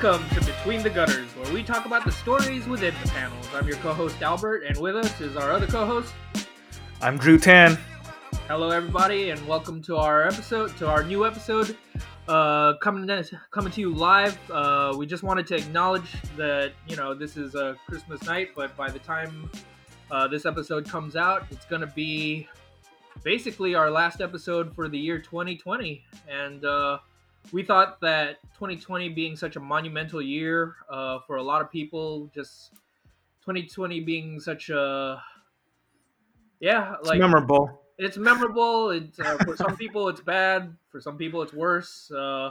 Welcome to Between the Gutters, where we talk about the stories within the panels. I'm your co-host Albert, and with us is our other co-host. I'm Drew Tan. Hello, everybody, and welcome to our episode, to our new episode, uh, coming to, coming to you live. Uh, we just wanted to acknowledge that you know this is a Christmas night, but by the time uh, this episode comes out, it's gonna be basically our last episode for the year 2020, and uh, we thought that 2020 being such a monumental year uh, for a lot of people, just 2020 being such a yeah, It's like memorable. it's memorable. It's uh, for some people it's bad. For some people it's worse. Uh,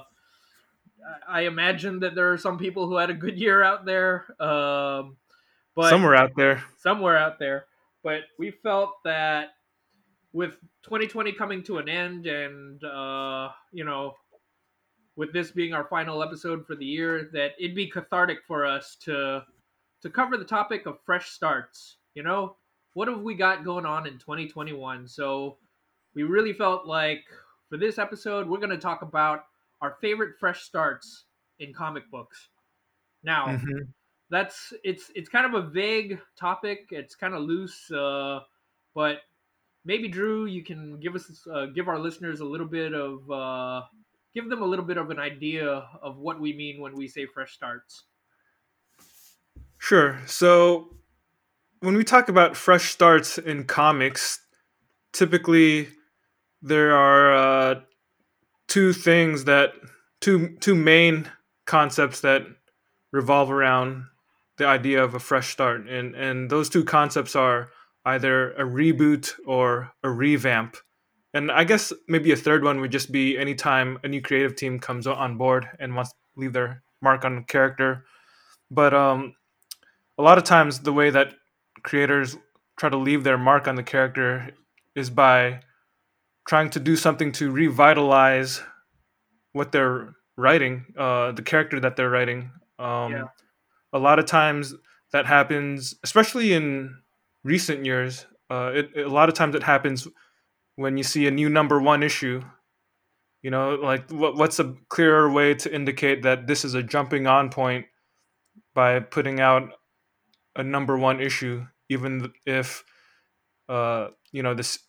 I I imagine that there are some people who had a good year out there, um, but Somewhere out there. somewhere out there. But we felt that with 2020 coming to an end, and uh, you know, with this being our final episode for the year, that it'd be cathartic for us to to cover the topic of fresh starts. You know, what have we got going on in 2021? So we really felt like for this episode, we're going to talk about our favorite fresh starts in comic books. Now, Mhm. that's it's it's kind of a vague topic. It's kind of loose, uh, but maybe Drew, you can give us uh, give our listeners a little bit of uh, give them a little bit of an idea of what we mean when we say fresh starts. Sure. So when we talk about fresh starts in comics, typically there are uh, two things that two two main concepts that revolve around the idea of a fresh start, and and those two concepts are either a reboot or a revamp. And I guess maybe a third one would just be anytime a new creative team comes on board and wants to leave their mark on the character. But um, a lot of times the way that creators try to leave their mark on the character is by trying to do something to revitalize what they're writing, uh, the character that they're writing. Um, Yeah. A lot of times that happens, especially in recent years. Uh, it- a lot of times it happens when you see a new number one issue. You know, like what, what's a clearer way to indicate that this is a jumping on point by putting out a number one issue, even if uh, you know this,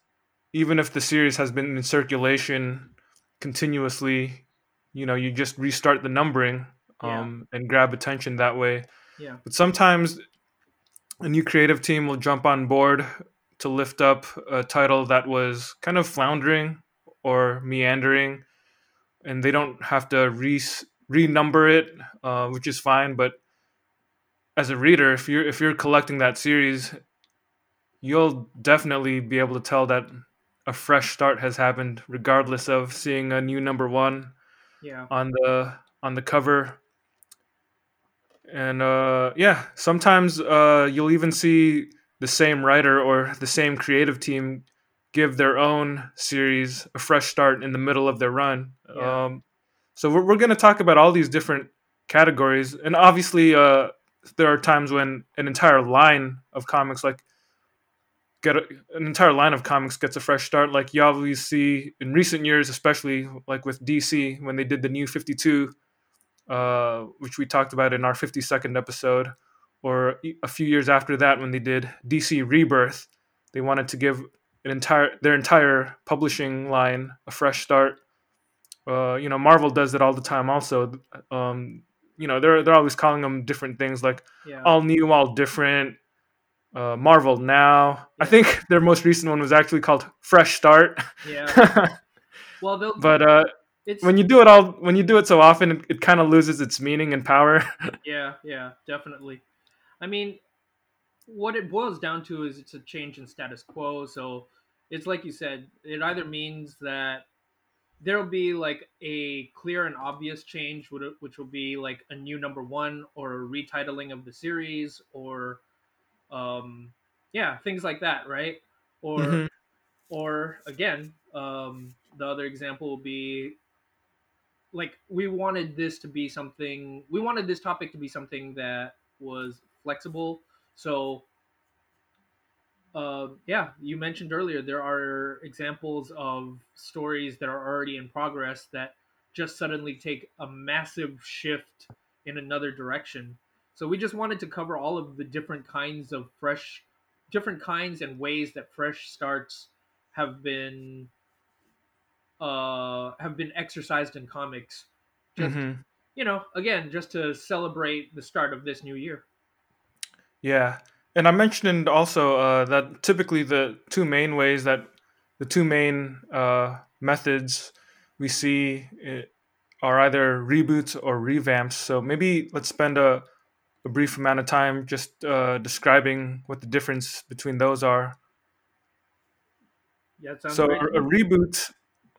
even if the series has been in circulation continuously. You know, you just restart the numbering Yeah. um, and grab attention that way. Yeah. But sometimes a new creative team will jump on board to lift up a title that was kind of floundering or meandering, and they don't have to re renumber it, uh, which is fine. But as a reader, if you're if you're collecting that series, you'll definitely be able to tell that a fresh start has happened, regardless of seeing a new number one Yeah. on the on the cover and uh yeah sometimes uh you'll even see the same writer or the same creative team give their own series a fresh start in the middle of their run. Yeah. um so we're, we're going to talk about all these different categories. And obviously uh there are times when an entire line of comics like get a, an entire line of comics gets a fresh start. Like you always see in recent years especially like with dc when they did the new 52 uh, which we talked about in our 52nd episode or a few years after that when they did dc rebirth they wanted to give an entire their entire publishing line a fresh start uh, you know marvel does it all the time also um, you know they're they're always calling them different things like Yeah. all new, all different. Uh, Marvel now. I think their most recent one was actually called Fresh Start. yeah. Well, they'll, but uh, it's when you do it all, when you do it so often, it, it kind of loses its meaning and power. Yeah, yeah, definitely. I mean, what it boils down to is it's a change in status quo. So it's like you said, it either means that there'll be like a clear and obvious change, which will be like a new number one or a retitling of the series or, um, yeah, things like that, right? Or, Mhm. or again, um, the other example will be like we wanted this to be something we wanted this topic to be something that was flexible so uh, yeah you mentioned earlier there are examples of stories that are already in progress that just suddenly take a massive shift in another direction. So we just wanted to cover all of the different kinds of fresh, different kinds and ways that fresh starts have been uh have been exercised in comics. Just hmm you know, again, just to celebrate the start of this new year. Yeah, and I mentioned also uh, that typically the two main ways that the two main uh, methods we see i- are either reboots or revamps. So maybe let's spend a, a brief amount of time just uh, describing what the difference between those are. Yeah, it sounds So great a, a reboot,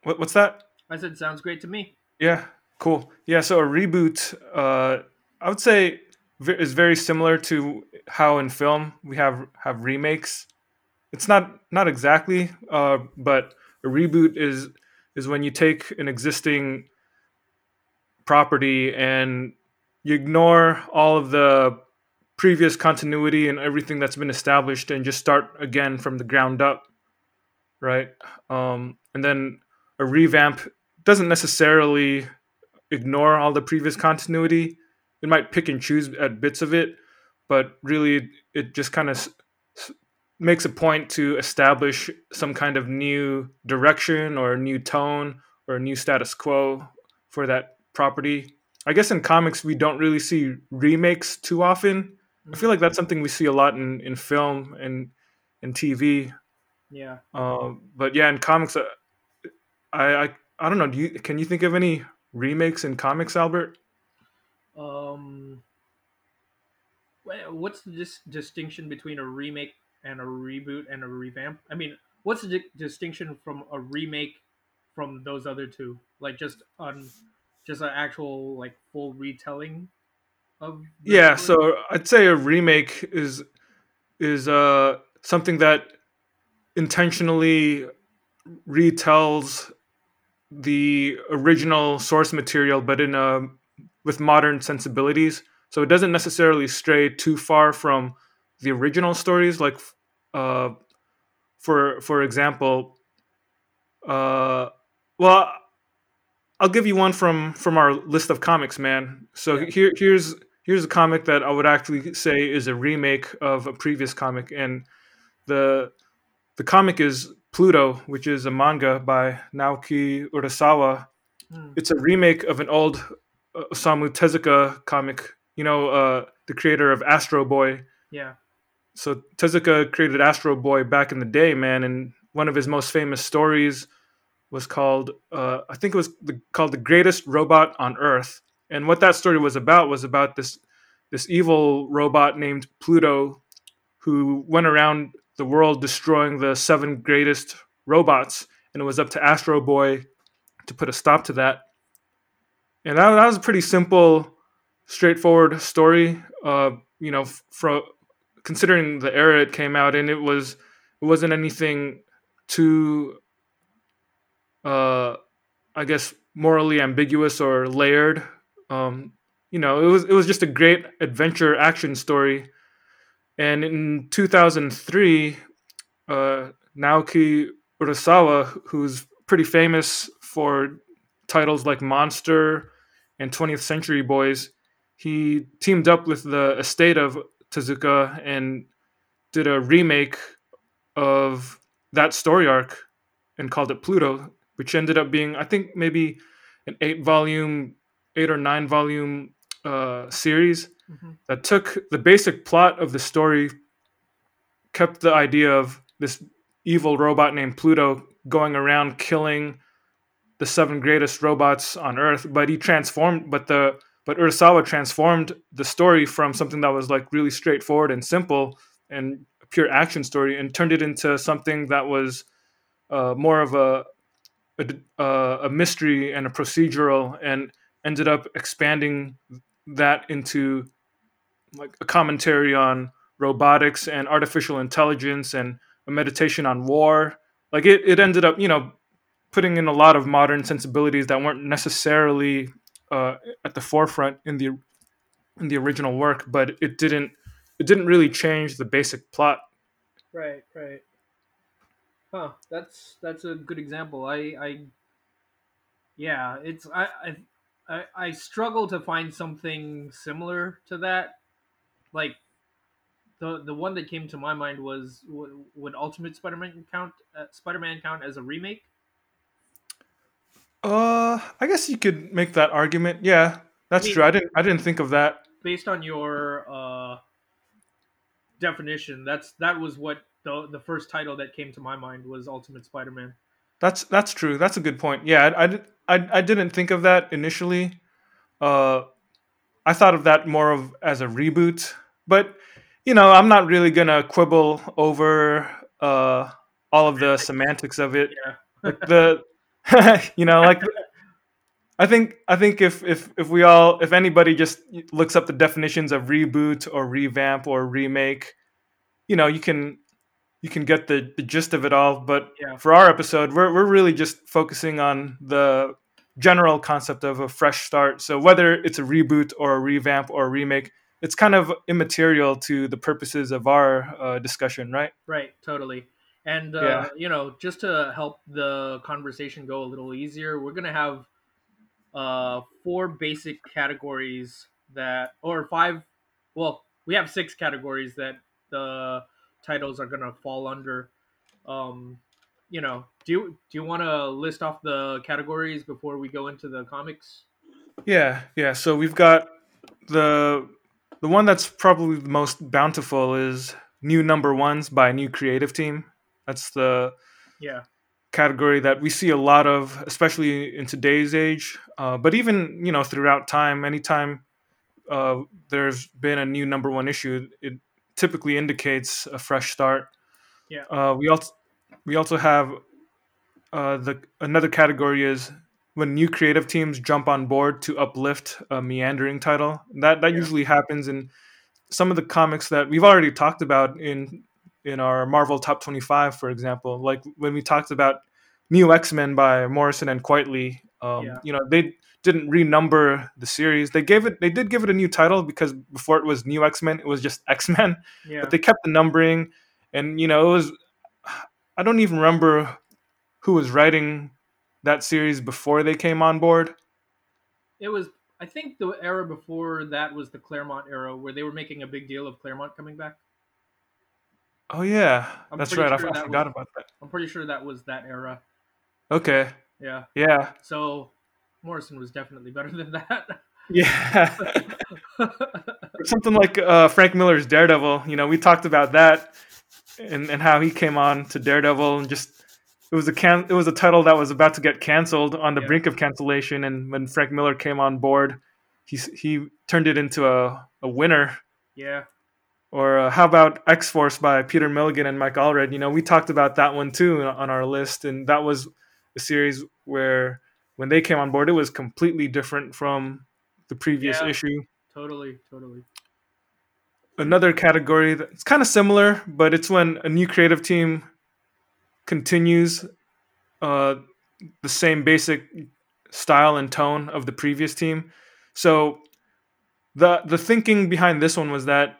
what, what's that? I said sounds great to me. Yeah, cool. Yeah, so a reboot, uh, I would say, is very similar to how in film we have have remakes. It's not not exactly, uh, but a reboot is is when you take an existing property and you ignore all of the previous continuity and everything that's been established and just start again from the ground up, right? Um, and then a revamp doesn't necessarily ignore all the previous continuity. It might pick and choose at bits of it, but really it just kind of s- s- makes a point to establish some kind of new direction or a new tone or a new status quo for that property. I guess in comics we don't really see remakes too often. I feel like that's something we see a lot in, in film and in TV. Yeah. Um, but yeah, in comics, uh, I, I I don't know. Do you can you think of any remakes in comics, Albert? Um, what's the dis- distinction between a remake and a reboot and a revamp? I mean, what's the di- distinction from a remake from those other two? Like just on just an actual like full retelling of Yeah, story? so I'd say a remake is is uh something that intentionally retells the original source material, but in a with modern sensibilities. So it doesn't necessarily stray too far from the original stories. Like, uh, for for example, uh, well, I'll give you one from from our list of comics, man. So Yeah. here here's here's a comic that I would actually say is a remake of a previous comic, and the the comic is Pluto, which is a manga by Naoki Urasawa. Hmm, It's a remake of an old uh, Osamu Tezuka comic. You know, uh, the creator of Astro Boy. yeah. So Tezuka created Astro Boy back in the day, man, and one of his most famous stories was called uh, I think it was the, called the greatest robot on Earth. And what that story was about was about this this evil robot named Pluto who went around the world destroying the seven greatest robots, and it was up to Astro Boy to put a stop to that. And that, that was a pretty simple, straightforward story. Uh, you know, from considering the era it came out in, it was it wasn't anything too, uh, I guess, morally ambiguous or layered. Um, you know, it was it was just a great adventure action story. And in 2003, uh, Naoki Urasawa, who's pretty famous for titles like Monster and 20th Century Boys, he teamed up with the estate of Tezuka and did a remake of that story arc and called it Pluto, which ended up being, I think, maybe an eight volume, eight or nine volume uh, series hmm that took the basic plot of the story, kept the idea of this evil robot named Pluto going around killing the seven greatest robots on Earth, but he transformed, but the but Urasawa transformed the story from something that was like really straightforward and simple and a pure action story and turned it into something that was uh, more of a, uh, a mystery and a procedural and ended up expanding that into like a commentary on robotics and artificial intelligence and a meditation on war. Like it, it ended up, you know, putting in a lot of modern sensibilities that weren't necessarily uh, at the forefront in the in the original work, but it didn't it didn't really change the basic plot. Right. Right. Huh. That's that's a good example. I I yeah. It's I I, I, struggle to find something similar to that. Like the the one that came to my mind was would, would Ultimate Spider-Man count uh, Spider-Man count as a remake? Uh, I guess you could make that argument. Yeah, that's true. I didn't I didn't think of that. Based on your uh, definition, that's that was what the the first title that came to my mind was Ultimate Spider-Man. That's that's true. That's a good point. Yeah, I, I, I, I didn't think of that initially. Uh, I thought of that more of as a reboot, but you know, I'm not really gonna quibble over uh, all of the semantics of it. Yeah. The, you know, like I think I think if if if we all if anybody just looks up the definitions of reboot or revamp or remake, you know, you can you can get the, the gist of it all. But Yeah. for our episode, we're we're really just focusing on the general concept of a fresh start. So whether it's a reboot or a revamp or a remake, it's kind of immaterial to the purposes of our uh, discussion, right? Right, totally. And uh, Yeah. you know, just to help the conversation go a little easier, we're gonna have uh, four basic categories that, or five. Well, we have six categories that the titles are gonna fall under. Um, you know, do you do you want to list off the categories before we go into the comics? Yeah, yeah. So we've got the the one that's probably the most bountiful is new number ones by a new creative team. That's the Yeah, category that we see a lot of, especially in today's age. Uh, but even you know throughout time, anytime uh, there's been a new number one issue, it typically indicates a fresh start. Yeah. Uh, we also we also have uh, the another category is when new creative teams jump on board to uplift a meandering title. That that Yeah. usually happens in some of the comics that we've already talked about in in our Marvel Top 25, for example. Like when we talked about New X Men by Morrison and Quitely, um, Yeah. you know, they didn't renumber the series. They gave it, they did give it a new title because before it was New X Men, it was just X Men. yeah, But they kept the numbering, and you know, it was. I don't even remember who was writing that series before they came on board. it was. I think the era before that was the Claremont era, where they were making a big deal of Claremont coming back. Oh yeah, I'm that's right. I, sure I that forgot was- about that. I'm pretty sure that was that era. Okay, Yeah. yeah, So Morrison was definitely better than that. yeah. something like uh, Frank Miller's Daredevil. You know, we talked about that and, and how he came on to Daredevil and just it was a can it was a title that was about to get canceled on the Yeah. brink of cancellation, and when Frank Miller came on board, he he turned it into a, a winner. yeah. Or uh, how about X Force by Peter Milligan and Mike Allred? You know, we talked about that one too on our list, and that was a series where when they came on board, it was completely different from the previous Yeah. issue Totally, totally. another category that's kind of similar, but it's when a new creative team continues uh, the same basic style and tone of the previous team. So the the thinking behind this one was that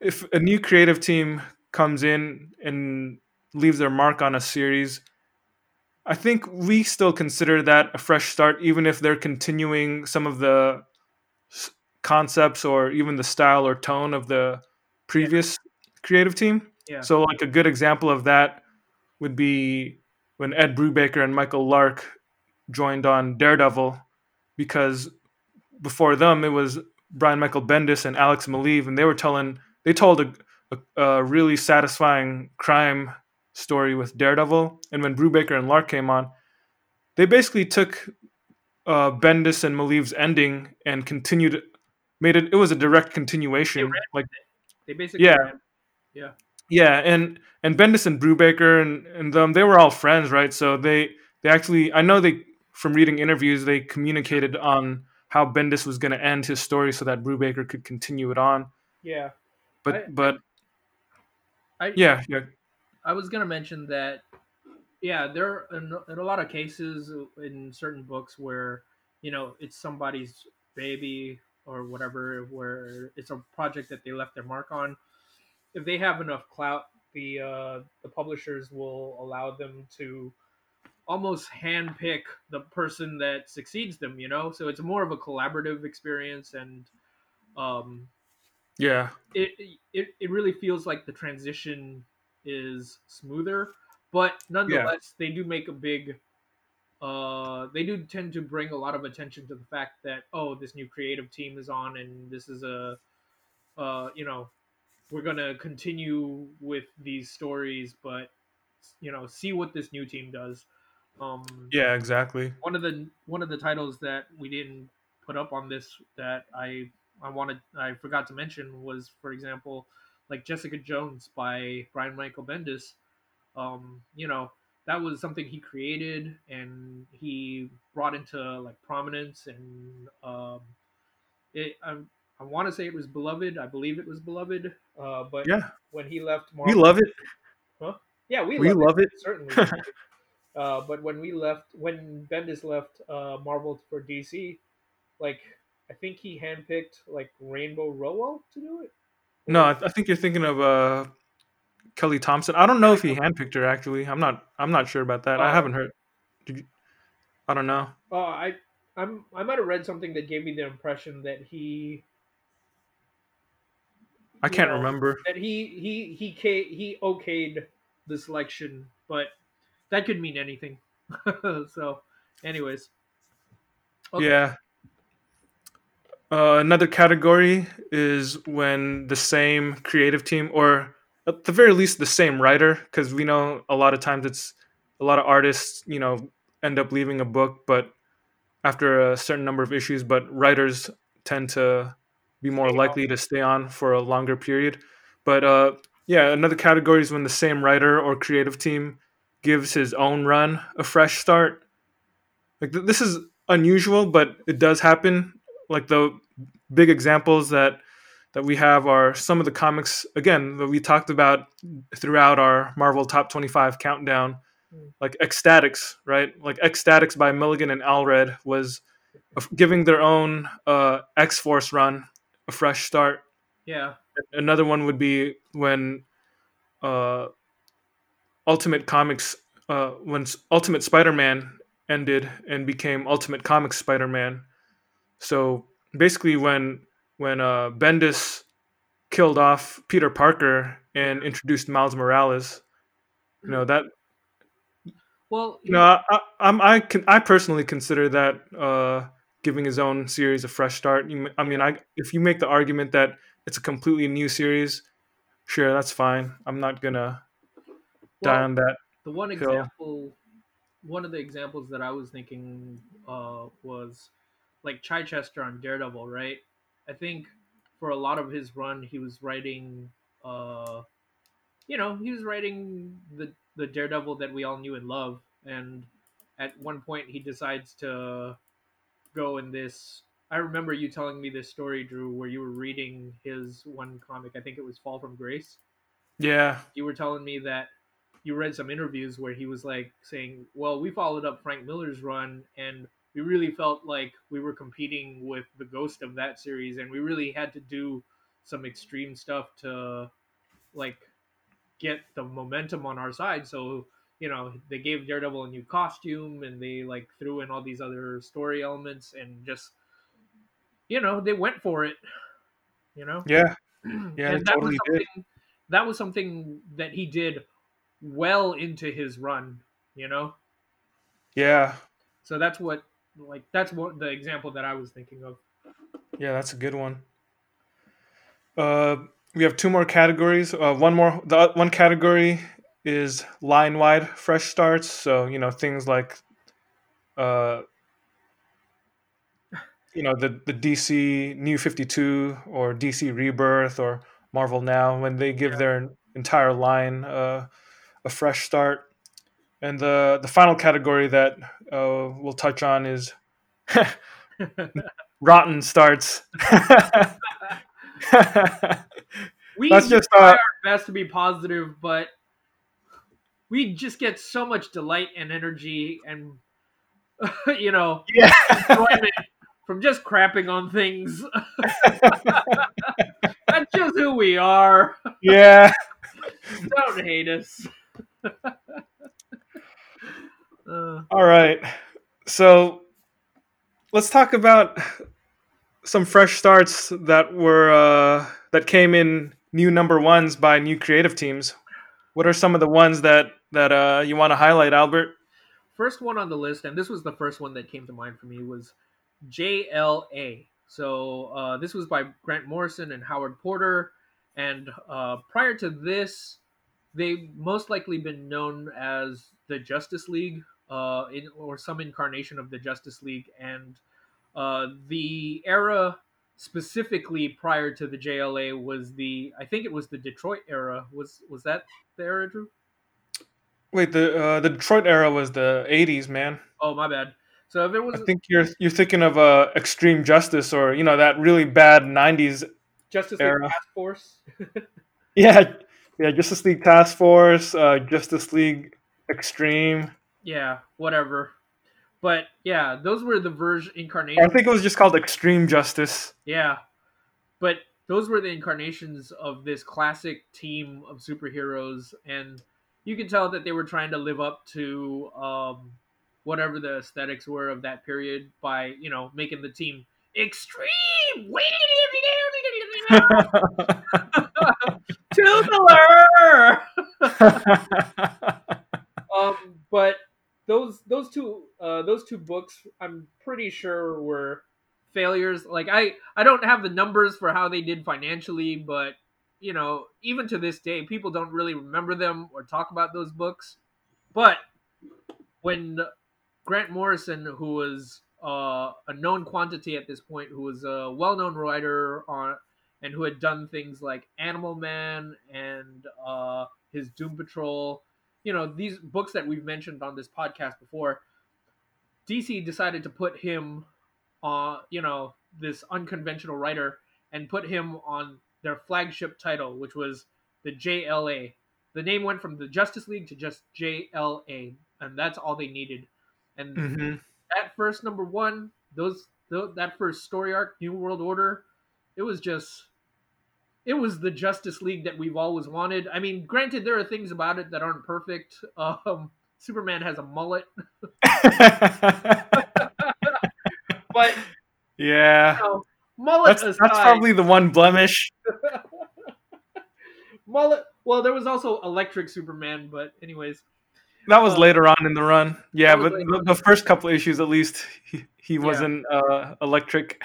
if a new creative team comes in and leaves their mark on a series, I think we still consider that a fresh start, even if they're continuing some of the s- concepts or even the style or tone of the previous creative team. Yeah. So, like a good example of that would be when Ed Brubaker and Michael Lark joined on Daredevil, because before them it was Brian Michael Bendis and Alex Maleev, and they were telling they told a, a, a really satisfying crime story with Daredevil. And when Brubaker and Lark came on, they basically took uh, Bendis and Maleev's ending and continued, made it. It was a direct continuation, ran like They basically Yeah. ran- yeah, and and Bendis and Brubaker and and them they were all friends, right? So they they actually I know they from reading interviews they communicated on how Bendis was going to end his story so that Brubaker could continue it on. yeah. But I- but I yeah, yeah, I was gonna mention that. Yeah, there are in, in a lot of cases in certain books where you know it's somebody's baby or whatever, where it's a project that they left their mark on. If they have enough clout, the uh, the publishers will allow them to almost handpick the person that succeeds them. You know, so it's more of a collaborative experience, and um, Yeah. it it it really feels like the transition is smoother, but nonetheless, they do make a big. Uh, they do tend to bring a lot of attention to the fact that oh, this new creative team is on, and this is a, uh, you know, we're gonna continue with these stories, but you know, see what this new team does. Um, Yeah, exactly. one of the one of the titles that we didn't put up on this that I I wanted I forgot to mention was for example like Jessica Jones by Brian Michael Bendis. Um, you know that was something he created and he brought into like prominence and um, it I, I want to say it was beloved. I believe it was beloved. Uh, but Yeah. when he left Marvel, We love it. Huh? Yeah, we, We love love it. certainly. uh, but when we left, when Bendis left uh, Marvel for DC, like I think he handpicked like Rainbow Rowell to do it. No, I, I think you're thinking of uh, Kelly Thompson. I don't know if he handpicked her. Actually, I'm not. I'm not sure about that. I Oh. haven't heard. Did you, I don't know. Uh, I I'm I might have read something that gave me the impression that he I can't know, remember. that he he he he okayed the selection, but that could mean anything. so, anyways, Okay. Yeah. Uh, another category is when the same creative team, or at the very least, the same writer, because we know a lot of times it's a lot of artists, you know, end up leaving a book, but after a certain number of issues, but writers tend to be more likely to stay on for a longer period. But uh, yeah, another category is when the same writer or creative team gives his own run a fresh start. Like th- this is unusual, but it does happen. Like the big examples that that we have are some of the comics again that we talked about throughout our Marvel Top 25 countdown, Mm. like X-Statix, right? Like X-Statix by Milligan and Allred was giving their own uh, X Force run a fresh start. yeah, Another one would be when uh, Ultimate Comics, uh, when Ultimate Spider-Man ended and became Ultimate Comics Spider-Man. So basically, when when uh, Bendis killed off Peter Parker and introduced Miles Morales, you know that well, you know I, I, I'm I can I personally consider that uh, giving his own series a fresh start. You, I mean, I if you make the argument that it's a completely new series, sure, that's fine. I'm not gonna die on that. the one Hill. example one of the examples that i was thinking uh, was like chichester on daredevil right? I think for a lot of his run he was writing uh, you know he was writing the the daredevil that we all knew and love. And at one point he decides to go in this i remember you telling me this story drew where you were reading his one comic. I think it was fall from grace. Yeah, you were telling me that you read some interviews where he was like saying, "Well, we followed up Frank Miller's run, and we really felt like we were competing with the ghost of that series, and we really had to do some extreme stuff to like get the momentum on our side." So you know, they gave Daredevil a new costume, and they like threw in all these other story elements, and just you know, they went for it. You know, yeah, Yeah, and that totally was did. something that was something that he did well into his run you know yeah, so that's what like that's what the example that i was thinking of yeah. That's a good one. Uh, we have two more categories. Uh, one more. The one category is line wide fresh starts. So you know things like, uh, you know the the DC New Fifty Two or DC Rebirth or Marvel Now when they give Yeah. their entire line uh, a fresh start. And the the final category that uh, we'll touch on is rotten starts. we do just try uh, our best to be positive but we just get so much delight and energy and you know yeah. enjoyment from just crapping on things that's just who we are yeah. don't hate us Uh, All right. So let's talk about some fresh starts that were uh, that came in new number ones by new creative teams. What are some of the ones that that uh, you want to highlight, Albert? first one on the list, and this was the first one that came to mind for me, was JLA. So uh, this was by Grant Morrison and Howard Porter, and uh, prior to this, they most likely been known as the Justice League, uh, in, or some incarnation of the Justice League, and uh, the era specifically prior to the JLA was the I think it was the Detroit era. Was was that the era, Drew? Wait, the uh, the Detroit era was the '80s, man. Oh, my bad. So if it was I think you're you're thinking of uh, Extreme Justice or you know that really bad '90s. Justice League. Task Force, Yeah, yeah. Justice League Task Force, uh, Justice League Extreme. Yeah, whatever. But yeah, those were the version incarnations. I think it was just called Extreme Justice. Yeah, but those were the incarnations of this classic team of superheroes, and you could tell that they were trying to live up to um, whatever the aesthetics were of that period by you know making the team extreme to the lure. um, but those those two uh, those two books, I'm pretty sure were failures. Like I I don't have the numbers for how they did financially, but you know, even to this day, people don't really remember them or talk about those books. But when Grant Morrison, who was uh, a known quantity at this point, who was a well-known writer on and who had done things like Animal Man and uh, his Doom Patrol, you know, these books that we've mentioned on this podcast before, DC decided to put him on, you know, this unconventional writer and put him on their flagship title, which was the JLA. The name went from the Justice League to just JLA, and that's all they needed. And hmm that first number one, those tho- that first story arc, New World Order, it was just it was the Justice League that we've always wanted. I mean, granted, there are things about it that aren't perfect. Um, Superman has a mullet, but yeah, you know, mullet that's aside, that's probably the one blemish. mullet. Well, there was also Electric Superman, but anyways, That was Uh, later on in the run. Yeah, but the, the first couple issues, at least, he, he wasn't uh, electric.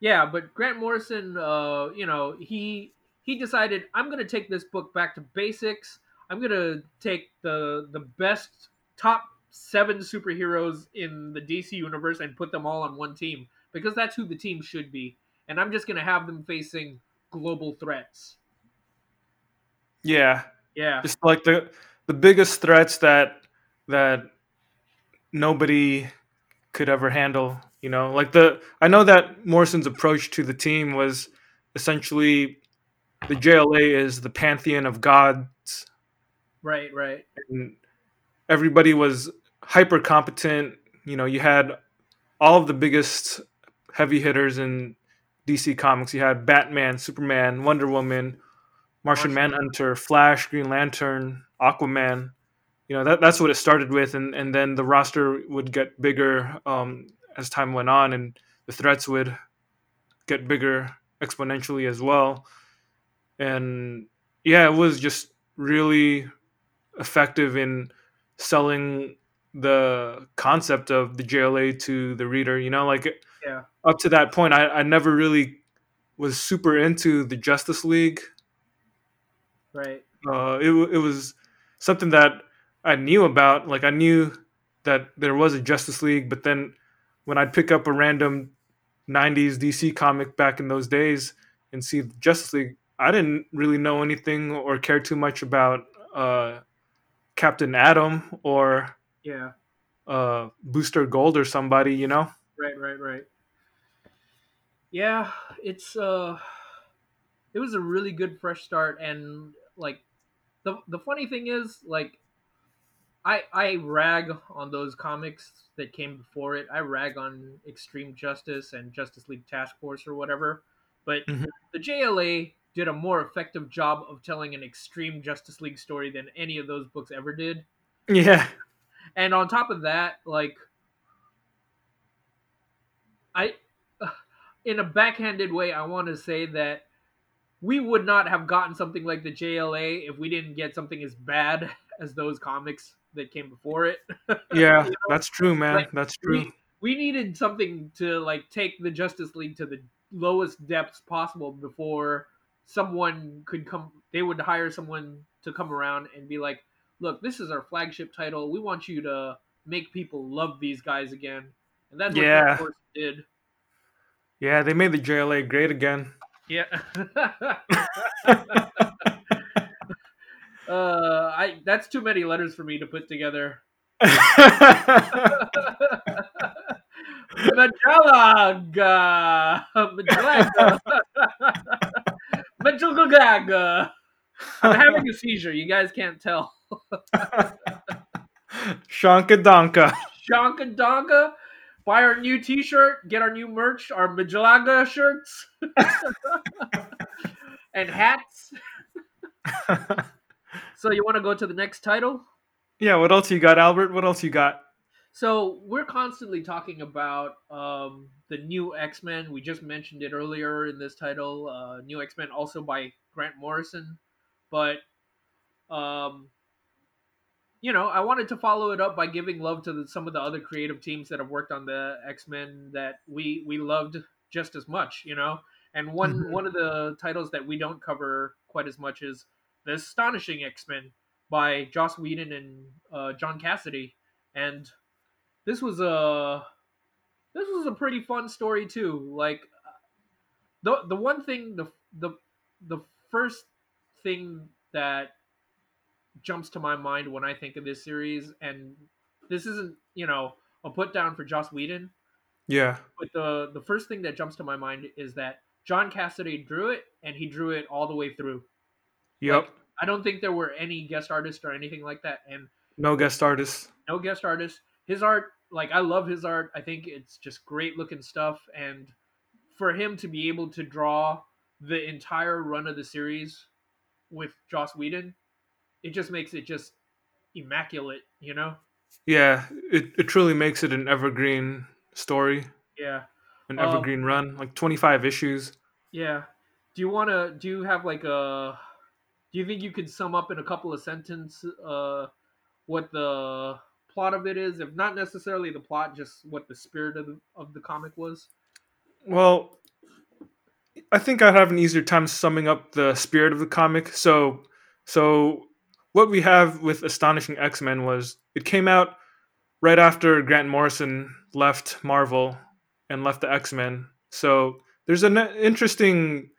yeah. But Grant Morrison, uh, you know, he he decided I'm going to take this book back to basics. I'm going to take the the best top seven superheroes in the DC universe and put them all on one team because that's who the team should be. And I'm just going to have them facing global threats. Yeah, Yeah. just like the the biggest threats that that nobody could ever handle. You know, like the I know that Morrison's approach to the team was essentially the JLA is the pantheon of gods, Right, right. and everybody was hyper competent. You know, you had all of the biggest heavy hitters in DC Comics. You had Batman, Superman, Wonder Woman, Martian Martian. Manhunter, Flash, Green Lantern, Aquaman. You know, that, that's what it started with, and, and then the roster would get bigger um, as time went on, and the threats would get bigger exponentially as well. And yeah, it was just really effective in selling the concept of the JLA to the reader. You know, like Yeah. up to that point, I, I never really was super into the Justice League. Right. Uh, it, it was something that I knew about. Like I knew that there was a Justice League, but then when I'd pick up a random '90s DC comic back in those days and see Justice League, I didn't really know anything or care too much about uh, Captain Atom or Yeah. uh, Booster Gold or somebody. You know? Right, right, right. Yeah, it's uh it was a really good fresh start and like the the funny thing is like I I rag on those comics that came before it. I rag on Extreme Justice and Justice League Task Force or whatever. But Mhm. the JLA did a more effective job of telling an Extreme Justice League story than any of those books ever did. Yeah. and on top of that, like I in a backhanded way, I want to say that we would not have gotten something like the JLA if we didn't get something as bad as those comics that came before it. Yeah, You know, that's true, man. like, that's true. we, we needed something to like take the Justice League to the lowest depths possible before someone could come they would hire someone to come around and be like, "Look, this is our flagship title. We want you to make people love these guys again." And that's what Yeah. Did. Yeah, they made the JLA great again. Yeah. uh, I that's too many letters for me to put together. Majalaga, Majalaga, uh, Majalaga. I'm having a seizure. You guys can't tell. Shanka Donka. Shanka Donka. Buy our new T-shirt. Get our new merch. Our Majalaga shirts and hats. So you want to go to the next title? yeah, what else you got, Albert? What else you got? So we're constantly talking about um, the new X Men. We just mentioned it earlier in this title. Uh, new X Men, also by Grant Morrison, but um, you know, I wanted to follow it up by giving love to the, some of the other creative teams that have worked on the X Men that we we loved just as much. You know, and one Mhm. one of the titles that we don't cover quite as much is the Astonishing X Men by Joss Whedon and uh, John Cassaday, and this was a this was a pretty fun story too. Like the the one thing the the the first thing that jumps to my mind when I think of this series, and this isn't you know a put down for Joss Whedon, Yeah. but the the first thing that jumps to my mind is that John Cassaday drew it and he drew it all the way through. Yep. I don't think there were any guest artists or anything like that, and no guest artists. no guest artist. His art, like I love his art. I think it's just great looking stuff, and for him to be able to draw the entire run of the series with Joss Whedon, it just makes it just immaculate, you know? Yeah, it, it truly makes it an evergreen story, Yeah, an Um, evergreen run, like 25 issues. yeah. Do you want to? Do you have like a? Do you think you could sum up in a couple of sentences uh, what the plot of it is? If not necessarily the plot, just what the spirit of the, of the comic was. Well, I think I'd have an easier time summing up the spirit of the comic. So, so what we have with Astonishing X Men was it came out right after Grant Morrison left Marvel and left the X Men. So there's an interesting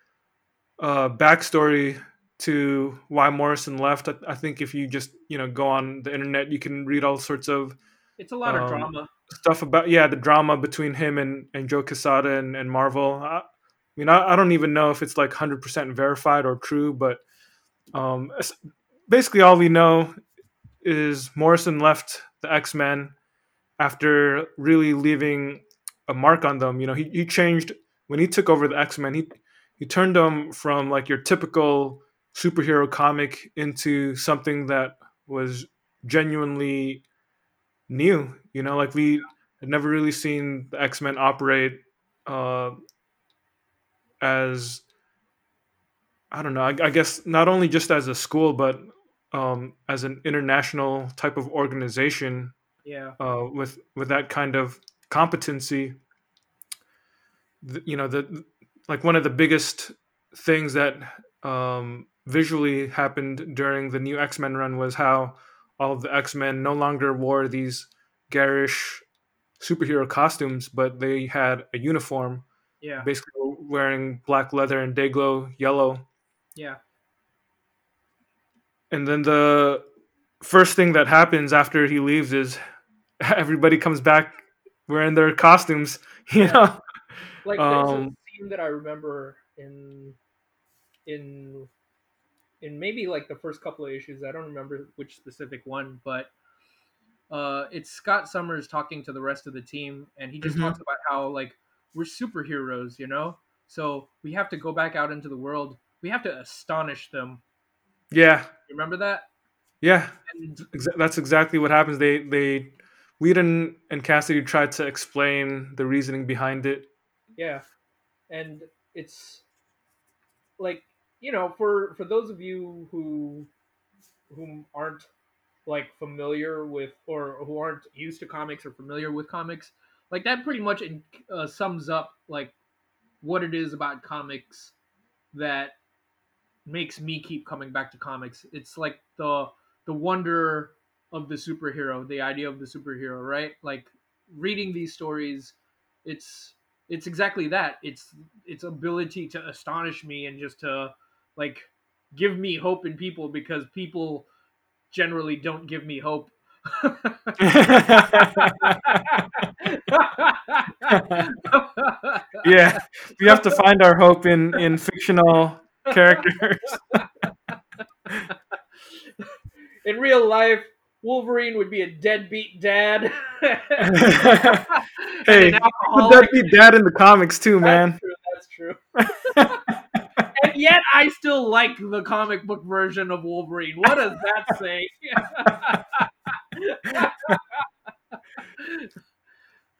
uh, backstory to why Morrison left. I, I think if you just you know go on the internet, you can read all sorts of It's a lot of Um, drama. stuff about yeah the drama between him and, and Joe Quesada and, and Marvel. I, I mean, I, I don't even know if it's like hundred percent verified or true, but um, basically all we know is Morrison left the X Men after really leaving a mark on them. You know, he, he changed when he took over the X Men. He he turned them from like your typical superhero comic into something that was genuinely new. You know, like we had never really seen the X Men operate uh, as I don't know. I, I guess not only just as a school, but um, as an international type of organization Yeah, uh, with with that kind of competency. You know, the like one of the biggest things that um, visually happened during the new X Men run was how all of the X Men no longer wore these garish superhero costumes, but they had a uniform, yeah, basically wearing black leather and Dayglow yellow. yeah, And then the first thing that happens after he leaves is everybody comes back wearing their costumes. You Yeah. know, Like there's a Um, scene that I remember in in in maybe like the first couple of issues. I don't remember which specific one, but uh, it's Scott Summers talking to the rest of the team, and he just Mhm. talks about how like we're superheroes, you know. So we have to go back out into the world. We have to astonish them. yeah, You remember that? Yeah, And that's exactly what happens. They they Whedon and Cassaday tried to explain the reasoning behind it. yeah, and it's like you know for for those of you who who aren't like familiar with or who aren't used to comics or familiar with comics like that pretty much uh, sums up like what it is about comics that makes me keep coming back to comics. It's like the the wonder of the superhero the idea of the superhero right? Like reading these stories it's it's exactly that. It's its ability to astonish me and just to like give me hope in people because people generally don't give me hope. yeah, we have to find our hope in in fictional characters. In real life, Wolverine would be a deadbeat dad. Hey, an alcoholic. deadbeat dad in the comics too, man. That's true. That's true. And yet, I still like the comic book version of Wolverine. What does that say?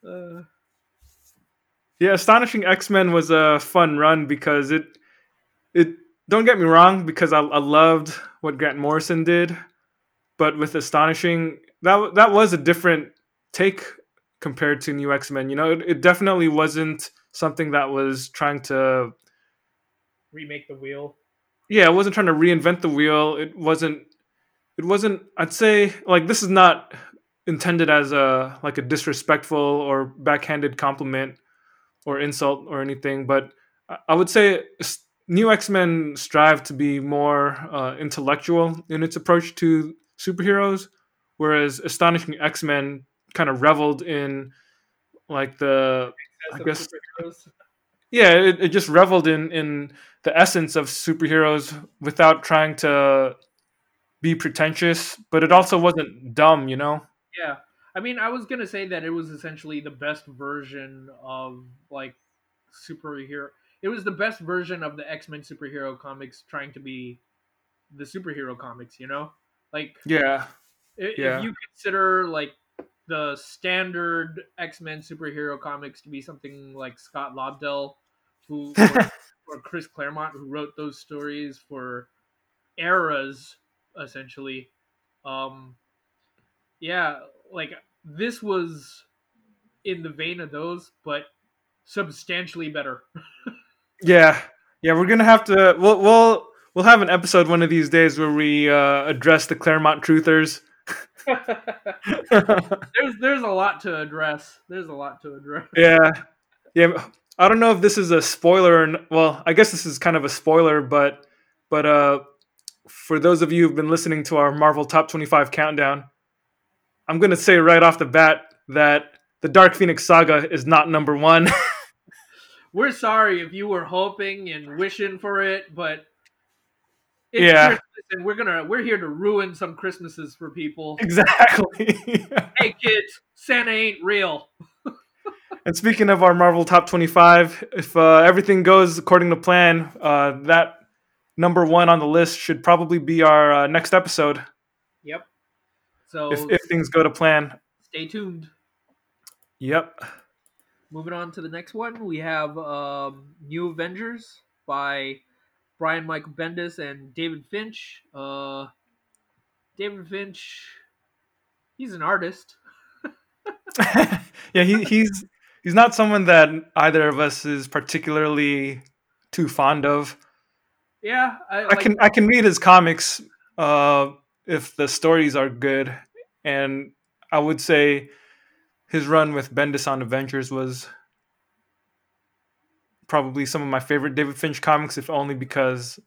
Uh, Yeah, Astonishing X Men was a fun run because it it don't get me wrong because I, I loved what Grant Morrison did, but with Astonishing that that was a different take compared to New X Men. You know, it, it definitely wasn't something that was trying to remake the wheel. yeah, it wasn't trying to reinvent the wheel. It wasn't. It wasn't. I'd say like this is not intended as a like a disrespectful or backhanded compliment or insult or anything, but I- would say New X Men strive to be more uh, intellectual in its approach to superheroes, whereas Astonishing X Men kind of reveled in like the I guess- superheroes. Yeah it, it just reveled in in the essence of superheroes without trying to be pretentious but it also wasn't dumb you know Yeah. I mean, I was gonna say that it was essentially the best version of like superhero. It was the best version of the X Men superhero comics trying to be the superhero comics. You know, like yeah i- Yeah. if you consider like the standard X Men superhero comics to be something like Scott Lobdell, who or, or Chris Claremont, who wrote those stories for eras essentially. Um, yeah, like this was in the vein of those, but substantially better. yeah yeah we're gonna have to we'll we'll we'll have an episode one of these days where we uh address the claremont truthers there's there's a lot to address. There's a lot to address. yeah yeah i don't know if this is a spoiler or n- well i guess this is kind of a spoiler but but uh for those of you who've been listening to our marvel top 25 countdown i'm gonna say right off the bat that the dark phoenix saga is not number one We're sorry if you were hoping and wishing for it, but it's Yeah. Christmas and we're gonna we're here to ruin some Christmases for people. exactly hey kids, Santa ain't real. And speaking of our marvel top 25 if uh, everything goes according to plan uh, that number one on the list should probably be our uh, next episode Yep. So if, if things go to plan stay tuned. yep Moving on to the next one, we have um, New Avengers by Brian Michael Bendis and David Finch. Uh, David Finch, he's an artist. yeah, he, he's he's not someone that either of us is particularly too fond of. Yeah, I, I can I can read his comics uh, if the stories are good, and I would say his run with Bendis on Avengers was probably some of my favorite David Finch comics, if only because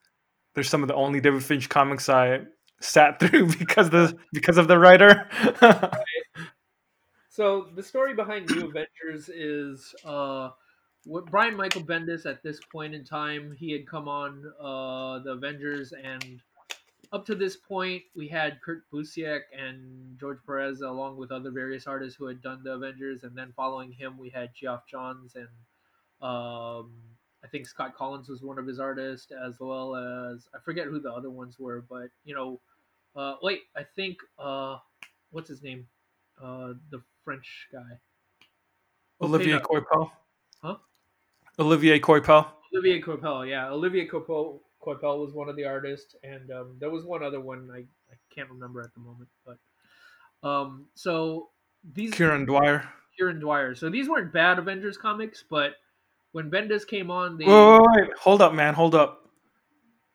they're some of the only David Finch comics I sat through because the because of the writer. So the story behind New Avengers is uh, what Brian Michael Bendis at this point in time he had come on uh, the Avengers and up to this point we had Kurt Busiek and George Perez along with other various artists who had done the Avengers and then following him we had Geoff Johns and um, I think Scott Kolins was one of his artists as well as I forget who the other ones were but you know Uh, wait, I think uh, what's his name? Uh, the French guy. Olivier. Coipel. Huh? Olivier Coipel. Olivier Coipel, yeah. Olivier Coipel, Coipel was one of the artists, and um, there was one other one I, I can't remember at the moment. But um, so these Kieron Dwyer. Kieron Dwyer. So these weren't bad Avengers comics, but when Bendis came on, they Wait, wait, wait. Hold up, man. Hold up.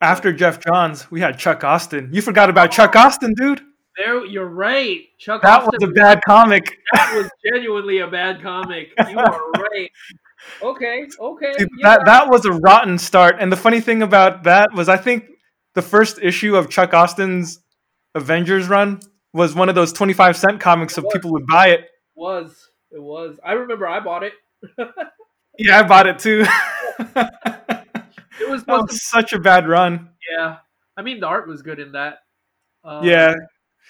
After Geoff Johns, we had Chuck Austin. You forgot about Chuck Austin, dude. There. You're right. Chuck That was a bad comic. that was genuinely a bad comic. You are right. Okay, okay. Dude, yeah. that that was a rotten start. And the funny thing about that was, I think the first issue of Chuck Austin's Avengers run was one of those twenty-five cent comics, so people would buy it. it. was it was. I remember I bought it. Yeah, I bought it too. It was supposed to such a bad run. Yeah, I mean the art was good in that. Um, Yeah,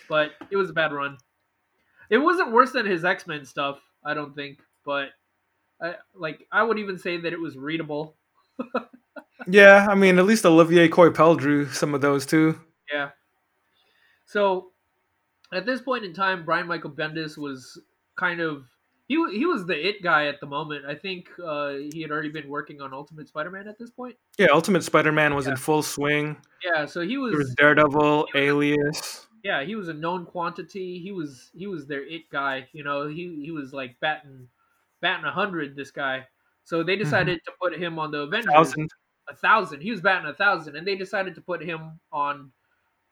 but it was a bad run. It wasn't worse than his X Men stuff, I don't think. But I like I would even say that it was readable. yeah. I mean, at least Olivier Coipel drew some of those too. Yeah. So at this point in time, Brian Michael Bendis was kind of he he was the it guy at the moment. I think uh, he had already been working on Ultimate Spider-Man at this point. Yeah, Ultimate Spider-Man was in full swing. Yeah, so he was, There was Daredevil, Alias. Yeah he was a known quantity. He was he was their it guy. You know he he was like batting batting a hundred. This guy. So they mm-hmm. decided to put him on the Avengers. Thousand. a thousand. He was batting a thousand, and they decided to put him on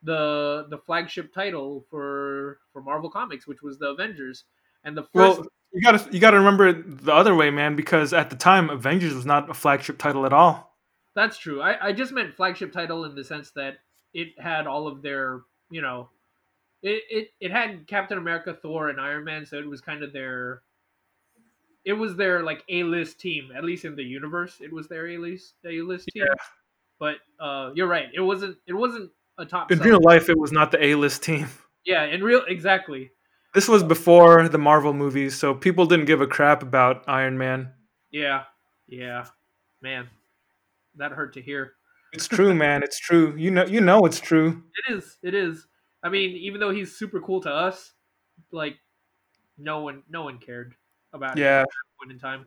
the the flagship title for for Marvel Comics, which was the Avengers. And the first, Well, you gotta you gotta remember it the other way, man, because at the time Avengers was not a flagship title at all. that's true. I, I just meant flagship title in the sense that it had all of their, you know, it, it it had Captain America, Thor, and Iron Man, so it was kind of their. It was their like A list team, at least in the universe. It was their A list A list team. Yeah. But uh, you're right. It wasn't. It wasn't a top. In real life, it was not the A-list team. Yeah, in real exactly. This was before the Marvel movies, so people didn't give a crap about Iron Man. Yeah, yeah, man, that hurt to hear. It's true, man. It's true. You know, you know, it's true. It is. It is. I mean, even though he's super cool to us, like no one, no one cared about it Yeah, at that point in time.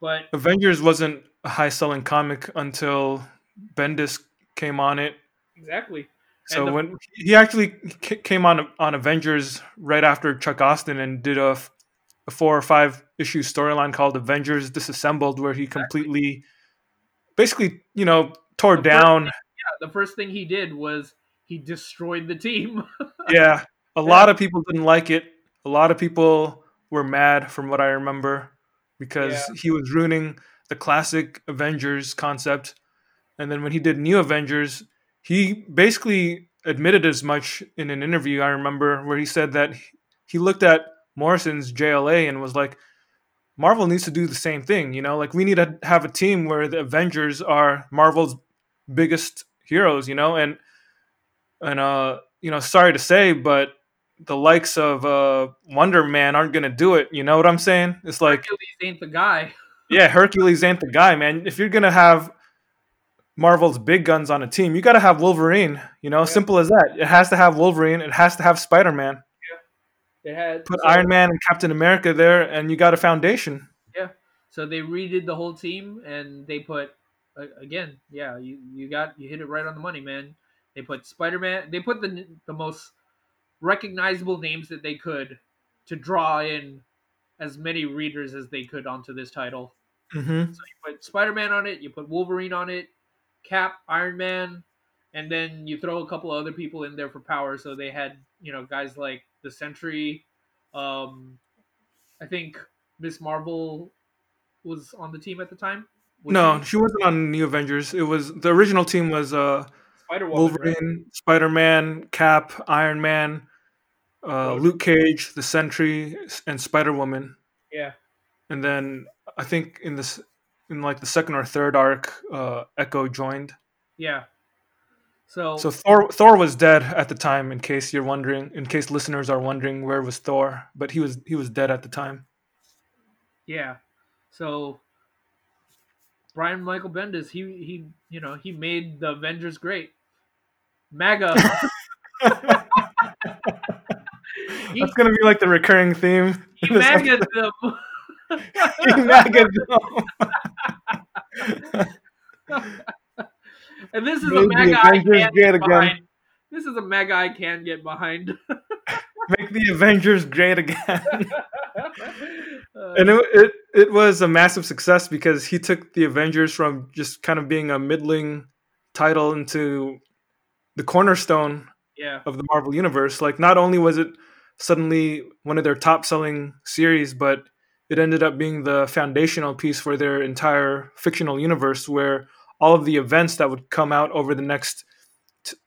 But Avengers wasn't a high-selling comic until Bendis came on it. exactly. So the- when he actually came on on Avengers right after Chuck Austin and did a four or five issue storyline called Avengers Disassembled, where he completely, basically, you know, tore The first down. Yeah, the first thing he did was he destroyed the team. yeah, a lot of people didn't like it. A lot of people were mad, from what I remember, because Yeah. he was ruining the classic Avengers concept. And then when he did New Avengers, he basically admitted as much in an interview I remember where he said that he looked at Morrison's JLA and was like, Marvel needs to do the same thing, you know, like we need to have a team where the Avengers are Marvel's biggest heroes, you know, and and uh, you know, sorry to say, but the likes of uh Wonder Man aren't gonna do it. You know what I'm saying? It's like, Hercules ain't the guy. yeah, Hercules ain't the guy, man. If you're gonna have Marvel's big guns on a team, you gotta have Wolverine. You know, simple as that. It has to have Wolverine. It has to have Spider Man. It had Put so- Iron Man and Captain America there, and you got a foundation. Yeah. So they redid the whole team, and they put again, yeah, you you got you hit it right on the money, man. They put Spider Man. They put the the most recognizable names that they could to draw in as many readers as they could onto this title. Mm-hmm. So you put Spider Man on it, you put Wolverine on it, Cap, Iron Man, and then you throw a couple other people in there for power. So they had you know guys like the Sentry. Um, I think Miss Marvel was on the team at the time. No, she? she wasn't on New Avengers. It was the original team was uh Spider Woman. Wolverine, Spider Man, Cap, Iron Man, uh. Luke Cage, the Sentry, and Spider Woman. Yeah, And then I think in this in like the second or third arc, uh, Echo joined. yeah. So, So Thor Thor was dead at the time. In case you're wondering, in case listeners are wondering where was Thor, but he was he was dead at the time. yeah, so Brian Michael Bendis, he he you know he made the Avengers great. MAGA, He- That's gonna be like the recurring theme. He in this maggot episode. them. He maggot and this is a Maybe mega I can't get again. behind. This is a mega I can get behind. Make the Avengers great again. And it, it it was a massive success because he took the Avengers from just kind of being a middling title into the cornerstone yeah, of the Marvel universe. Like not only was it suddenly one of their top selling series, but it ended up being the foundational piece for their entire fictional universe where all of the events that would come out over the next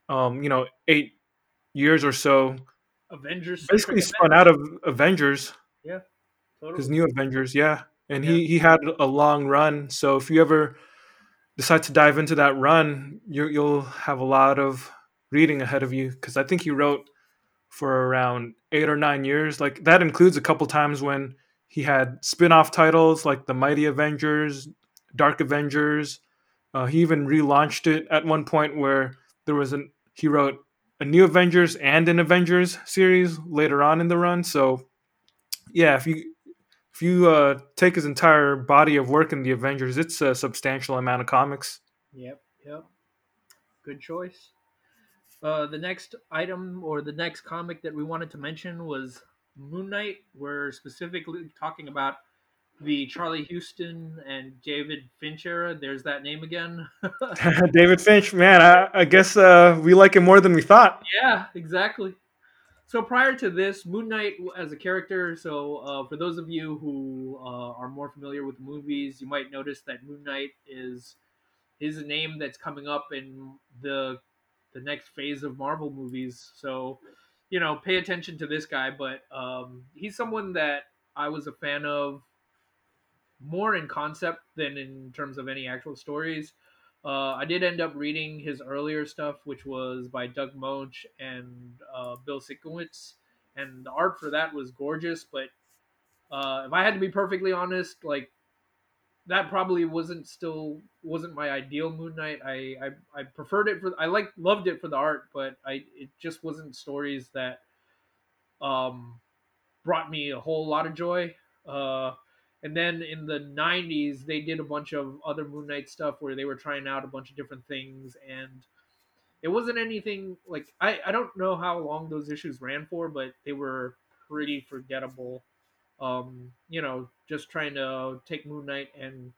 um, you know, 8 years or so Avengers basically spun out of Avengers Totally. his new Avengers, yeah. And he he had a long run. So if you ever decide to dive into that run, you you'll have a lot of reading ahead of you because I think he wrote for around eight or nine years. Like that includes a couple times when he had spin-off titles like the Mighty Avengers, Dark Avengers. Uh, he even relaunched it at one point where there was an he wrote a new Avengers and an Avengers series later on in the run. So yeah, if you if you uh, take his entire body of work in the Avengers, it's a substantial amount of comics. Yep, yep. Good choice. Uh, the next item or the next comic that we wanted to mention was Moon Knight. We're specifically talking about the Charlie Huston and David Finch era. There's that name again. David Finch, man, I, I guess uh, we like him more than we thought. yeah, exactly. So prior to this, Moon Knight as a character. So uh, for those of you who uh, are more familiar with movies, you might notice that Moon Knight is is a name that's coming up in the the next phase of Marvel movies. So you know, pay attention to this guy. But um, he's someone that I was a fan of more in concept than in terms of any actual stories. Uh, I did end up reading his earlier stuff, which was by Doug Moench and uh, Bill Sienkiewicz, and the art for that was gorgeous. But uh, if I had to be perfectly honest, like that probably wasn't still wasn't my ideal Moon Knight. I I, I preferred it for I like loved it for the art, but I it just wasn't stories that um brought me a whole lot of joy. Uh, and then in the 90s, they did a bunch of other Moon Knight stuff where they were trying out a bunch of different things. And it wasn't anything like, I, I don't know how long those issues ran for, but they were pretty forgettable. Um, you know, just trying to take Moon Knight and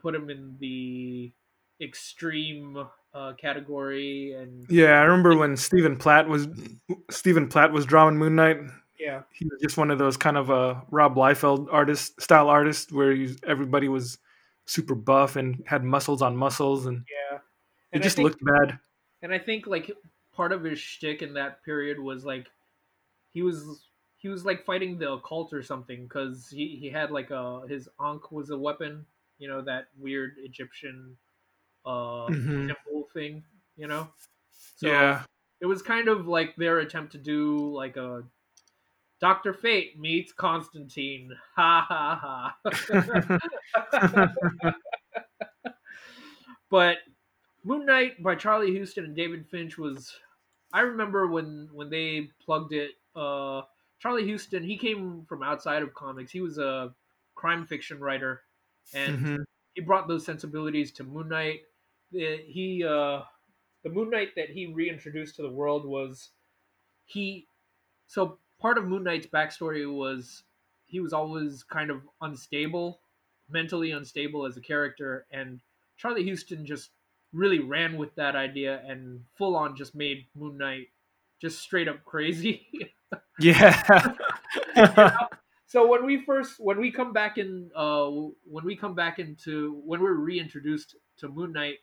put him in the extreme uh, category. And Yeah, I remember when Stephen Platt was Stephen Platt was drawing Moon Knight. Yeah, He was just one of those kind of uh, Rob Liefeld artist style artists where he, everybody was super buff and had muscles on muscles, and yeah. it And just think- looked bad. And I think like part of his shtick in that period was like he was he was like fighting the occult or something because he he had like a his ankh was a weapon, you know that weird Egyptian uh Mhm. temple thing, you know. So yeah, it was kind of like their attempt to do like a Doctor Fate meets Constantine. Ha ha ha. but Moon Knight by Charlie Huston and David Finch was I remember when when they plugged it uh Charlie Huston he came from outside of comics he was a crime fiction writer and Mhm. he brought those sensibilities to Moon Knight he uh the Moon Knight that he reintroduced to the world was he so part of Moon Knight's backstory was he was always kind of unstable mentally unstable as a character and Charlie Huston just really ran with that idea and full on just made Moon Knight just straight up crazy. yeah. so when we first when we come back in uh when we come back into when we're reintroduced to Moon Knight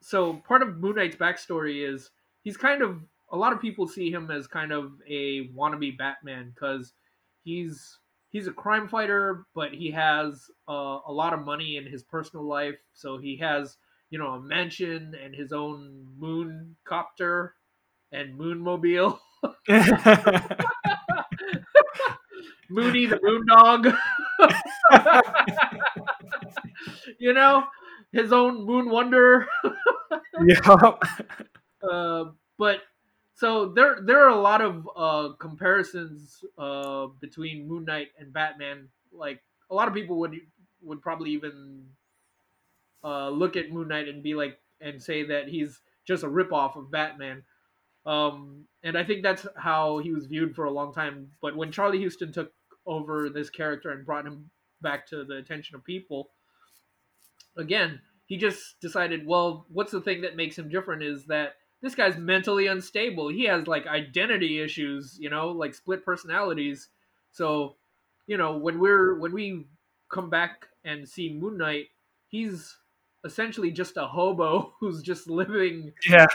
so part of Moon Knight's backstory is he's kind of a lot of people see him as kind of a wannabe Batman because he's he's a crime fighter, but he has uh, a lot of money in his personal life. So he has you know a mansion and his own moon copter and moonmobile. Mooney the Moon Dog. you know, his own Moon Wonder. yeah. Uh, but so there there are a lot of uh, comparisons uh, between Moon Knight and Batman. Like a lot of people would would probably even uh, look at Moon Knight and be like and say that he's just a ripoff of Batman. Um, and I think that's how he was viewed for a long time. But when Charlie Huston took over this character and brought him back to the attention of people, again, he just decided, well, what's the thing that makes him different is that this guy's mentally unstable. He has like identity issues, you know, like split personalities. So, you know, when we're when we come back and see Moon Knight, he's essentially just a hobo who's just living Yeah.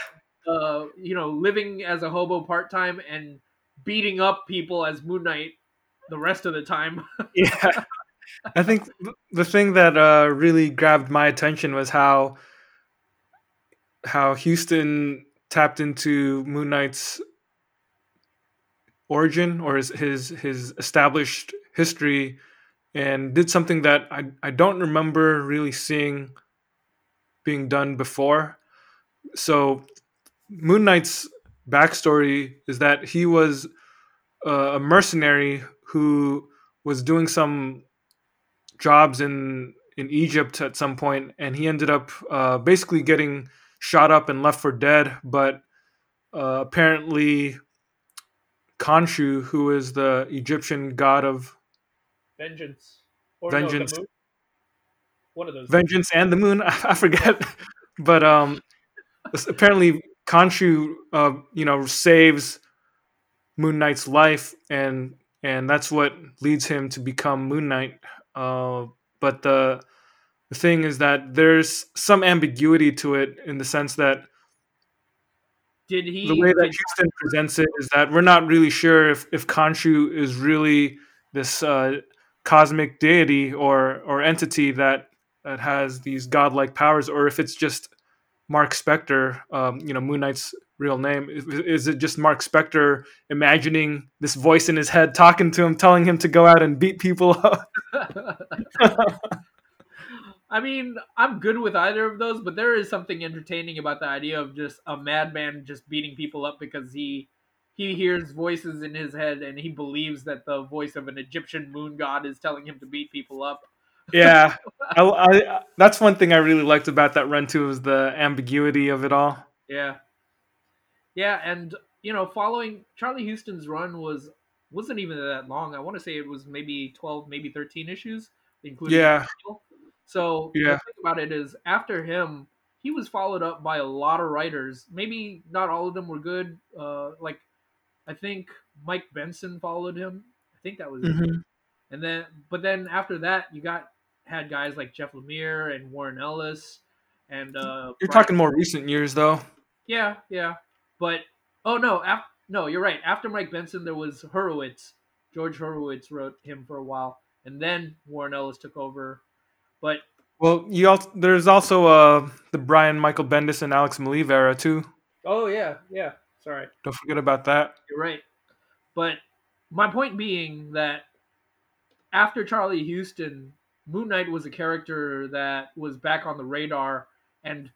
uh, you know, living as a hobo part time and beating up people as Moon Knight the rest of the time. Yeah. I think the thing that uh, really grabbed my attention was how how Huston tapped into Moon Knight's origin or his his, his established history and did something that I, I don't remember really seeing being done before. So Moon Knight's backstory is that he was a mercenary who was doing some jobs in in Egypt at some point, and he ended up uh, basically getting shot up and left for dead. But uh, apparently, Khonshu, who is the Egyptian god of Vengeance. Or Vengeance. No. One of those. vengeance and the moon, I forget, but um, apparently Khonshu, uh, you know, saves Moon Knight's life, and and that's what leads him to become Moon Knight. Uh, but the the thing is that there's some ambiguity to it in the sense that Did he? the way that Huston presents it is that we're not really sure if if Khonshu is really this uh, cosmic deity or or entity that that has these godlike powers, or if it's just Mark Spector, um, you know, Moon Knight's real name. Is, is it just Mark Spector imagining this voice in his head talking to him, telling him to go out and beat people up? I mean, I'm good with either of those, but there is something entertaining about the idea of just a madman just beating people up because he he hears voices in his head and he believes that the voice of an Egyptian moon god is telling him to beat people up. yeah, I, I, that's one thing I really liked about that run too was the ambiguity of it all. Yeah. Yeah, and you know, following Charlie Huston's run was wasn't even that long. I want to say it was maybe 12, maybe 13 issues, including Yeah. So Yeah. the thing about it is, after him, he was followed up by a lot of writers. Maybe not all of them were good. Uh, like I think Mike Benson followed him. I think that was it. Mhm. And then, but then after that, you got had guys like Jeff Lemire and Warren Ellis, and uh, You're Brian- talking more recent years though. yeah, yeah. But oh no, af- no, you're right. After Mike Benson, there was Hurwitz. George Hurwitz wrote him for a while, and then Warren Ellis took over. But Well, you also, there's also uh, the Brian Michael Bendis and Alex Maleev era too. oh yeah, yeah. Sorry, Don't forget about that. you're right. But my point being that after Charlie Huston, Moon Knight was a character that was back on the radar, and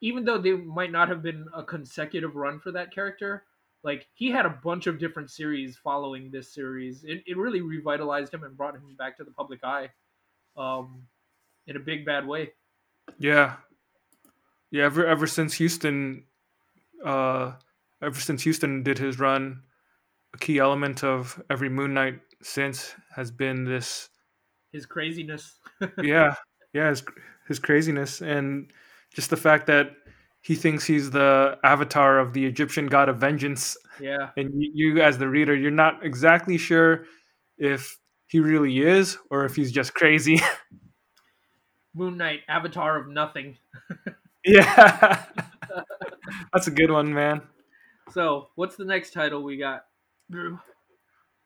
even though they might not have been a consecutive run for that character, like he had a bunch of different series following this series. It, it really revitalized him and brought him back to the public eye, um, in a big bad way. Yeah, yeah. Ever ever since Huston, uh, ever since Huston did his run, a key element of every Moon Knight since has been this. His craziness. Yeah, yeah. His his craziness and just the fact that he thinks he's the avatar of the Egyptian god of vengeance, yeah, and you, you as the reader, you're not exactly sure if he really is or if he's just crazy. Moon Knight, Avatar of Nothing. yeah, that's a good one, man. So, what's the next title we got, Drew?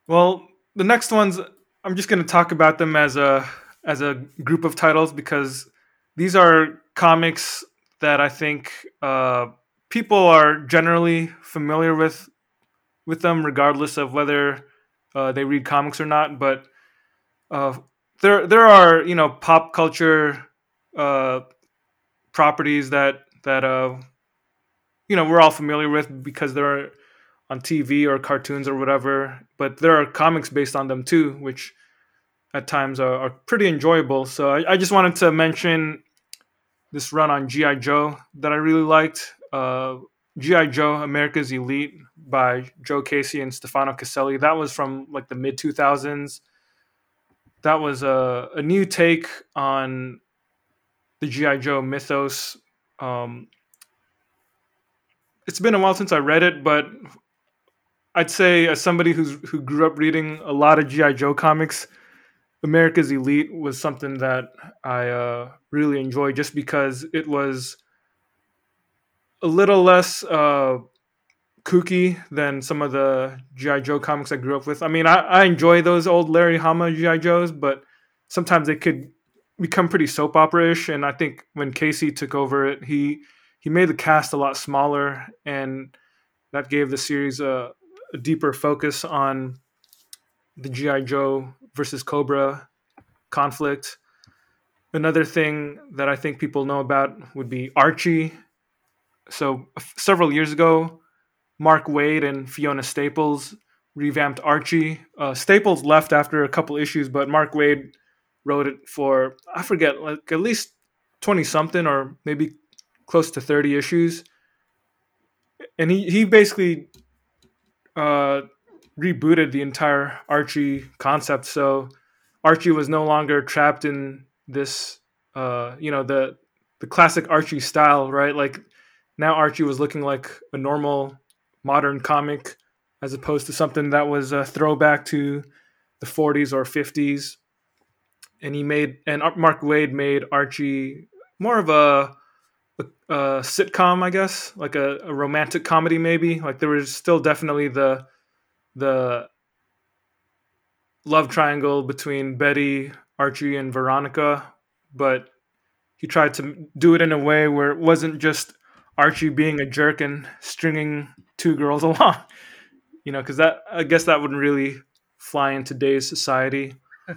Well, the next ones I'm just going to talk about them as a as a group of titles because these are comics that I think uh, people are generally familiar with with them, regardless of whether uh, they read comics or not. But uh, there there are you know pop culture uh, properties that that uh, you know we're all familiar with because they're on TV or cartoons or whatever, but there are comics based on them too, which at times are, are pretty enjoyable. So I, I, just wanted to mention this run on GI Joe that I really liked. Uh, GI Joe America's Elite by Joe Casey and Stefano Caselli. That was from like the mid 2000s. That was a, a new take on the GI Joe mythos. Um, it's been a while since I read it, but I'd say as somebody who's who grew up reading a lot of GI Joe comics, America's Elite was something that I uh, really enjoyed just because it was a little less uh, kooky than some of the GI Joe comics I grew up with. I mean, I, I enjoy those old Larry Hama GI Joes, but sometimes they could become pretty soap opera-ish. And I think when Casey took over it, he he made the cast a lot smaller, and that gave the series a, a deeper focus on the GI Joe versus Cobra conflict. Another thing that I think people know about would be Archie. So several years ago, Mark Waid and Fiona Staples revamped Archie. Uh, Staples left after a couple issues, but Mark Waid wrote it for I forget like at least twenty something or maybe close to thirty issues, and he he basically uh, rebooted the entire Archie concept. So Archie was no longer trapped in this, uh, you know, the the classic Archie style, right? Like now Archie was looking like a normal modern comic as opposed to something that was a throwback to the 40s or 50s. And he made and Mark Waid made Archie more of a, a, a sitcom, I guess, like a, a romantic comedy, maybe. Like there was still definitely the the love triangle between Betty, Archie, and Veronica, but he tried to do it in a way where it wasn't just Archie being a jerk and stringing two girls along. You know, because that I guess that wouldn't really fly in today's society.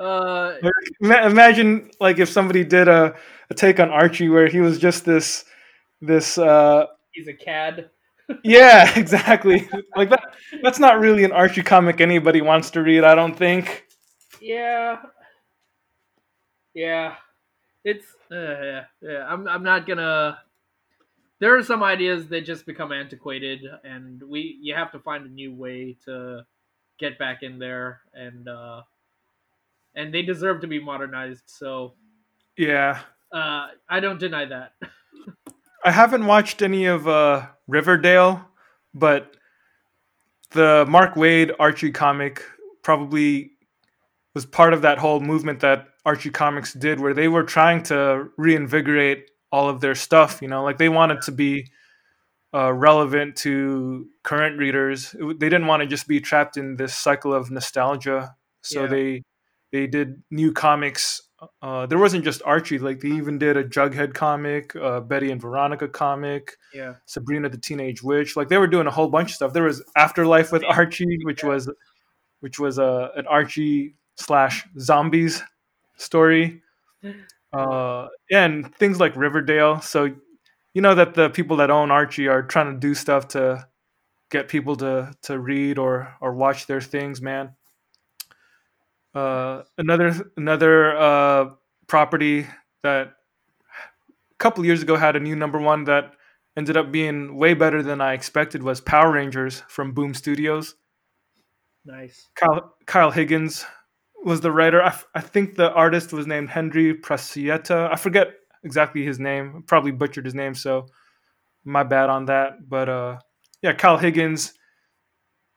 uh, Imagine like if somebody did a, a take on Archie where he was just this this uh he's a cad yeah, exactly. like that. That's not really an Archie comic anybody wants to read. I don't think. Yeah. Yeah. It's uh, yeah yeah. I'm I'm not gonna. There are some ideas that just become antiquated, and we you have to find a new way to get back in there, and uh, and they deserve to be modernized. So. Yeah. Uh, I don't deny that. I haven't watched any of uh, Riverdale, but the Mark Waid Archie comic probably was part of that whole movement that Archie Comics did, where they were trying to reinvigorate all of their stuff. You know, like they wanted to be uh, relevant to current readers. It, they didn't want to just be trapped in this cycle of nostalgia. So yeah. they they did new comics uh, there wasn't just Archie. Like they even did a Jughead comic, uh, Betty and Veronica comic, yeah, Sabrina the Teenage Witch. Like they were doing a whole bunch of stuff. There was Afterlife with Archie, which yeah. was which was a uh, an Archie slash zombies story. Uh, and things like Riverdale. So you know that the people that own Archie are trying to do stuff to get people to to read or or watch their things, man. Uh, another another uh, property that a couple years ago had a new number one that ended up being way better than I expected was Power Rangers from Boom Studios. Nice. Kyle, Kyle Higgins was the writer. I, I think the artist was named Hendry Prasetya. I forget exactly his name. Probably butchered his name, so my bad on that. But uh, yeah, Kyle Higgins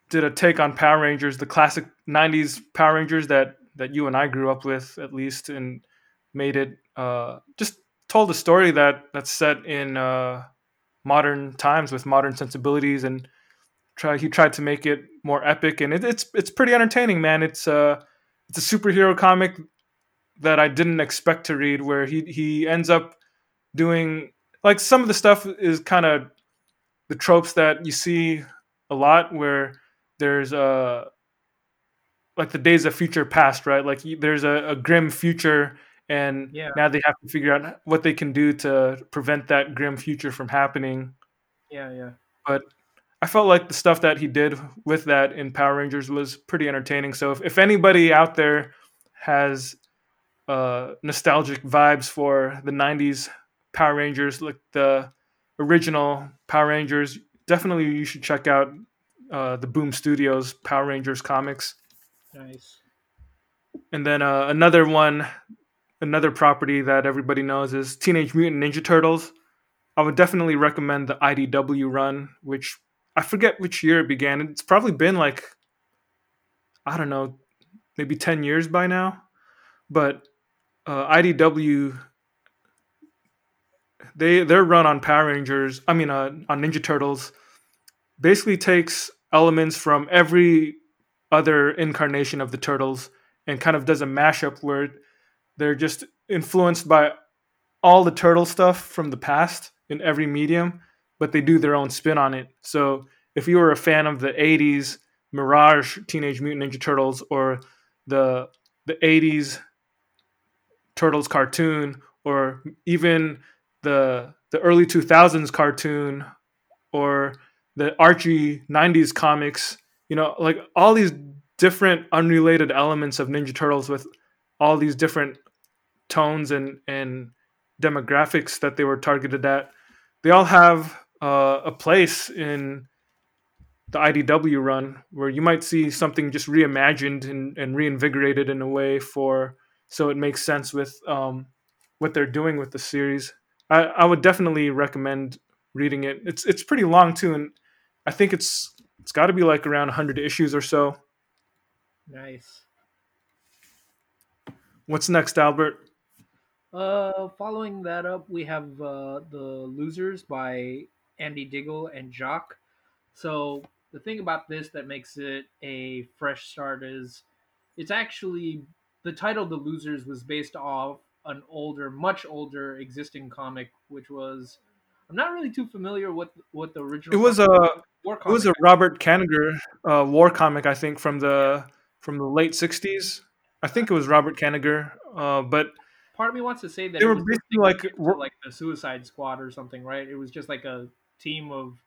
did a take on Power Rangers, the classic '90s Power Rangers that that you and I grew up with, at least, and made it uh, just told a story that that's set in uh, modern times with modern sensibilities, and try he tried to make it more epic, and it, it's it's pretty entertaining, man. It's uh it's a superhero comic that I didn't expect to read, where he he ends up doing like some of the stuff is kind of the tropes that you see a lot where there's a like the days of future past, right? Like there's a, a grim future, and Yeah. now they have to figure out what they can do to prevent that grim future from happening. Yeah, yeah. But I felt like the stuff that he did with that in Power Rangers was pretty entertaining. So if, if anybody out there has uh, nostalgic vibes for the '90s Power Rangers, like the original Power Rangers, definitely you should check out uh, the Boom Studios Power Rangers comics. Nice. And then uh, another one, another property that everybody knows is Teenage Mutant Ninja Turtles. I would definitely recommend the IDW run, which I forget which year it began. It's probably been like, I don't know, maybe 10 years by now. But uh, IDW, they their run on Power Rangers, I mean, uh, on Ninja Turtles, basically takes elements from every other incarnation of the Turtles and kind of does a mashup where they're just influenced by all the turtle stuff from the past in every medium, but they do their own spin on it. So if you were a fan of the 80s Mirage Teenage Mutant Ninja Turtles or the the 80s Turtles cartoon or even the the early 2000s cartoon or the Archie 90s comics, you know, like all these different unrelated elements of Ninja Turtles with all these different tones and and demographics that they were targeted at. They all have uh, a place in the IDW run where you might see something just reimagined and, and reinvigorated in a way for so it makes sense with um, what they're doing with the series. I, I would definitely recommend reading it. It's it's pretty long too, and I think it's it's got to be like around 100 issues or so. Nice. What's next, Albert? Uh, following that up, we have uh, the Losers by Andy Diggle and Jock. So the thing about this that makes it a fresh start is it's actually the title "The Losers" was based off an older, much older existing comic, which was I'm not really too familiar with what the original. It was a war it was a Robert Kaniger uh, war comic, I think, from the from the late 60s. I think it was Robert Kaniger, uh, but part of me wants to say that They it were was basically like- like the Suicide Squad or something, right? It was just like a team of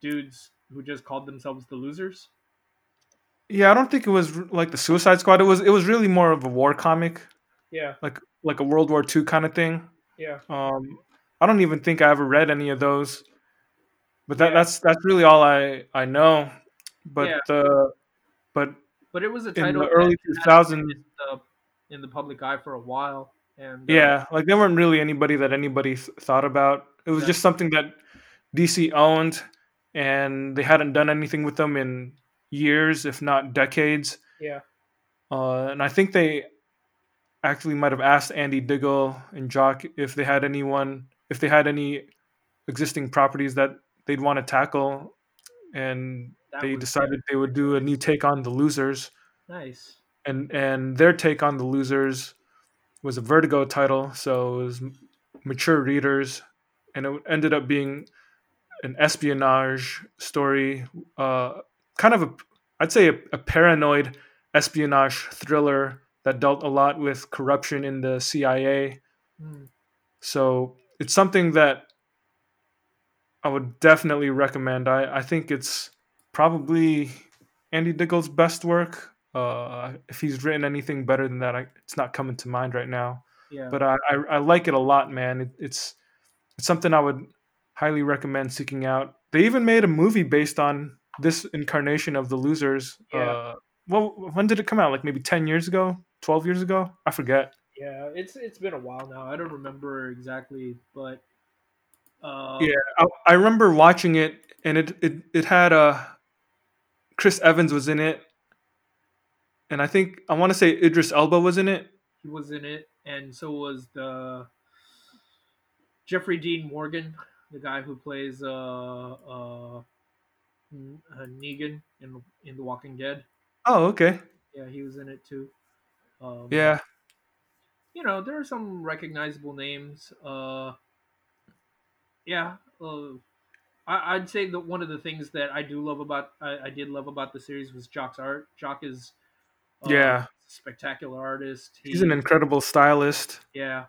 dudes who just called themselves the Losers. yeah, I don't think it was like the Suicide Squad. It was it was really more of a war comic, Yeah, like like a World War II kind of thing. yeah, Um, I don't even think I ever read any of those, but that, Yeah. that's that's really all I I know. But Yeah. the but but it was a in title the early had 2000s, in the, in the public eye for a while, and uh, yeah, like there weren't really anybody that anybody th- thought about. It was Yeah. just something that DC owned, and they hadn't done anything with them in years, if not decades. yeah, Uh, and I think they actually might have asked Andy Diggle and Jock if they had anyone, if they had any existing properties that they'd want to tackle, and that they decided they would do a new take on the losers. nice. And and their take on the losers was a Vertigo title, so it was mature readers, and it ended up being an espionage story, uh, kind of a, I'd say a, a paranoid espionage thriller that dealt a lot with corruption in the CIA. Hmm. So it's something that I would definitely recommend. I, I think it's probably Andy Diggle's best work. Uh, if he's written anything better than that, I, it's not coming to mind right now. Yeah, But I, I, I like it a lot, man. It, it's it's something I would highly recommend seeking out. They even made a movie based on this incarnation of the losers. Yeah. Uh, well, when did it come out? Like maybe ten years ago, twelve years ago? I forget. yeah, it's it's been a while now. I don't remember exactly, but uh, Yeah, I, I remember watching it, and it it it had uh, Chris Evans was in it, and I think I want to say Idris Elba was in it. he was in it, and so was the Jeffrey Dean Morgan, the guy who plays uh, uh, uh, Negan in in The Walking Dead. Oh, okay. Yeah, he was in it too. Um, Yeah, you know there are some recognizable names. Uh, yeah, uh, I, I'd say that one of the things that I do love about I, I did love about the series was Jock's art. Jock is uh, Yeah. spectacular artist. He's an incredible stylist. Yeah.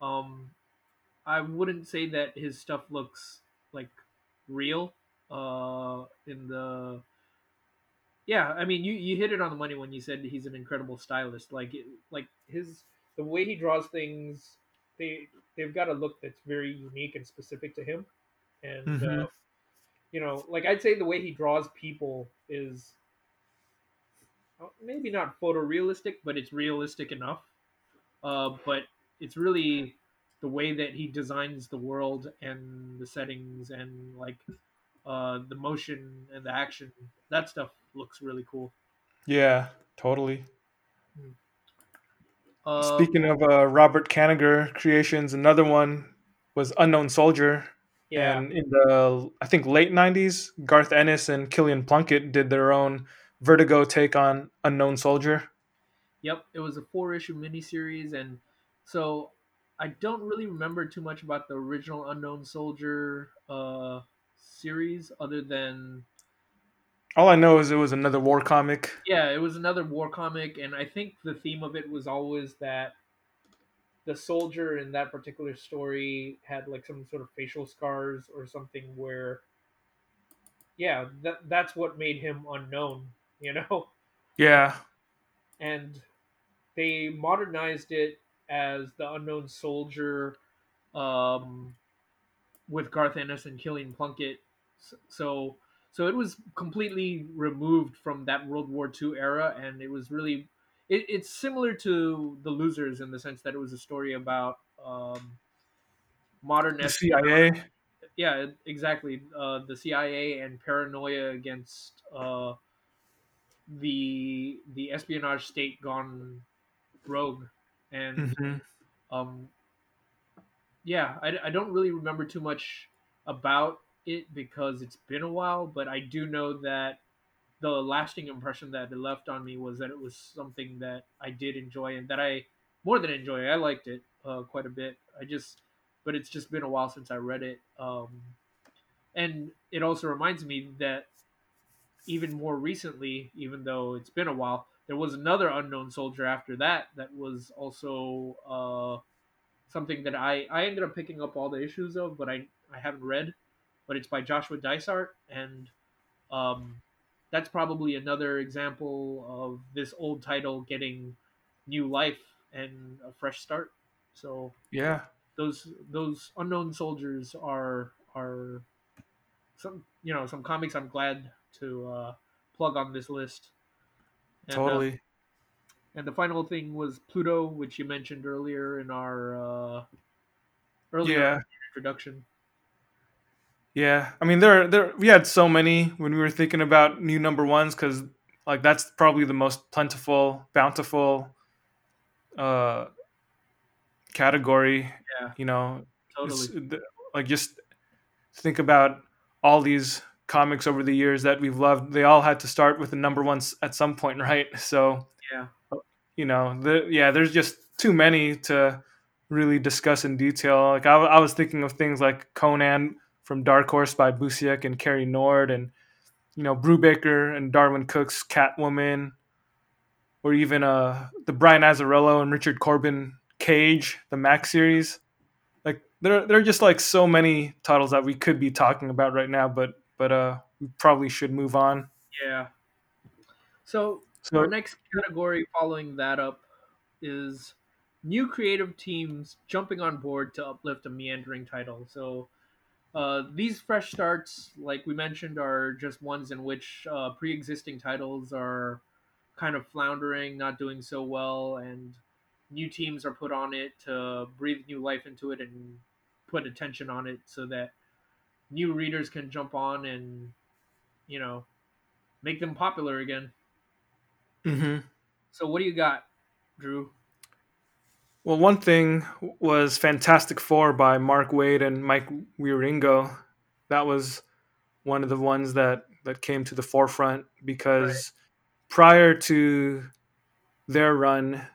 Um I wouldn't say that his stuff looks like real uh in the Yeah, I mean you you hit it on the money when you said he's an incredible stylist. Like it, like his the way he draws things they they've got a look that's very unique and specific to him. And Mhm. uh, you know, like I'd say the way he draws people is uh, maybe not photorealistic, but it's realistic enough. Uh, but it's really the way that he designs the world and the settings and like uh, the motion and the action. That stuff looks really cool. Yeah, totally. Uh, Speaking of uh, Robert Kanigher creations, another one was Unknown Soldier. yeah, And in the, I think, late 90s, Garth Ennis and Kilian Plunkett did their own Vertigo take on Unknown Soldier. Yep, it was a four issue miniseries, and so I don't really remember too much about the original Unknown Soldier uh, series, other than All I know is it was another war comic. yeah, it was another war comic, and I think the theme of it was always that the soldier in that particular story had like some sort of facial scars or something where yeah, that that's what made him unknown, you know? Yeah. and they modernized it as the unknown soldier um, with Garth Ennis and Kilian Plunkett. So so it was completely removed from that World War II era, and it was really it, it's similar to the Losers in the sense that it was a story about um, modern The CIA. yeah, exactly. Uh, the CIA and paranoia against uh, the the espionage state gone rogue, and hmm um, yeah, I, I don't really remember too much about it because it's been a while, but I do know that the lasting impression that it left on me was that it was something that I did enjoy and that I more than enjoy. I liked it uh, quite a bit. I just, but it's just been a while since I read it. Um, and it also reminds me that even more recently, even though it's been a while, there was another unknown soldier after that that was also uh, something that I I ended up picking up all the issues of, but I I haven't read. But it's by Joshua Dysart, and um, that's probably another example of this old title getting new life and a fresh start. So Yeah. those those unknown soldiers are are some you know some comics I'm glad to uh, plug on this list. And, uh, Totally. and the final thing was Pluto, which you mentioned earlier in our uh, earlier Yeah. introduction. Yeah, I mean, there, there, we had so many when we were thinking about new number ones because, like, that's probably the most plentiful, bountiful uh, category. Yeah, You know, totally. Like just think about all these comics over the years that we've loved. They all had to start with the number ones at some point, right? So, Yeah, you know, the, yeah, there's just too many to really discuss in detail. Like I was thinking of things like Conan from Dark Horse by Busiek and Cary Nord, and you know, Brubaker and Darwyn Cooke's Catwoman, or even uh the Brian Azzarello and Richard Corbin Cage, the Max series. Like there, there are just like so many titles that we could be talking about right now, but but uh, we probably should move on. yeah. So So our next category following that up is new creative teams jumping on board to uplift a meandering title. So uh, these fresh starts, like we mentioned, are just ones in which uh, pre-existing titles are kind of floundering, not doing so well, and new teams are put on it to breathe new life into it and put attention on it so that new readers can jump on and you know make them popular again. hmm So what do you got, Drew? Well, one thing was Fantastic Four by Mark Waid and Mike Wieringo. That was one of the ones that that came to the forefront because prior to their run,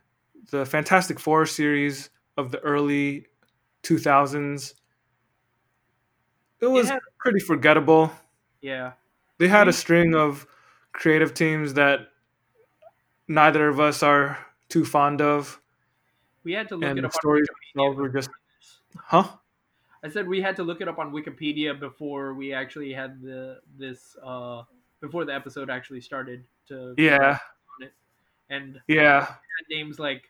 the Fantastic Four series of the early 2000s it was had- pretty forgettable. Yeah, They had a string of creative teams that neither of us are too fond of, We had to look and it the up on stories themselves were just, huh? I said we had to look it up on Wikipedia before we actually had the this uh before the episode actually started to Yeah, on it. And yeah, had names like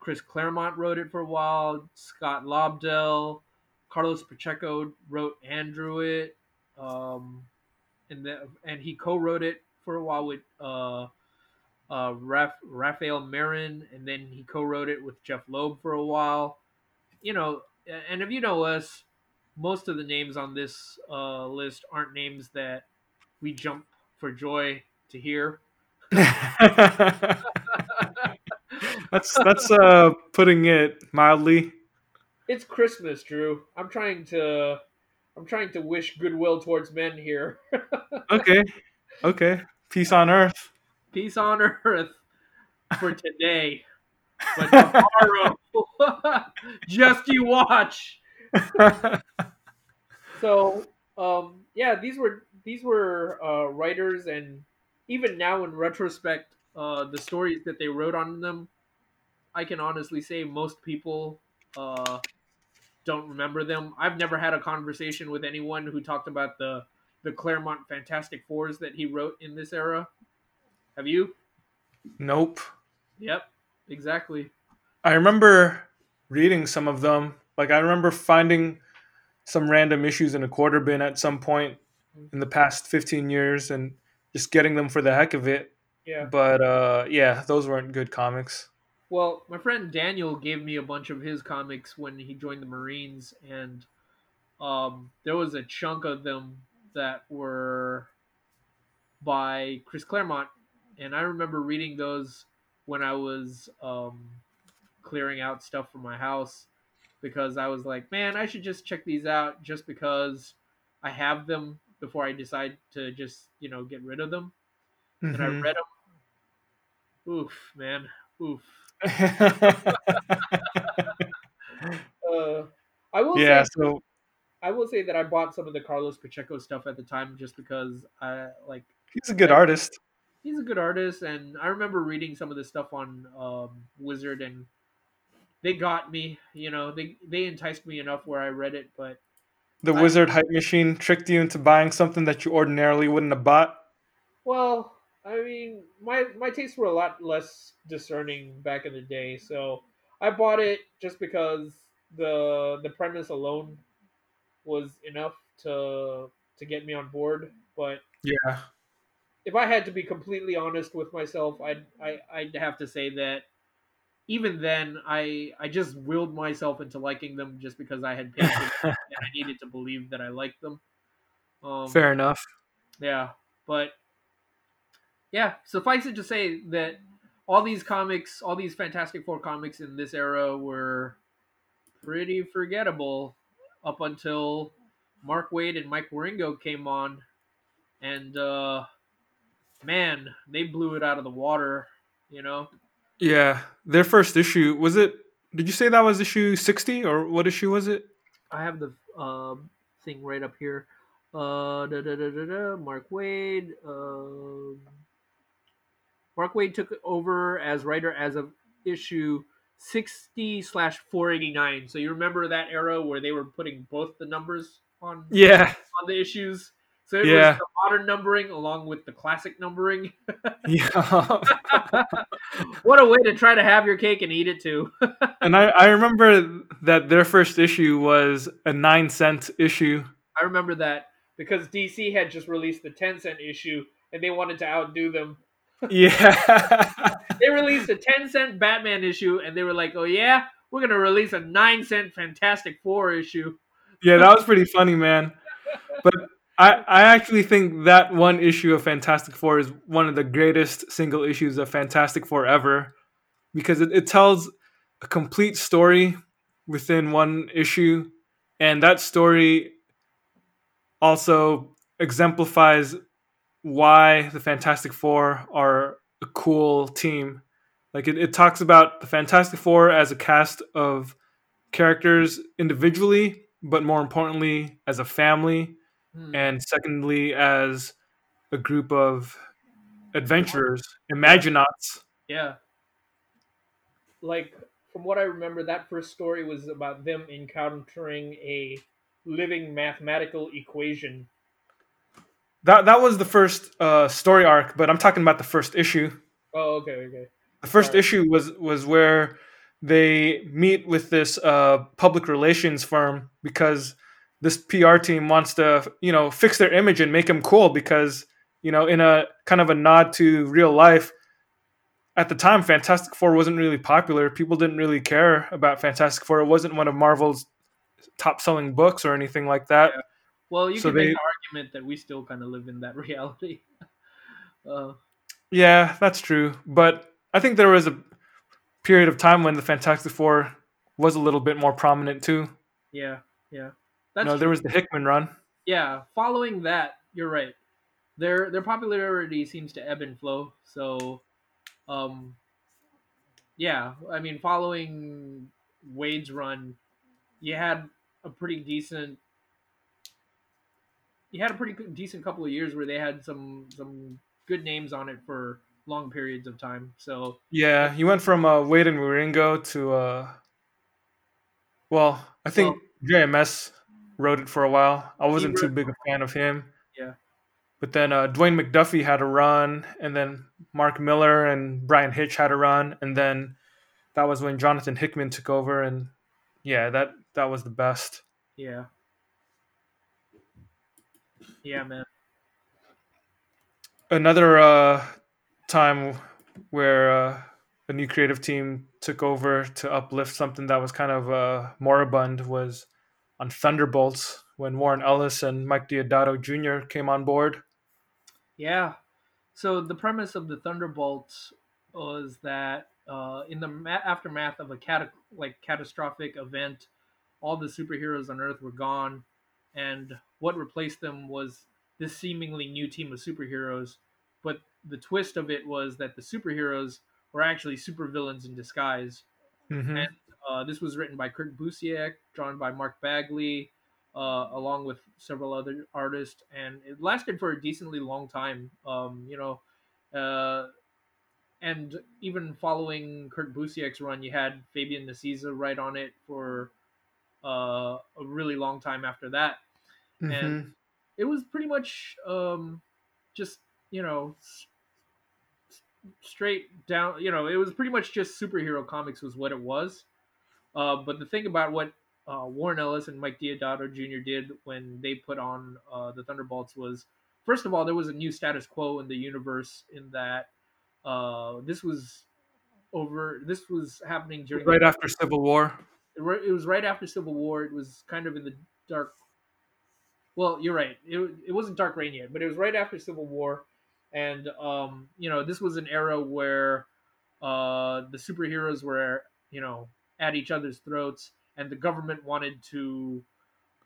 Chris Claremont wrote it for a while, Scott Lobdell, Carlos Pacheco wrote and drew it, um, and the, and he co-wrote it for a while with uh, uh, Raf- Rafael Marín, and then he co-wrote it with Jeph Loeb for a while. You know, and if you know us, most of the names on this uh, list aren't names that we jump for joy to hear. that's that's uh putting it mildly. It's Christmas, Drew. I'm trying to I'm trying to wish goodwill towards men here. Okay, okay. Peace on earth. Peace on earth for today. But tomorrow just you watch. So um yeah, these were these were uh writers and even now in retrospect, uh the stories that they wrote on them, I can honestly say most people uh don't remember them. I've never had a conversation with anyone who talked about the the Claremont Fantastic Fours that he wrote in this era. Have you? nope. Yep, exactly. I remember reading some of them. Like I remember finding some random issues in a quarter bin at some point in the past 15 years and just getting them for the heck of it. Yeah. But uh yeah, those weren't good comics. Well, my friend Daniel gave me a bunch of his comics when he joined the Marines, and um, there was a chunk of them that were by Chris Claremont, and I remember reading those when I was um, clearing out stuff from my house because I was like, man, I should just check these out just because I have them before I decide to just you know get rid of them. And I Mhm. read them. Oof, man, oof. Uh, I will yeah, say so I will say that I bought some of the Carlos Pacheco stuff at the time just because I like he's a good artist. he's a good artist and I remember reading some of the stuff on um, Wizard and they got me, you know, they they enticed me enough where I read it, but The I- wizard hype machine tricked you into buying something that you ordinarily wouldn't have bought. well, I mean, my my tastes were a lot less discerning back in the day, so I bought it just because the the premise alone was enough to to get me on board, but Yeah. if I had to be completely honest with myself, I'd I, I'd have to say that even then I I just willed myself into liking them just because I had and I needed to believe that I liked them. Um, Fair enough. Yeah, but yeah, suffice it to say that all these comics, all these Fantastic Four comics in this era were pretty forgettable up until Mark Waid and Mike Wieringo came on, and uh, man, they blew it out of the water. You know, Yeah. Their first issue was it did you say that was issue 60 or what issue was it? I have the um, thing right up here. Uh, da, da, da, da, da, Mark Waid. Um, Mark Waid took over as writer as of issue 60 slash 489. So you remember that era where they were putting both the numbers on Yeah. on the issues. So it Yeah. was the modern numbering along with the classic numbering. Yeah. what a way to try to have your cake and eat it too. and I, I remember that their first issue was a nine cent issue. I remember that because DC had just released the 10 cent issue and they wanted to outdo them. Yeah. They released a 10 cent Batman issue and they were like, oh yeah, we're going to release a 9 cent Fantastic Four issue. yeah, that was pretty funny, man. But I, I actually think that one issue of Fantastic Four is one of the greatest single issues of Fantastic Four ever because it, it tells a complete story within one issue. And that story also exemplifies why the Fantastic Four are a cool team. Like it, it talks about the Fantastic Four as a cast of characters individually, but more importantly, as a family, Hmm. and secondly, as a group of adventurers, Imaginauts. yeah. like from what I remember, that first story was about them encountering a living mathematical equation. That that was the first uh, story arc, but I'm talking about the first issue. Oh, okay, okay. The first Alright. issue was was where they meet with this uh, public relations firm because this PR team wants to you know fix their image and make them cool because you know in a kind of a nod to real life. At the time, Fantastic Four wasn't really popular. People didn't really care about Fantastic Four. It wasn't one of Marvel's top selling books or anything like that. Yeah. Well, you So can make they- the that we still kind of live in that reality. uh, Yeah, that's true. But I think there was a period of time when the Fantastic Four was a little bit more prominent too. yeah, yeah. You That's know, there was the Hickman run. yeah. Following that, you're right. Their their popularity seems to ebb and flow. So, um, yeah. I mean, following Waid's run, you had a pretty decent. You had a pretty decent couple of years where they had some some good names on it for long periods of time. So Yeah, he went from uh, Waid and Wieringo to uh, well, I think JMS wrote it for a while. I wasn't too big a fan of him. Yeah. But then uh, Dwayne McDuffie had a run, and then Mark Millar and Bryan Hitch had a run, and then that was when Jonathan Hickman took over, and yeah, that that was the best. yeah, yeah, man. another uh, time where uh, a new creative team took over to uplift something that was kind of uh, moribund was on Thunderbolts when Warren Ellis and Mike Deodato Jr. came on board. Yeah. So the premise of the Thunderbolts was that uh, in the ma- aftermath of a cata- like catastrophic event, all the superheroes on Earth were gone, and what replaced them was this seemingly new team of superheroes. But the twist of it was that the superheroes were actually supervillains in disguise. hmm And uh, this was written by Kurt Busiek, drawn by Mark Bagley, uh, along with several other artists, and it lasted for a decently long time. Um, you know, uh, and even following Kurt Busiek's run, you had Fabian Nicieza write on it for uh, a really long time after that. Hmm And it was pretty much um, just you know s- straight down. You know, it was pretty much just superhero comics was what it was. Uh, but the thing about what uh, Warren Ellis and Mike Deodato Jr. did when they put on uh, the Thunderbolts was, first of all, there was a new status quo in the universe in that uh, this was over. This was happening during Right after Civil War. it was right after Civil War. It was kind of in the dark. Well, you're right. It, it wasn't Dark Reign yet, but it was right after Civil War, and um, you know this was an era where uh, the superheroes were you know at each other's throats, and the government wanted to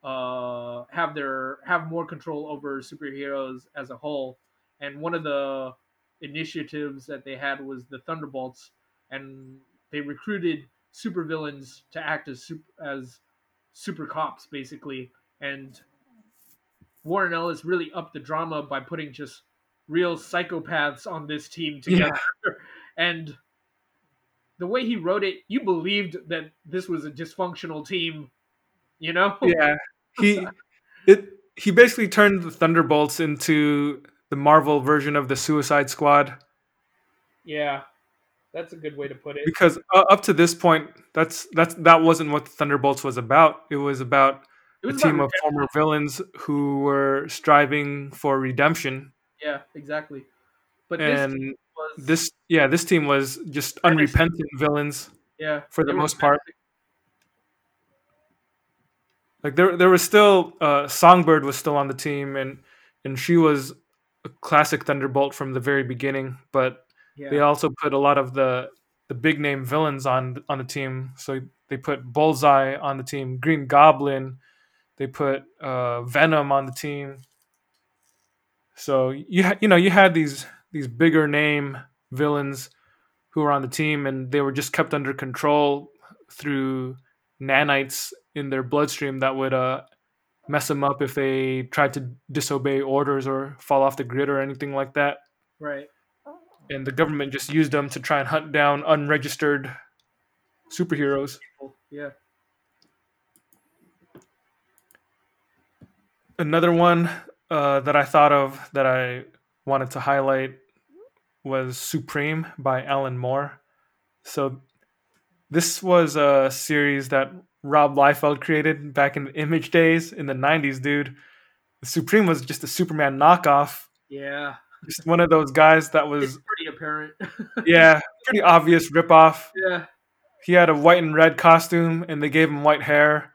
uh, have their have more control over superheroes as a whole. And one of the initiatives that they had was the Thunderbolts, and they recruited supervillains to act as super, as super cops basically and Warren Ellis really upped the drama by putting just real psychopaths on this team together. And the way he wrote it you believed that this was a dysfunctional team you know? Yeah, he it he basically turned the Thunderbolts into the Marvel version of the Suicide Squad. yeah. That's a good way to put it. Because uh, up to this point that's that's that wasn't what the thunderbolts was about. It was about a team of former villains who were striving for redemption yeah exactly but this and team was this yeah this team was just unrepentant villains yeah for the most part like there there was still uh songbird was still on the team and and she was a classic thunderbolt from the very beginning but yeah They also put a lot of the the big name villains on on the team. So they put Bullseye on the team, Green Goblin. They put uh, Venom on the team. So you ha- you know you had these these bigger name villains who were on the team, and they were just kept under control through nanites in their bloodstream that would uh, mess them up if they tried to disobey orders or fall off the grid or anything like that right and the government just used them to try and hunt down unregistered superheroes. Yeah. Another one uh, that I thought of that I wanted to highlight was Supreme by Alan Moore. So this was a series that Rob Liefeld created back in the Image days in the '90s, dude. Supreme was just a Superman knockoff. Yeah. Just one of those guys that was It's pretty apparent. yeah, pretty obvious ripoff. yeah. He had a white and red costume, and they gave him white hair,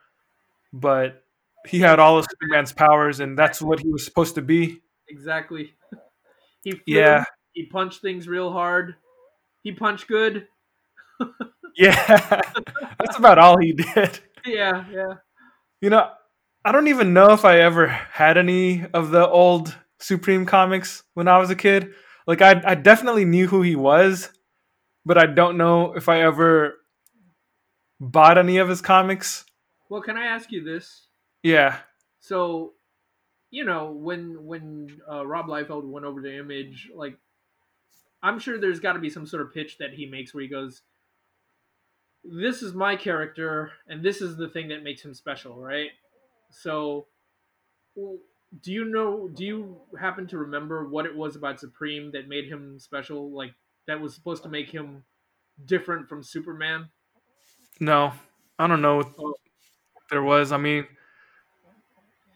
but he had all of Superman's powers, and that's what he was supposed to be. Exactly. He flew, Yeah, He punched things real hard. He punched good. yeah, that's about all he did. Yeah, yeah. You know, I don't even know if I ever had any of the old Supreme comics when I was a kid. Like, I, I definitely knew who he was, but I don't know if I ever bought any of his comics. Well, can I ask you this? Yeah, So, you know, when when uh, Rob Liefeld went over to Image, like, I'm sure there's got to be some sort of pitch that he makes where he goes, "This is my character, and this is the thing that makes him special," right? So, do you know? Do you happen to remember what it was about Supreme that made him special? Like, that was supposed to make him different from Superman? no, I don't know Oh. there was. I mean,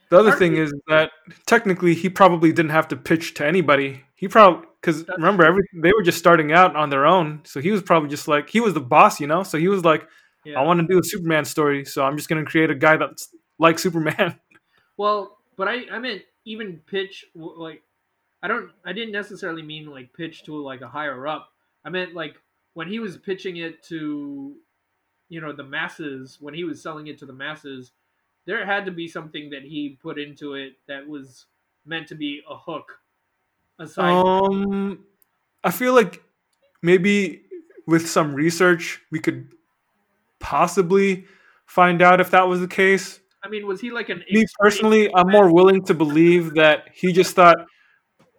the other Part thing of is that technically he probably didn't have to pitch to anybody. He probably because remember every they were just starting out on their own, so he was probably just like he was the boss, you know. So he was like, Yeah. I want to do a Superman story, so I'm just gonna create a guy that's like Superman. Well, but I I meant even pitch like I don't I didn't necessarily mean like pitch to like a higher up. I meant like when he was pitching it to you know the masses when he was selling it to the masses there had to be something that he put into it that was meant to be a hook aside Um, I feel like maybe with some research we could possibly find out if that was the case. I mean was he like an Me personally, I'm more willing to believe that he just thought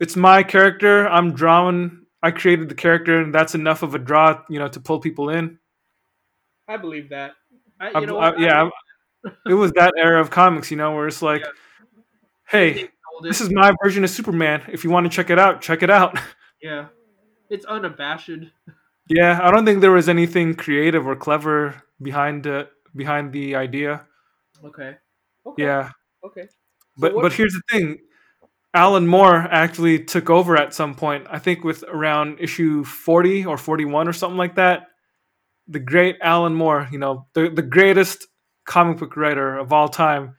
it's my character. I'm drawing. I created the character, and that's enough of a draw, you know, to pull people in. I believe that I, I- you know I- yeah, It was that era of comics, you know, where it's like, Yeah. hey, this is my version of Superman. If you want to check it out, check it out. yeah it's unabashed yeah, I don't think there was anything creative or clever behind uh, behind the idea. okay okay Yeah, okay So but what- but here's the thing. Alan Moore actually took over at some point. I think with around issue 40 or 41 or something like that. The great Alan Moore, you know, the the greatest comic book writer of all time,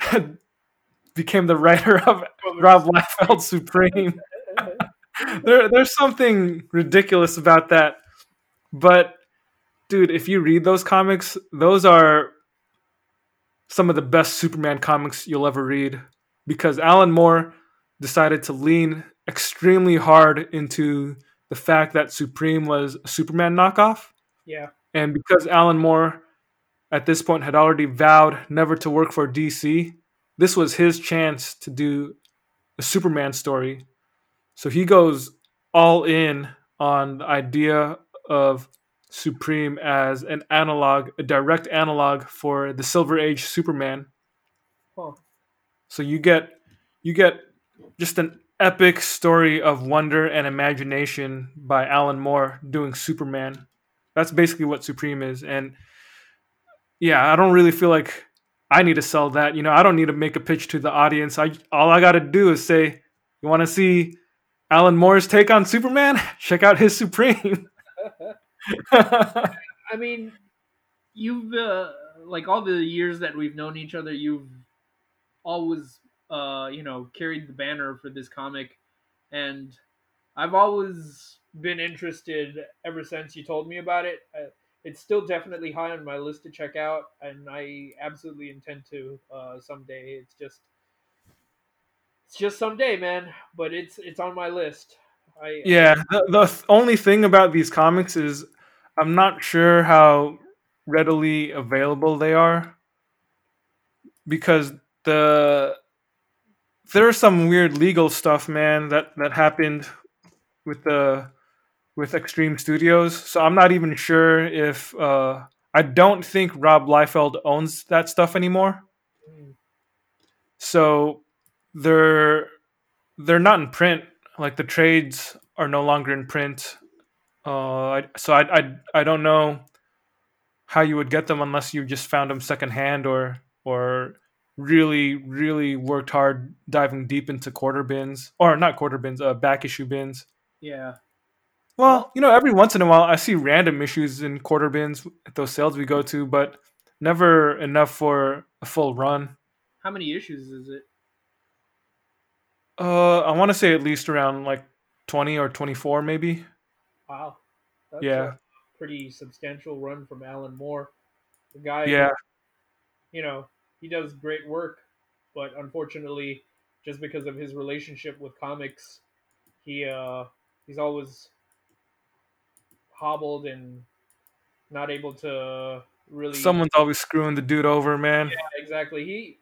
became the writer of Rob Liefeld Supreme. there, there's something ridiculous about that. But, dude, if you read those comics, those are some of the best Superman comics you'll ever read because Alan Moore decided to lean extremely hard into the fact that Supreme was a Superman knockoff. yeah And because Alan Moore at this point had already vowed never to work for DC, this was his chance to do a Superman story. So he goes all in on the idea of Supreme as an analog, a direct analog for the Silver Age Superman. So you get you get just an epic story of wonder and imagination by Alan Moore doing Superman. That's basically what Supreme is. And yeah, I don't really feel like I need to sell that. You know, I don't need to make a pitch to the audience. I all I got to do is say, "You want to see Alan Moore's take on Superman? Check out his Supreme." I mean, you've uh, like all the years that we've known each other, you've always, uh, you know, carried the banner for this comic, and I've always been interested ever since you told me about it. Uh, it's still definitely high on my list to check out, and I absolutely intend to uh, someday. It's just, it's just someday, man. But it's it's on my list. I yeah, the, the th- only thing about these comics is I'm not sure how readily available they are because the there's some weird legal stuff, man, that that happened with the with Extreme Studios. So I'm not even sure if uh, I don't think Rob Liefeld owns that stuff anymore. So they're they're not in print. Like the trades are no longer in print. Uh, so I, I I don't know how you would get them unless you just found them secondhand or or really really worked hard diving deep into quarter bins or not quarter bins, uh, back issue bins. Yeah. Well, you know, every once in a while I see random issues in quarter bins at those sales we go to, but never enough for a full run. How many issues is it? Uh, I want to say at least around like twenty or twenty-four, maybe. Wow. That's Yeah. a pretty substantial run from Alan Moore. The guy, Yeah, you know, he does great work, but unfortunately, just because of his relationship with comics, he uh he's always hobbled and not able to really someone's always screwing the dude over, man. Yeah, exactly. He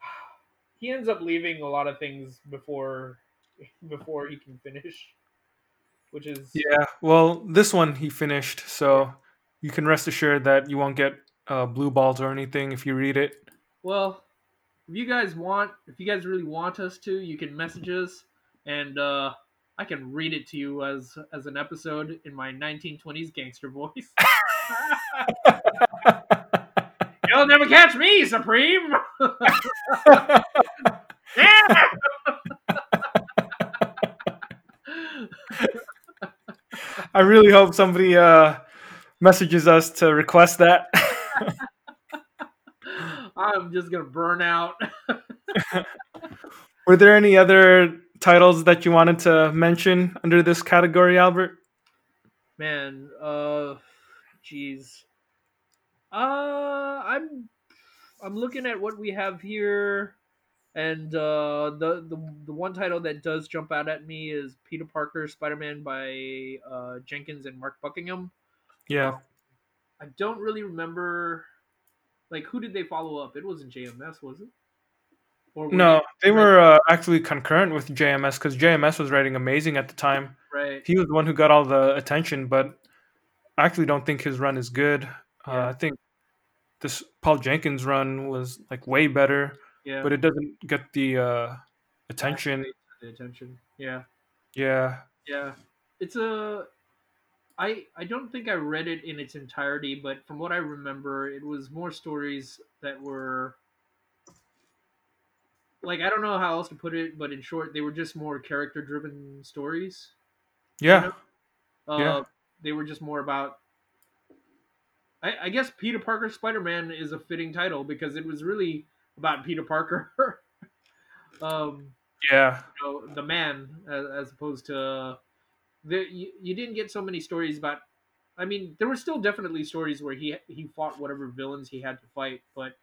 he ends up leaving a lot of things before before he can finish, which is Yeah. Well, this one he finished, so you can rest assured that you won't get uh, blue balls or anything if you read it. well. If you guys want, if you guys really want us to, you can message us, and uh, I can read it to you as as an episode in my 1920s gangster voice. You'll never catch me, Supreme. yeah! I really hope somebody uh, messages us to request that. I'm just gonna burn out. Were there any other titles that you wanted to mention under this category, Albert? Man, uh, jeez. Uh, I'm, I'm looking at what we have here, and uh, the the the one title that does jump out at me is Peter Parker Spider-Man by uh, Jenkins and Mark Buckingham. Yeah. I don't really remember, like, who did they follow up? It wasn't JMS, was it? Were No, they were uh, actually concurrent with JMS because JMS was writing amazing at the time. right. He was the one who got all the attention, but I actually don't think his run is good. Uh, I think this Paul Jenkins run was like way better, Yeah, but it doesn't get the uh, attention. the attention. Yeah. Yeah. Yeah, it's a. I I don't think I read it in its entirety, but from what I remember, it was more stories that were like I don't know how else to put it, but in short, they were just more character-driven stories. Yeah. Uh, Yeah. They were just more about. I, I guess Peter Parker Spider-Man is a fitting title because it was really about Peter Parker. um, Yeah. you know, the man as, as opposed to the you, you didn't get so many stories about i mean there were still definitely stories where he he fought whatever villains he had to fight but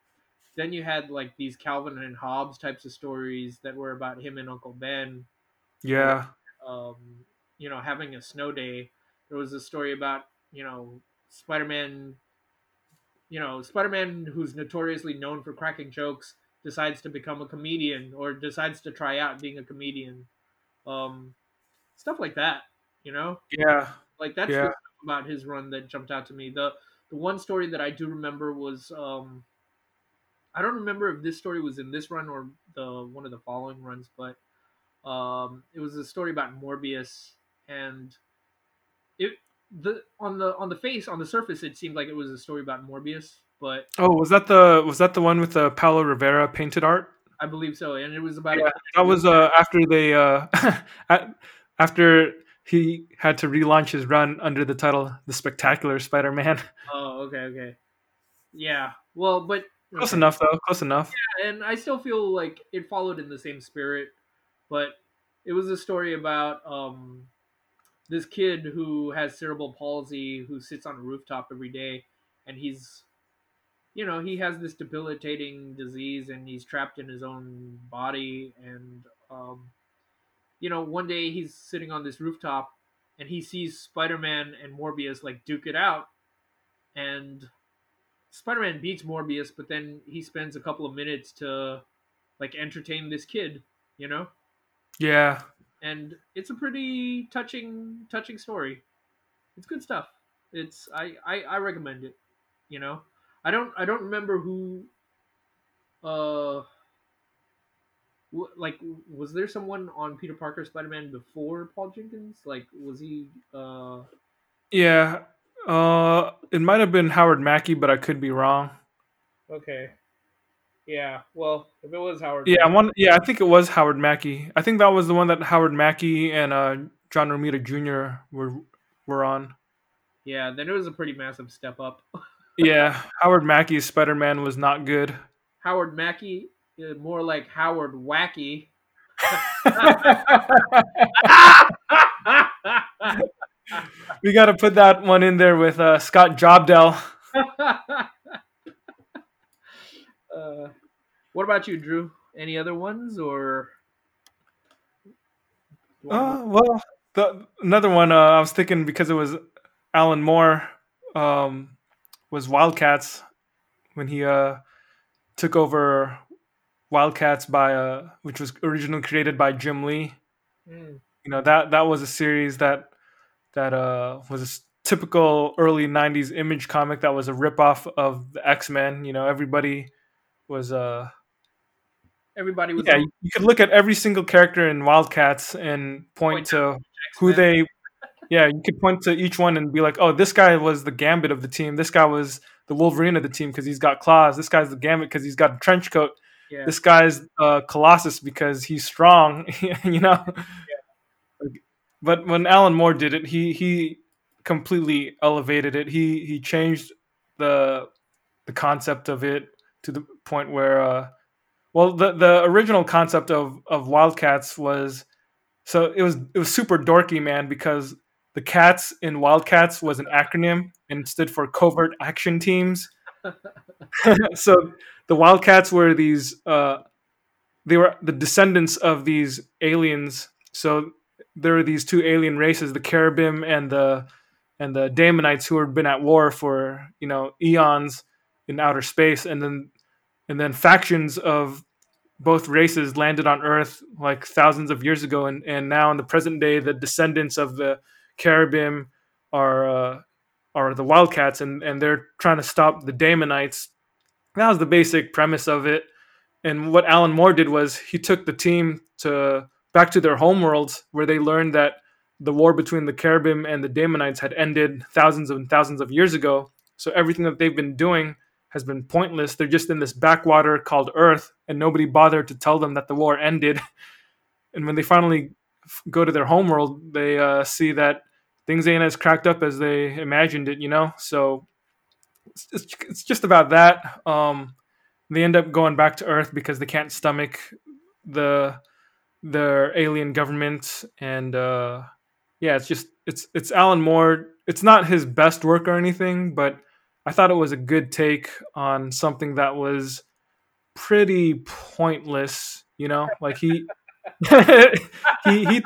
then you had like these calvin and hobbes types of stories that were about him and uncle ben Yeah. um, you know having a snow day there was a story about you know spider-man you know spider-man who's notoriously known for cracking jokes decides to become a comedian or decides to try out being a comedian um, stuff like that you know Yeah. like that's Yeah. about his run that jumped out to me the the one story that i do remember was um i don't remember if this story was in this run or the one of the following runs but um it was a story about morbius and it the on the on the face on the surface it seemed like it was a story about morbius but Oh, was that the was that the one with the Paolo Rivera painted art? i believe so and it was about Yeah, That was uh, after they uh, after he had to relaunch his run under the title "The Spectacular Spider-Man." oh okay okay yeah well but Close enough, though. Close enough. and I still feel like it followed in the same spirit, but it was a story about um, this kid who has cerebral palsy who sits on a rooftop every day, and he's, you know, he has this debilitating disease and he's trapped in his own body, and um, you know, one day he's sitting on this rooftop and he sees Spider-Man and Morbius like duke it out, and Spider-Man beats Morbius, but then he spends a couple of minutes to like entertain this kid, you know? Yeah, And it's a pretty touching touching story. It's good stuff. It's I I, I recommend it. You know, I don't I don't remember who. Uh, like was there someone on Peter Parker Spider Man before Paul Jenkins? Like was he? Uh, Yeah. Uh, it might have been Howard Mackie, but I could be wrong. okay. Yeah. Well, if it was Howard. Yeah, I want. Yeah, I think it was Howard Mackie. I think that was the one that Howard Mackie and uh, John Romita Jr. were were on. Yeah. Then it was a pretty massive step up. Yeah, Howard Mackie's Spider Man was not good. Howard Mackie, uh, more like Howard Wacky. we got to put that one in there with uh, Scott Jobdell. uh, what about you, Drew? Any other ones or? Uh, well, the another one uh, I was thinking because it was Alan Moore um, was Wildcats when he uh, took over Wildcats by uh, which was originally created by Jim Lee. Mm, You know that that was a series that that uh, was a typical early '90s image comic that was a ripoff of the X Men. You know, everybody was uh everybody was yeah. on You, could look at every single character in Wildcats and point Point to who X-Men. they yeah you could point to each one and be like oh this guy was the gambit of the team this guy was the wolverine of the team because he's got claws this guy's the gambit because he's got a trench coat Yeah. this guy's uh, colossus because he's strong you know but when alan moore did it he he completely elevated it he he changed the the concept of it to the point where uh well the the original concept of of wildcats was so it was it was super dorky, man, because the cats in Wildcats was an acronym and stood for covert action teams. so the Wildcats were these uh they were the descendants of these aliens. So there were these two alien races, the Kherubim and the and the Daemonites who had been at war for, you know, eons in outer space and then and then factions of both races landed on Earth like thousands of years ago, and, and now in the present day, the descendants of the Kherubim are uh, are the Wildcats, and, and they're trying to stop the Daemonites. That was the basic premise of it. And what Alan Moore did was he took the team to back to their homeworlds, where they learned that the war between the Kherubim and the Daemonites had ended thousands and thousands of years ago. So everything that they've been doing has been pointless. They're just in this backwater called Earth, and nobody bothered to tell them that the war ended. And when they finally go to their homeworld, they uh, see that things ain't as cracked up as they imagined it, you know? So it's, it's, it's just about that. Um, they end up going back to Earth because they can't stomach the their alien government and uh yeah it's just it's it's alan moore it's not his best work or anything but I thought it was a good take on something that was pretty pointless, you know? Like he he he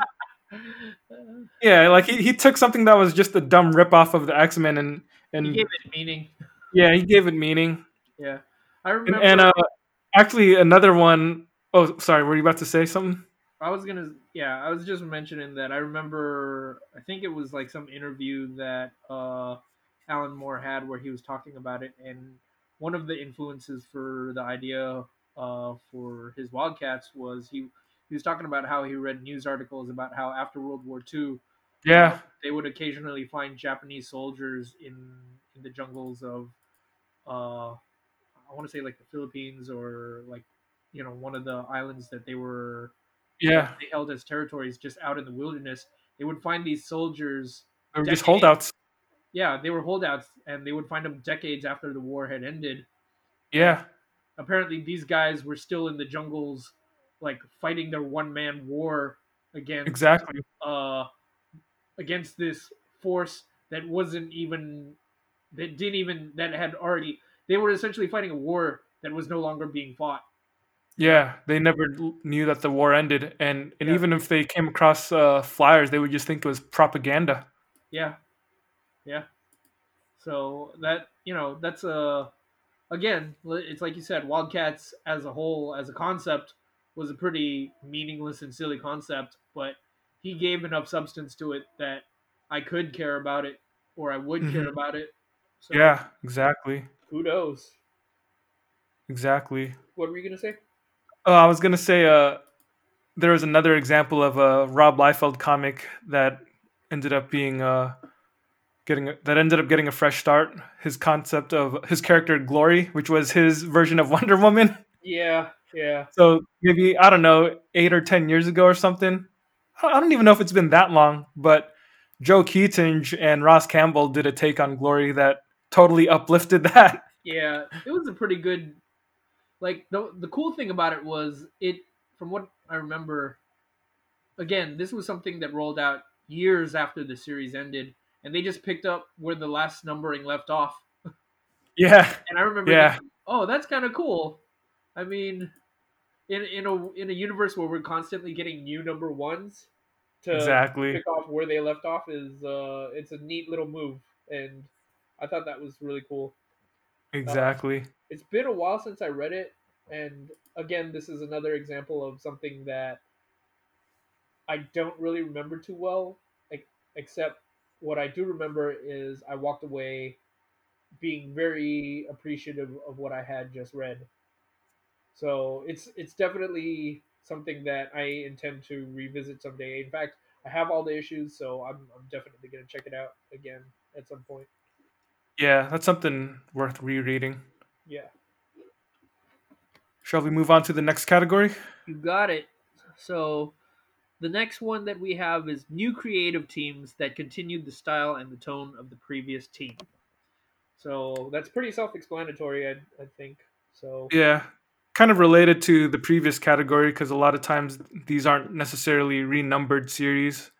yeah, like he, he took something that was just a dumb rip off of the X-Men and he and gave it meaning. yeah, he gave it meaning. Yeah, I And, remember. and uh actually another one oh sorry, were you about to say something? I was gonna, yeah, I was just mentioning that. I remember, I think it was like some interview that uh, Alan Moore had where he was talking about it, and one of the influences for the idea uh, for his Wildcats was he he was talking about how he read news articles about how after World War II, Yeah. they would occasionally find Japanese soldiers in in the jungles of, uh, I want to say like the Philippines or like, you know, one of the islands that they were Yeah. they held as territories just out in the wilderness. They would find these soldiers. They were just holdouts. Yeah, they were holdouts, and they would find them decades after the war had ended. Yeah. Apparently, these guys were still in the jungles, like fighting their one man war against Exactly. uh, against this force that wasn't even that didn't even that had already. They were essentially fighting a war that was no longer being fought. Yeah, they never knew that the war ended, and and Yeah. even if they came across uh, flyers, they would just think it was propaganda. Yeah, yeah. So that you know that's a again it's like you said, Wildcats as a whole as a concept was a pretty meaningless and silly concept, but he gave enough substance to it that I could care about it or I would care Mhm. about it. So Yeah, exactly. Who knows? Exactly. What were you gonna say? Oh, I was gonna say, uh, there was another example of a Rob Liefeld comic that ended up being uh, getting a, that ended up getting a fresh start. His concept of his character Glory, which was his version of Wonder Woman. Yeah, yeah, So maybe I don't know, eight or ten years ago or something. I I don't even know if it's been that long, but Joe Keatinge and Ross Campbell did a take on Glory that totally uplifted that. yeah. It was a pretty good. Like the the cool thing about it was it, from what I remember. Again, this was something that rolled out years after the series ended, and they just picked up where the last numbering left off. Yeah, And I remember, Yeah. thinking, oh, that's kind of cool. I mean, in in a in a universe where we're constantly getting new number ones to exactly. pick off where they left off is uh, it's a neat little move, and I thought that was really cool. Um, exactly. It's been a while since I read it, and again, this is another example of something that I don't really remember too well, ex- except what I do remember is I walked away being very appreciative of what I had just read. So it's it's definitely something that I intend to revisit someday. In fact, I have all the issues, so I'm I'm definitely gonna check it out again at some point. Yeah, that's something worth rereading. Yeah. Shall we move on to the next category? You got it. So the next one that we have is new creative teams that continued the style and the tone of the previous team. So that's pretty self-explanatory, I, I think. So Yeah, kind of related to the previous category because a lot of times these aren't necessarily renumbered series.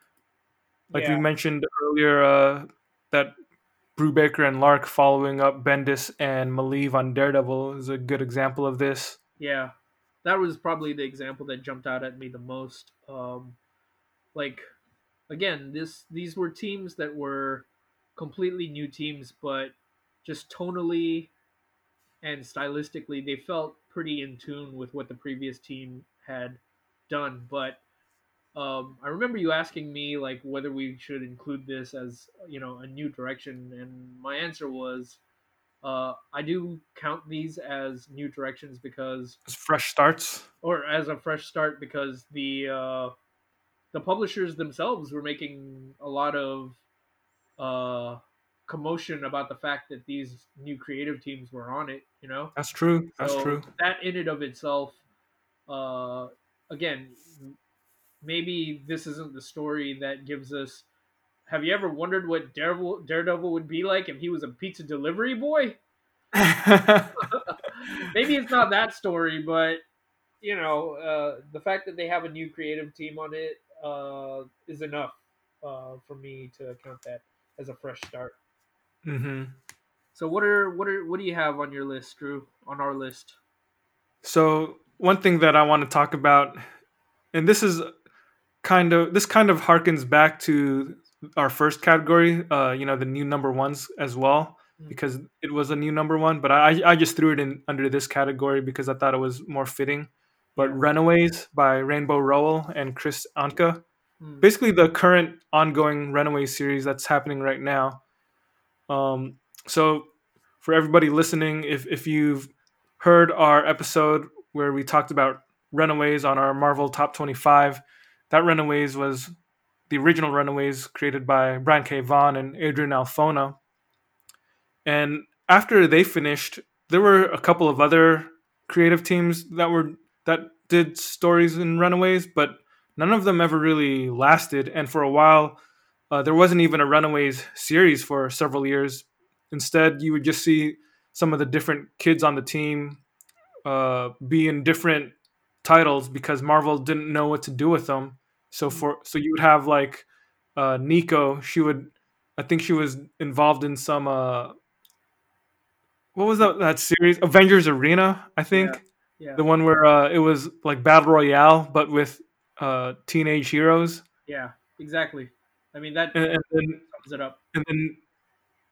Like yeah, we mentioned earlier, uh, that Brubaker and Lark following up Bendis and Maleev on Daredevil is a good example of this. yeah, that was probably the example that jumped out at me the most. Um, like again, this these were teams that were completely new teams, but just tonally and stylistically, they felt pretty in tune with what the previous team had done. But um, I remember you asking me like whether we should include this as you know a new direction, and my answer was uh, I do count these as new directions because, It's fresh starts. or as a fresh start because the uh, the publishers themselves were making a lot of uh, commotion about the fact that these new creative teams were on it. You know, That's true. That's so true. That in and of itself, uh, again, maybe this isn't the story that gives us. Have you ever wondered what Daredevil, Daredevil would be like if he was a pizza delivery boy? maybe it's not that story, but you know, uh, the fact that they have a new creative team on it uh, is enough uh, for me to count that as a fresh start. hmm So what are what are what do you have on your list, Drew? On our list? So one thing that I want to talk about, and this is kind of this kind of harkens back to our first category, uh, you know, the new number ones as well, Mm. because it was a new number one. But I I just threw it in under this category because I thought it was more fitting. But Runaways by Rainbow Rowell and Kris Anka, Hmm. basically the current ongoing Runaway series that's happening right now. Um, so for everybody listening, if if you've heard our episode where we talked about Runaways on our Marvel Top 25, that Runaways was the original Runaways created by Brian K. Vaughan and Adrian Alphona. And after they finished, there were a couple of other creative teams that were that did stories in Runaways, but none of them ever really lasted. And for a while, uh, there wasn't even a Runaways series for several years. Instead, you would just see some of the different kids on the team uh, be in different titles because Marvel didn't know what to do with them. So for so you would have like uh, Nico. She would, I think she was involved in some. Uh, what was that that series? Avengers Arena, I think. Yeah, The one where uh, it was like battle royale, but with uh, teenage heroes, yeah, exactly. I mean that and, and then sums it up. and then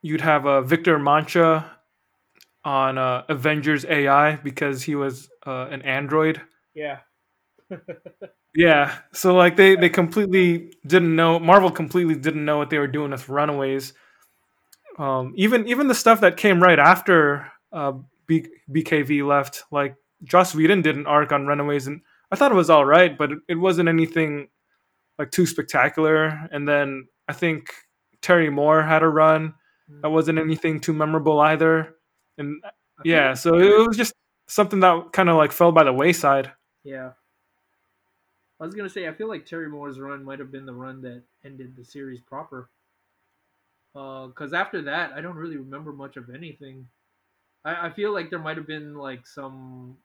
you'd have uh, Victor Mancha on uh, Avengers AI because he was uh, an android. Yeah, Yeah, so like they they completely didn't know Marvel completely didn't know what they were doing with Runaways. Um, even even the stuff that came right after uh, B- BKV left, like Joss Whedon did an arc on Runaways, and I thought it was all right, but it, it wasn't anything like too spectacular. And then I think Terry Moore had a run that wasn't anything too memorable either. And yeah, so it was just something that kind of like fell by the wayside. Yeah. I was gonna say I feel like Terry Moore's run might have been the run that ended the series proper. Uh, because after that, I don't really remember much of anything. I, I feel like there might have been like some.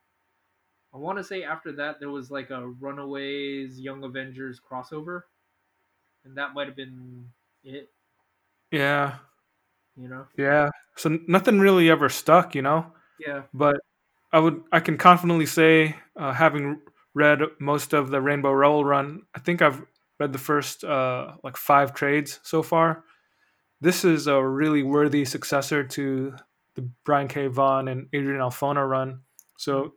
I want to say after that there was like a Runaways Young Avengers crossover, and that might have been it. Yeah, You know? yeah. So nothing really ever stuck, you know. Yeah. but I would I can confidently say, uh, having read most of the Rainbow Rowell run, I think I've read the first uh, like five trades so far. This is a really worthy successor to the Brian K. Vaughan and Adrian Alphona run. So,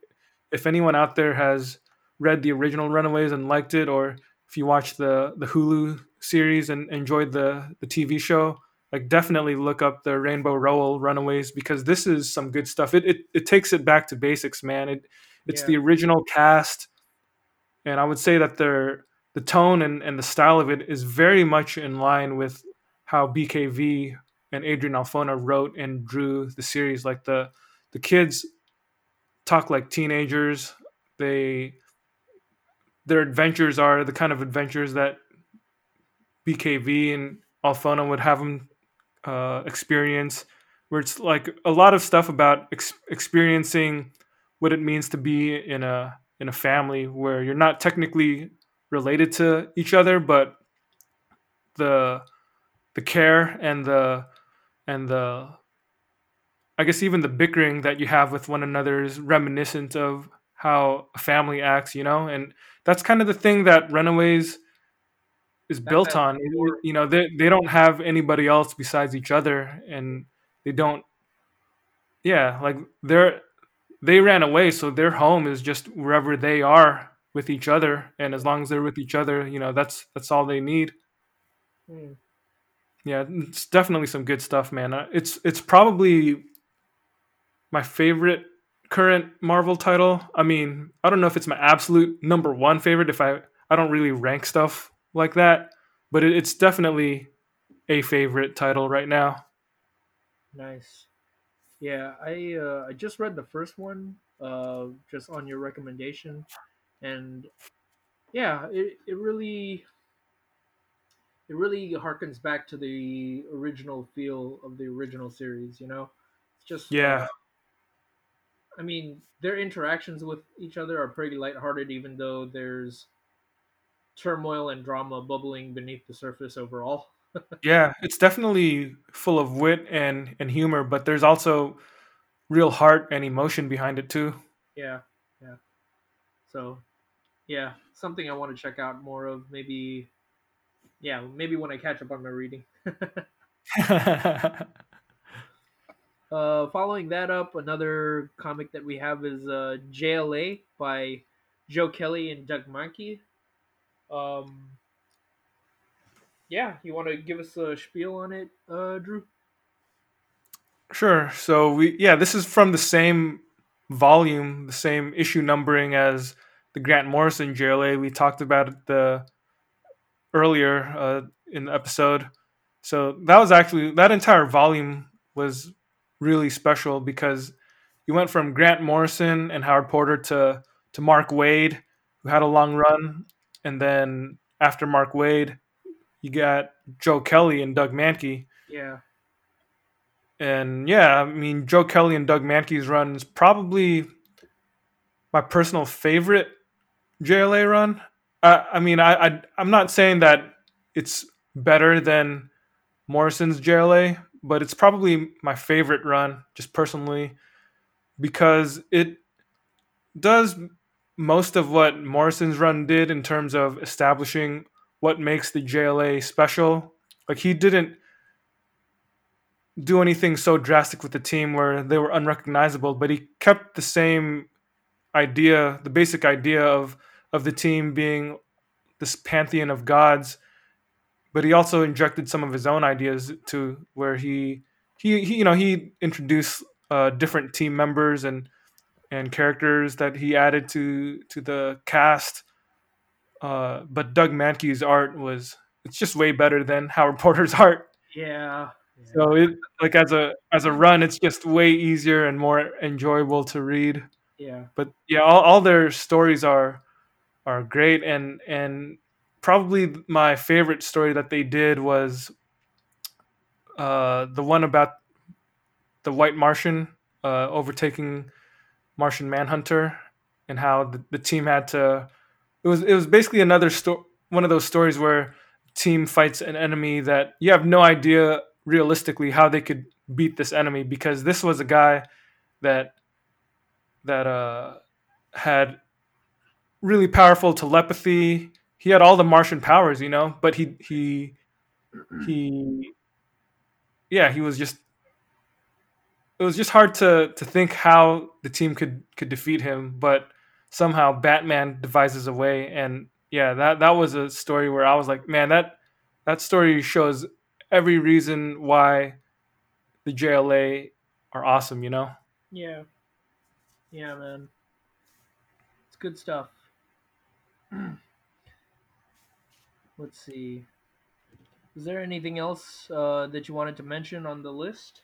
if anyone out there has read the original Runaways and liked it, or if you watched the the Hulu series and enjoyed the the TV show, like definitely look up the Rainbow Rowell Runaways because this is some good stuff. It it, it takes it back to basics, man. It it's Yeah. the original cast, and I would say that their the tone and, and the style of it is very much in line with how BKV and Adrian Alphona wrote and drew the series. Like the the kids talk like teenagers. They their adventures are the kind of adventures that BKV and Alphona would have them uh, experience, where it's like a lot of stuff about ex- experiencing what it means to be in a in a family where you're not technically related to each other, but the the care and the and the I guess even the bickering that you have with one another is reminiscent of how a family acts, you know, and that's kind of the thing that Runaways is built on. You know, they they don't have anybody else besides each other, and they don't. Yeah, like they're they ran away, so their home is just wherever they are with each other, and as long as they're with each other, you know, that's that's all they need. Hmm. Yeah, it's definitely some good stuff, man. Uh, It's it's probably my favorite current Marvel title. I mean, I don't know if it's my absolute number one favorite. If I I don't really rank stuff like that, but it, it's definitely a favorite title right now. Nice. Yeah, I uh, I just read the first one, uh, just on your recommendation, and yeah, it, it really it really harkens back to the original feel of the original series. You know, it's just Yeah. uh, I mean, their interactions with each other are pretty lighthearted, even though there's turmoil and drama bubbling beneath the surface overall. Yeah, it's definitely full of wit and and humor, but there's also real heart and emotion behind it too. Yeah, yeah. So, yeah, something I want to check out more of. Maybe, yeah, maybe when I catch up on my reading. uh, following that up, another comic that we have is uh, JLA by Joe Kelly and Doug Mahnke. Um, yeah, you want to give us a spiel on it, uh, Drew? Sure. So we yeah, this is from the same volume, the same issue numbering as the Grant Morrison JLA. We talked about it the earlier uh, in the episode. So that was actually that entire volume was really special because you went from Grant Morrison and Howard Porter to to Mark Waid, who had a long run, and then after Mark Waid, you got Joe Kelly and Doug Mahnke. Yeah, And yeah, I mean, Joe Kelly and Doug Mahnke's run is probably my personal favorite JLA run. I, I mean, I, I I'm not saying that it's better than Morrison's JLA, but it's probably my favorite run, just personally, because it does most of what Morrison's run did in terms of establishing what makes the JLA special. Like he didn't do anything so drastic with the team where they were unrecognizable, but he kept the same idea, the basic idea of of the team being this pantheon of gods, but he also injected some of his own ideas to where he he, he you know he introduced uh, different team members and and characters that he added to to the cast. Uh, but Doug Mahnke's art was it's just way better than Howard Porter's art. Yeah. So it like as a as a run, it's just way easier and more enjoyable to read. Yeah. But yeah, all, all their stories are are great and and probably my favorite story that they did was uh, the one about the White Martian uh, overtaking Martian Manhunter and how the, the team had to. It was it was basically another story, one of those stories where team fights an enemy that you have no idea realistically how they could beat this enemy because this was a guy that that uh had really powerful telepathy. He had all the Martian powers, you know, but he he he yeah, he was just it was just hard to to think how the team could could defeat him, but somehow Batman devises a way and yeah, that that was a story where I was like, man, that that story shows every reason why the JLA are awesome, you know? Yeah. Yeah, man. It's good stuff. Let's see. Is there anything else uh, that you wanted to mention on the list?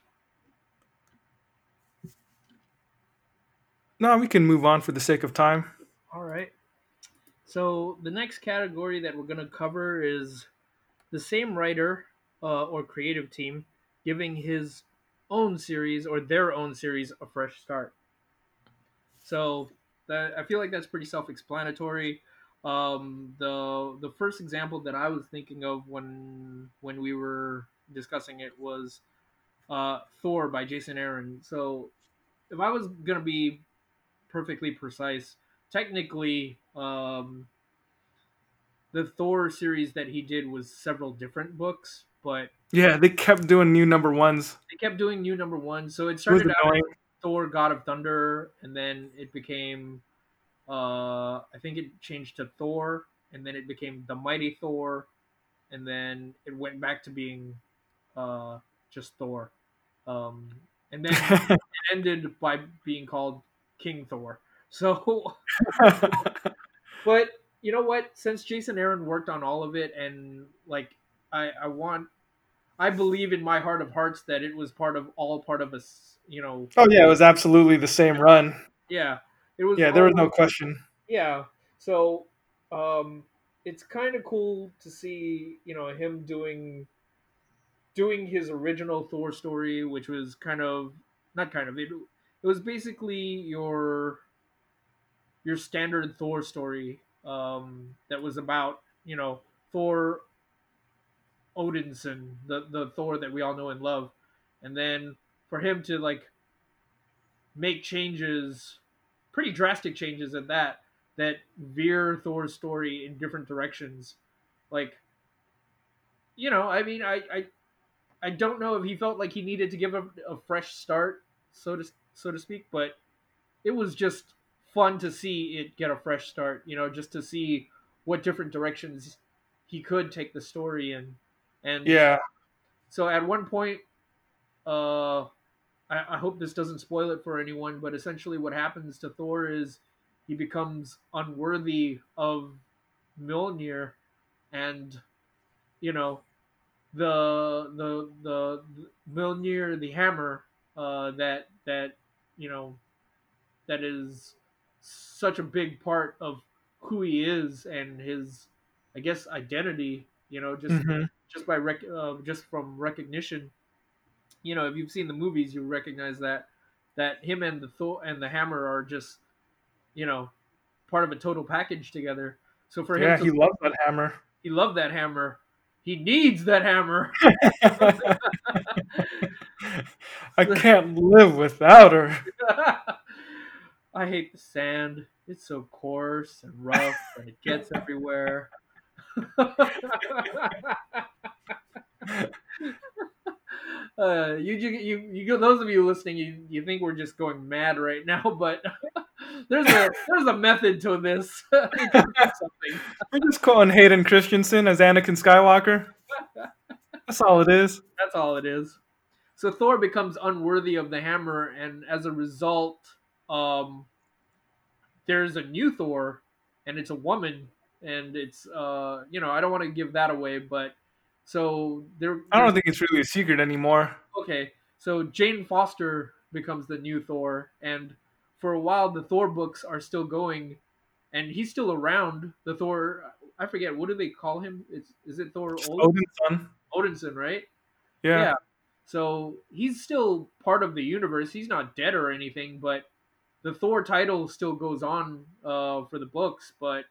No, we can move on for the sake of time. All right. So the next category that we're going to cover is the same writer uh, or creative team giving his own series or their own series a fresh start. So that I feel like that's pretty self-explanatory. Um, the the first example that I was thinking of when when we were discussing it was uh, Thor by Jason Aaron. So if I was gonna be perfectly precise, technically, um, the Thor series that he did was several different books, but Yeah, they kept doing new number ones. they kept doing new number one. So it It started out annoying. as Thor: God of Thunder, and then it became, uh, I think it changed to Thor, and then it became the Mighty Thor, and then it went back to being, uh, just Thor, um, and then it ended by being called King Thor. So, but you know what? Since Jason Aaron worked on all of it, and like I, I want, I believe in my heart of hearts that it was part of all part of a, s- you know, oh yeah, it was absolutely the same run. yeah, it was. Yeah, there was no question. Yeah, so um, it's kind of cool to see you know him doing doing his original Thor story, which was kind of not kind of it. It was basically your your standard Thor story um, that was about you know Thor Odinson, the the Thor that we all know and love, and then for him to like make changes, pretty drastic changes at that, that veer Thor's story in different directions, like you know, I mean, I I, I don't know if he felt like he needed to give a, a fresh start, so to so to speak, but it was just fun to see it get a fresh start. You know, just to see what different directions he could take the story in, and Yeah, so at one point, uh, I, I hope this doesn't spoil it for anyone, but essentially what happens to Thor is he becomes unworthy of Mjolnir, and you know the the the, the Mjolnir, the hammer uh, that that you know that is such a big part of who he is and his, I guess, identity. You know, just Mhm. just by rec- uh, just from recognition. You know, if you've seen the movies, you recognize that that him and the Thor and the Hammer are just, you know, part of a total package together. So for him, yeah, to, he loved that hammer. he loved that hammer. He needs that hammer. I can't live without her. I hate the sand. It's so coarse and rough, and it gets everywhere. uh, you, you, you, those of you listening, you, you think we're just going mad right now, but there's a there's a method to this. We're just calling Hayden Christensen as Anakin Skywalker. That's all it is. That's all it is. so Thor becomes unworthy of the hammer, and as a result, um, there's a new Thor, and it's a woman, and it's uh, you know, I don't want to give that away, but so there. I don't think it's really a secret anymore. Okay, so Jane Foster becomes the new Thor, and for a while the Thor books are still going, and he's still around. The Thor, I forget what do they call him? It's is it Thor Odinson? Odinson, right? Yeah. yeah. So he's still part of the universe. He's not dead or anything, but the Thor title still goes on uh, for the books. But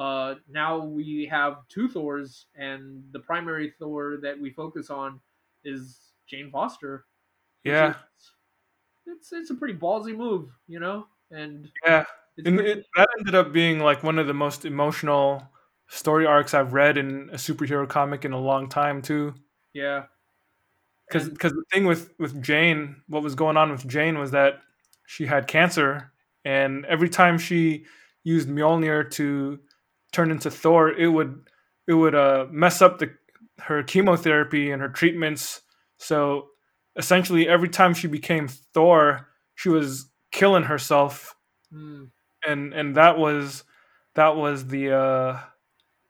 uh, now we have two Thors, and the primary Thor that we focus on is Jane Foster. Yeah, it's it's a pretty ballsy move, you know, and yeah, and pretty... it, that ended up being like one of the most emotional story arcs I've read in a superhero comic in a long time too. Yeah, because because the thing with with Jane, what was going on with Jane was that she had cancer, and every time she used Mjolnir to turn into Thor, it would it would uh, mess up the her chemotherapy and her treatments. So essentially, every time she became Thor, she was killing herself, mm. and and that was that was the uh,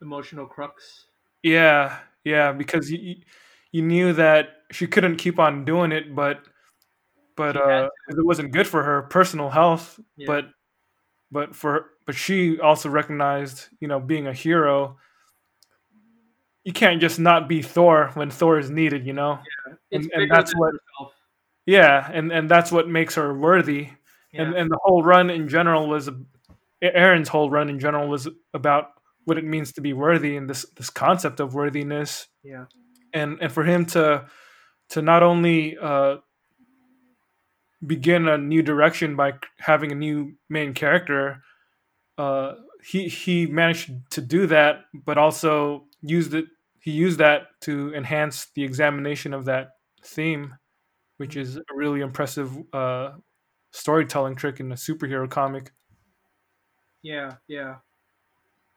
emotional crux. Yeah, yeah, because you you knew that she couldn't keep on doing it, but but uh, it wasn't good for her personal health. Yeah. But but for but she also recognized, you know, being a hero, you can't just not be Thor when Thor is needed, you know. Yeah, and, and that's what. Herself. Yeah, and and that's what makes her worthy. Yeah. And and the whole run in general was Aaron's whole run in general was about what it means to be worthy and this this concept of worthiness. Yeah. And and for him to to not only uh, begin a new direction by having a new main character. Uh, he he managed to do that, but also used it. He used that to enhance the examination of that theme, which is a really impressive uh, storytelling trick in a superhero comic. Yeah, yeah.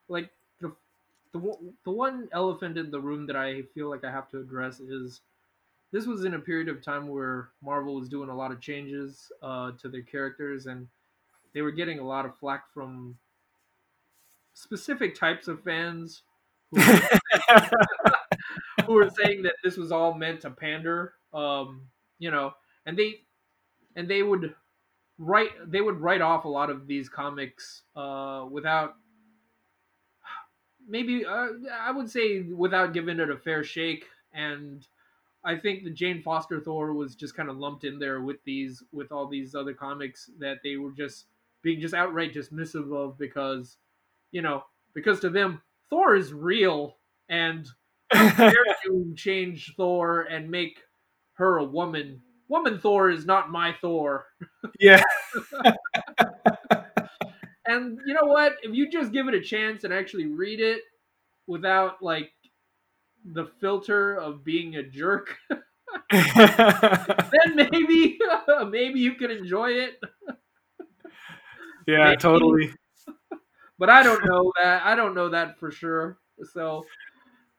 Like the the the one elephant in the room that I feel like I have to address is this was in a period of time where Marvel was doing a lot of changes uh, to their characters, and they were getting a lot of flack from specific types of fans who were, who were saying that this was all meant to pander, um, you know, and they and they would write they would write off a lot of these comics uh, without maybe uh, I would say without giving it a fair shake and I think the Jane Foster Thor was just kind of lumped in there with these with all these other comics that they were just being just outright dismissive of because you know because to them Thor is real and they're to change Thor and make her a woman. Woman Thor is not my Thor. Yeah. and you know what? If you just give it a chance and actually read it without like the filter of being a jerk, then maybe maybe you can enjoy it. Yeah, maybe. totally. But I don't know that. I don't know that for sure. So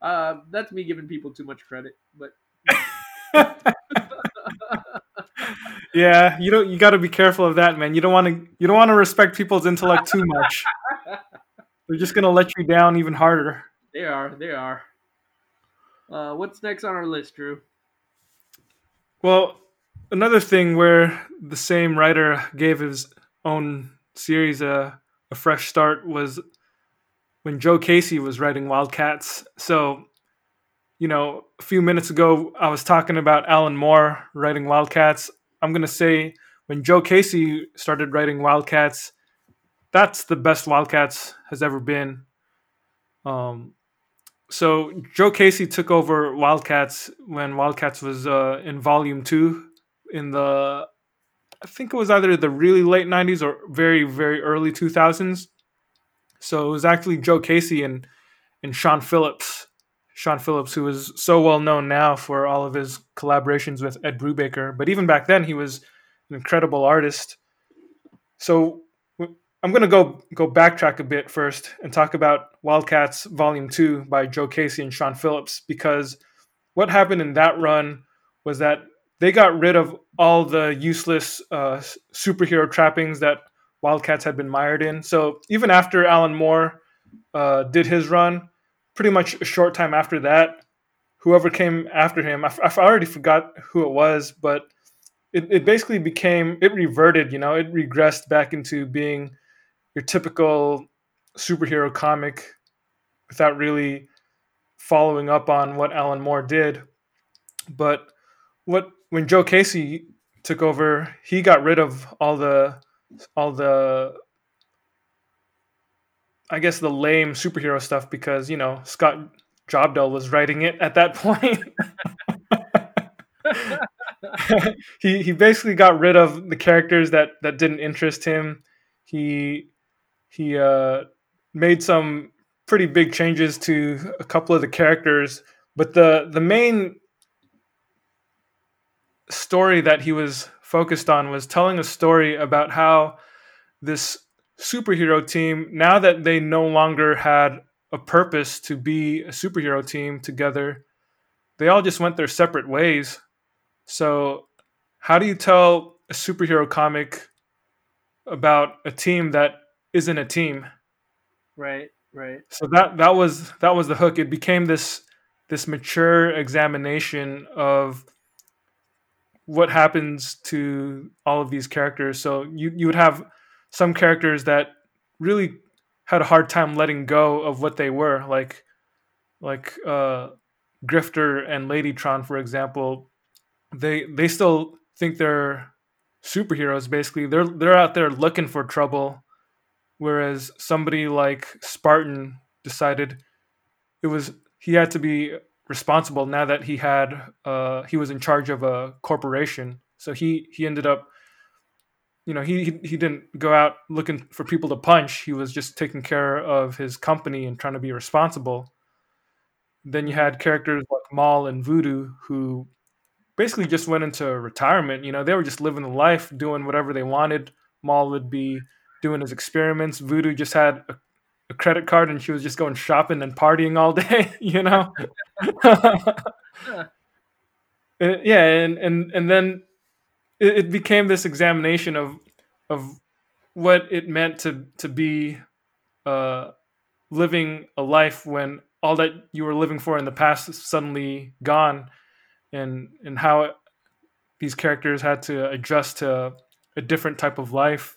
uh, that's me giving people too much credit. But yeah, you don't. You got to be careful of that, man. You don't want to. You don't want to respect people's intellect too much. They're just gonna let you down even harder. They are. They are. Uh, what's next on our list, Drew? Well, another thing where the same writer gave his own series a, a fresh start was when Joe Casey was writing Wildcats. So, you know, a few minutes ago, I was talking about Alan Moore writing Wildcats. I'm going to say when Joe Casey started writing Wildcats, that's the best Wildcats has ever been. Um, so Joe Casey took over Wildcats when Wildcats was uh, in Volume Two in the, I think it was either the really late '90s or very very early 2000s. So it was actually Joe Casey and and Sean Phillips, Sean Phillips, who is so well known now for all of his collaborations with Ed Brubaker. But even back then, he was an incredible artist. So I'm going to go go backtrack a bit first and talk about Wildcats Volume 2 by Joe Casey and Sean Phillips because what happened in that run was that they got rid of all the useless uh, superhero trappings that Wildcats had been mired in. So even after Alan Moore uh, did his run, pretty much a short time after that, whoever came after him, I, f- I already forgot who it was, but it, it basically became, it reverted, you know, it regressed back into being your typical superhero comic without really following up on what Alan Moore did. But what when Joe Casey took over, he got rid of all the all the I guess the lame superhero stuff because you know Scott Lobdell was writing it at that point. he he basically got rid of the characters that that didn't interest him. He he uh, made some pretty big changes to a couple of the characters, but the the main story that he was focused on was telling a story about how this superhero team, now that they no longer had a purpose to be a superhero team together, they all just went their separate ways. So, how do you tell a superhero comic about a team that isn't a team? Right, right. So that that was that was the hook. It became this this mature examination of what happens to all of these characters. So you you would have some characters that really had a hard time letting go of what they were, like like uh, Grifter and Ladytron, for example. They they still think they're superheroes. Basically, they're they're out there looking for trouble, whereas somebody like Spartan decided it was he had to be responsible now that he had uh, he was in charge of a corporation. So he he ended up, you know, he he didn't go out looking for people to punch. He was just taking care of his company and trying to be responsible. Then you had characters like Maul and Voodoo who basically just went into retirement. You know, they were just living the life, doing whatever they wanted. Maul would be doing his experiments. Voodoo just had a a credit card and she was just going shopping and partying all day, you know? yeah, and, and and then it, it, became this examination of of what it meant to to be uh, living a life when all that you were living for in the past is suddenly gone, and and how it, these characters had to adjust to a different type of life.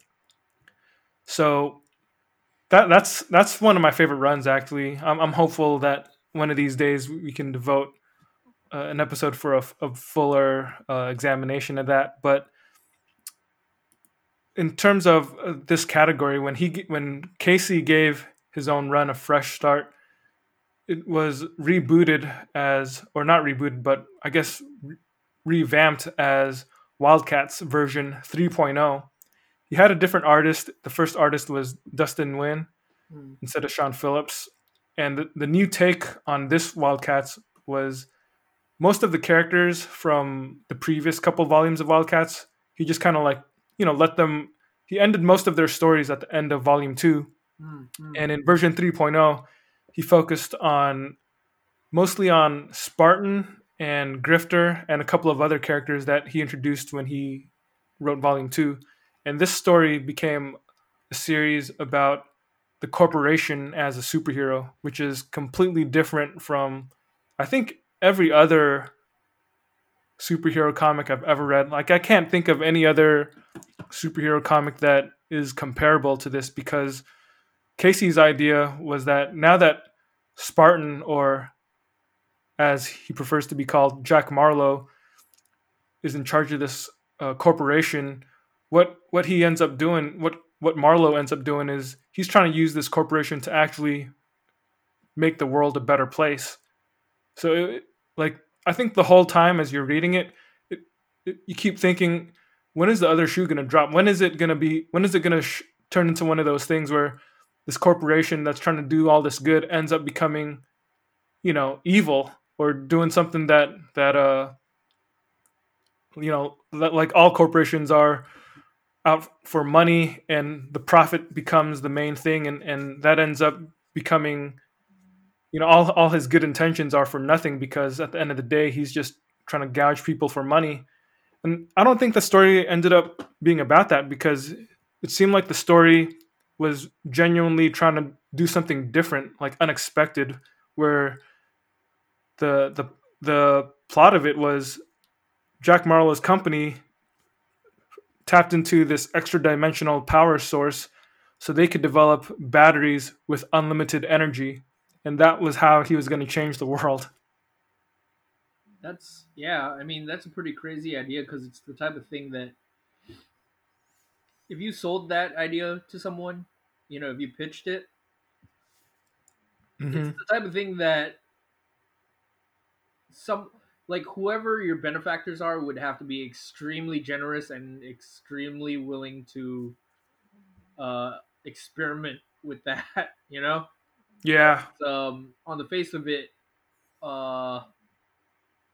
So that that's that's one of my favorite runs. Actually, I'm, I'm hopeful that one of these days we can devote uh, an episode for a, a fuller uh, examination of that. But in terms of uh, this category, when he when Casey gave his own run a fresh start, it was rebooted as, or not rebooted, but I guess re- revamped as Wildcats version 3.0 he had a different artist. The first artist was Dustin Nguyen mm. instead of Sean Phillips. And the, the new take on this Wildcats was most of the characters from the previous couple volumes of Wildcats. He just kind of like, you know, let them. He ended most of their stories at the end of volume two. Mm, mm. And in version 3.0, he focused on mostly on Spartan and Grifter and a couple of other characters that he introduced when he wrote volume two. And this story became a series about the corporation as a superhero, which is completely different from, I think, every other superhero comic I've ever read. Like, I can't think of any other superhero comic that is comparable to this because Casey's idea was that now that Spartan, or as he prefers to be called, Jack Marlowe, is in charge of this uh, corporation, what what he ends up doing, what what Marlowe ends up doing is he's trying to use this corporation to actually make the world a better place. So, it, like, I think the whole time as you're reading it, it, it you keep thinking, when is the other shoe going to drop? When is it going to be? When is it going to sh- turn into one of those things where this corporation that's trying to do all this good ends up becoming, you know, evil or doing something that that uh, you know, that, like all corporations are out for money and the profit becomes the main thing and, and that ends up becoming you know all, all his good intentions are for nothing because at the end of the day he's just trying to gouge people for money. And I don't think the story ended up being about that because it seemed like the story was genuinely trying to do something different, like unexpected, where the the the plot of it was Jack Marlowe's company tapped into this extra dimensional power source so they could develop batteries with unlimited energy and that was how he was going to change the world that's yeah i mean that's a pretty crazy idea because it's the type of thing that if you sold that idea to someone you know if you pitched it mm-hmm. it's the type of thing that some like whoever your benefactors are would have to be extremely generous and extremely willing to uh experiment with that you know? Yeah. Um on the face of it uh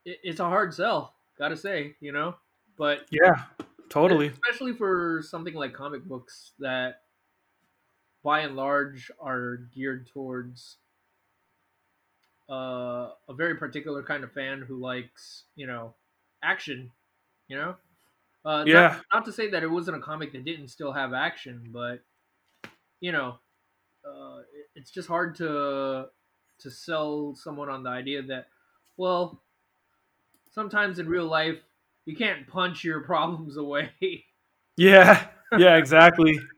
it, it's a hard sell gotta say you know? But yeah totally. Especially for something like comic books that by and large are geared towards uh, a very particular kind of fan who likes you know action you know? Uh, yeah. not, not, to say that it wasn't a comic that didn't still have action but you know uh, it, it's just hard to to sell someone on the idea that well sometimes in real life you can't punch your problems away. Yeah. Yeah exactly.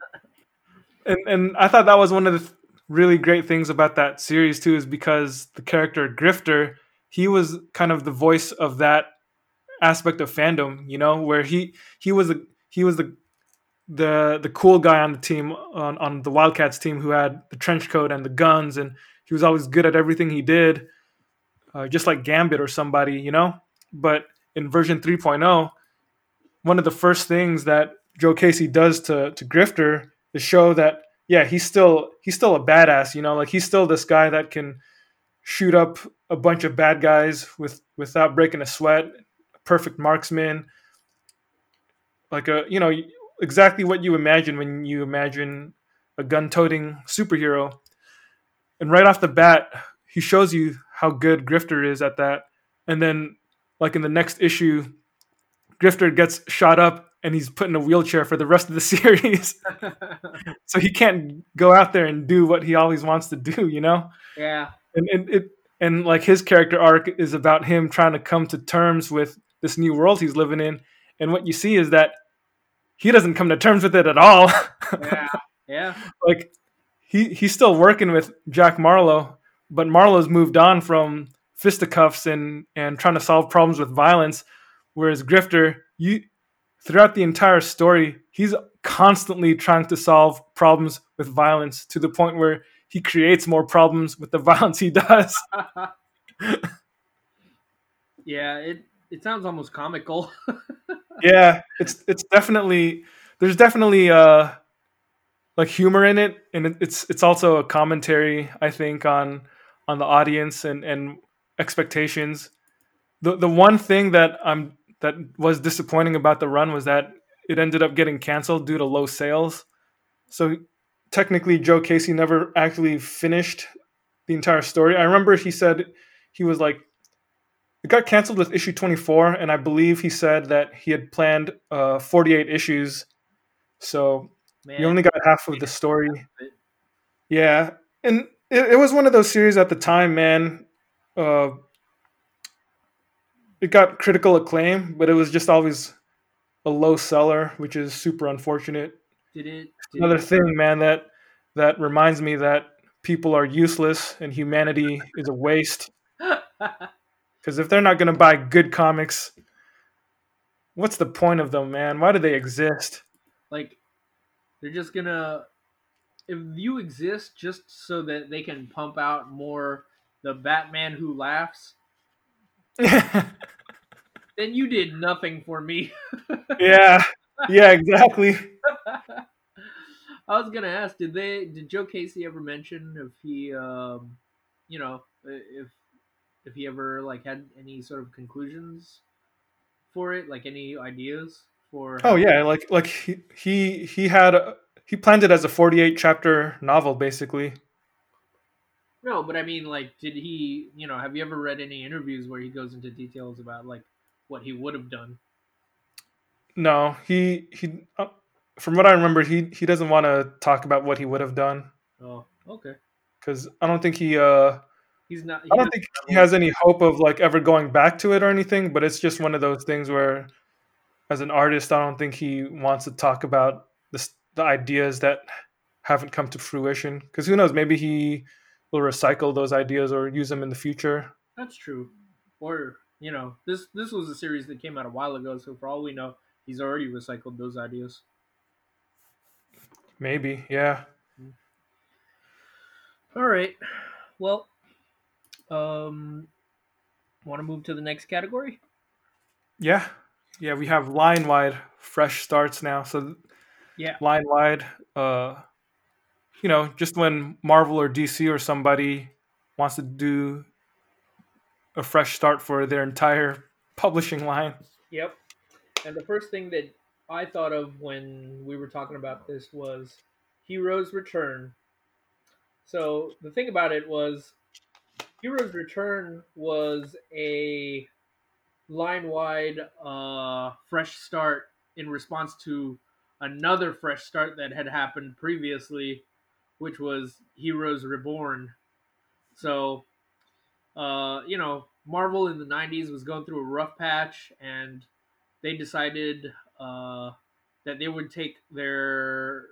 And and i thought that was one of the really great things about that series too is because the character Grifter, he was kind of the voice of that aspect of fandom, you know, where he he was the he was the the the cool guy on the team on, on the Wildcats team who had the trench coat and the guns and he was always good at everything he did. Uh, just like Gambit or somebody, you know? But in version 3.0, one of the first things that Joe Casey does to to Grifter is show that yeah, he's still he's still a badass, you know, like he's still this guy that can shoot up a bunch of bad guys with without breaking a sweat, perfect marksman. Like a, you know, exactly what you imagine when you imagine a gun-toting superhero. And right off the bat, he shows you how good Grifter is at that. And then like in the next issue, Grifter gets shot up and he's put in a wheelchair for the rest of the series. so he can't go out there and do what he always wants to do, you know? Yeah. And, and it and like his character arc is about him trying to come to terms with this new world he's living in. And what you see is that he doesn't come to terms with it at all. yeah. Yeah. like he he's still working with Jack Marlowe, but Marlowe's moved on from fisticuffs and and trying to solve problems with violence, whereas Grifter, you throughout the entire story, he's constantly trying to solve problems with violence to the point where he creates more problems with the violence he does. yeah, it it sounds almost comical. yeah, it's it's definitely there's definitely uh like humor in it and it's it's also a commentary I think on on the audience and and expectations. The the one thing that I'm that was disappointing about the run was that it ended up getting canceled due to low sales. So technically, Joe Casey never actually finished the entire story. I remember he said he was like, it got canceled with issue 24, and I believe he said that he had planned uh, 48 issues. So Man, you only got half of the story. Yeah. And it, it was one of those series at the time, man. Uh, it got critical acclaim, but it was just always a low seller, which is super unfortunate. Did it? Did Another it, thing, man, that that reminds me that people are useless and humanity is a waste. Because if they're not going to buy good comics, what's the point of them, man? Why do they exist? Like, they're just gonna. If you exist just so that they can pump out more the Batman who laughs, then you did nothing for me. yeah. Yeah, exactly. I was gonna ask, did they did Joe Casey ever mention if he um you know, if if he ever like had any sort of conclusions for it, like any ideas for Oh yeah, like like he he he had a, he planned it as a 48 chapter novel basically. No, but I mean, like, did he? You know, have you ever read any interviews where he goes into details about like what he would have done? No, he he. Uh, from what I remember, he he doesn't want to talk about what he would have done Oh, okay. because I don't think he. uh He's not. He I don't think he has any hope of like ever going back to it or anything. But it's just one of those things where, as an artist, I don't think he wants to talk about the the ideas that haven't come to fruition. Because who knows? Maybe he will recycle those ideas or use them in the future. That's true. Or you know, this this was a series that came out a while ago, so for all we know, he's already recycled those ideas. Maybe, yeah. All right. Well, um, want to move to the next category? Yeah, yeah, we have line wide fresh starts now. So Yeah. line wide, uh, you know, just when Marvel or DC or somebody wants to do a fresh start for their entire publishing line. Yep. And the first thing that I thought of when we were talking about this was Heroes Return. So the thing about it was Heroes Return was a line wide uh, fresh start in response to another fresh start that had happened previously, which was Heroes Reborn. So, uh, you know, Marvel in the 90s was going through a rough patch and they decided uh, that they would take their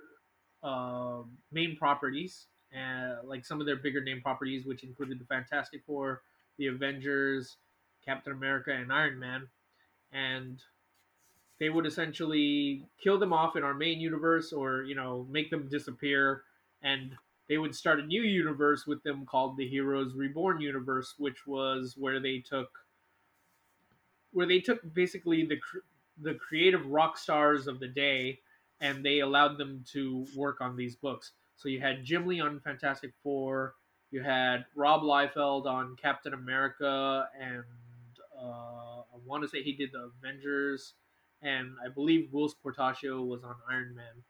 uh, main properties, uh, like some of their bigger name properties, which included the Fantastic Four, the Avengers, Captain America, and Iron Man, and they would essentially kill them off in our main universe or, you know, make them disappear, and they would start a new universe with them called the Heroes Reborn universe, which was where they took where they took basically the the creative rock stars of the day and they allowed them to work on these books. So you had Jim Lee on Fantastic Four, you had Rob Liefeld on Captain America, and uh, I want to say he did the Avengers, and I believe Will Portacio was on Iron Man.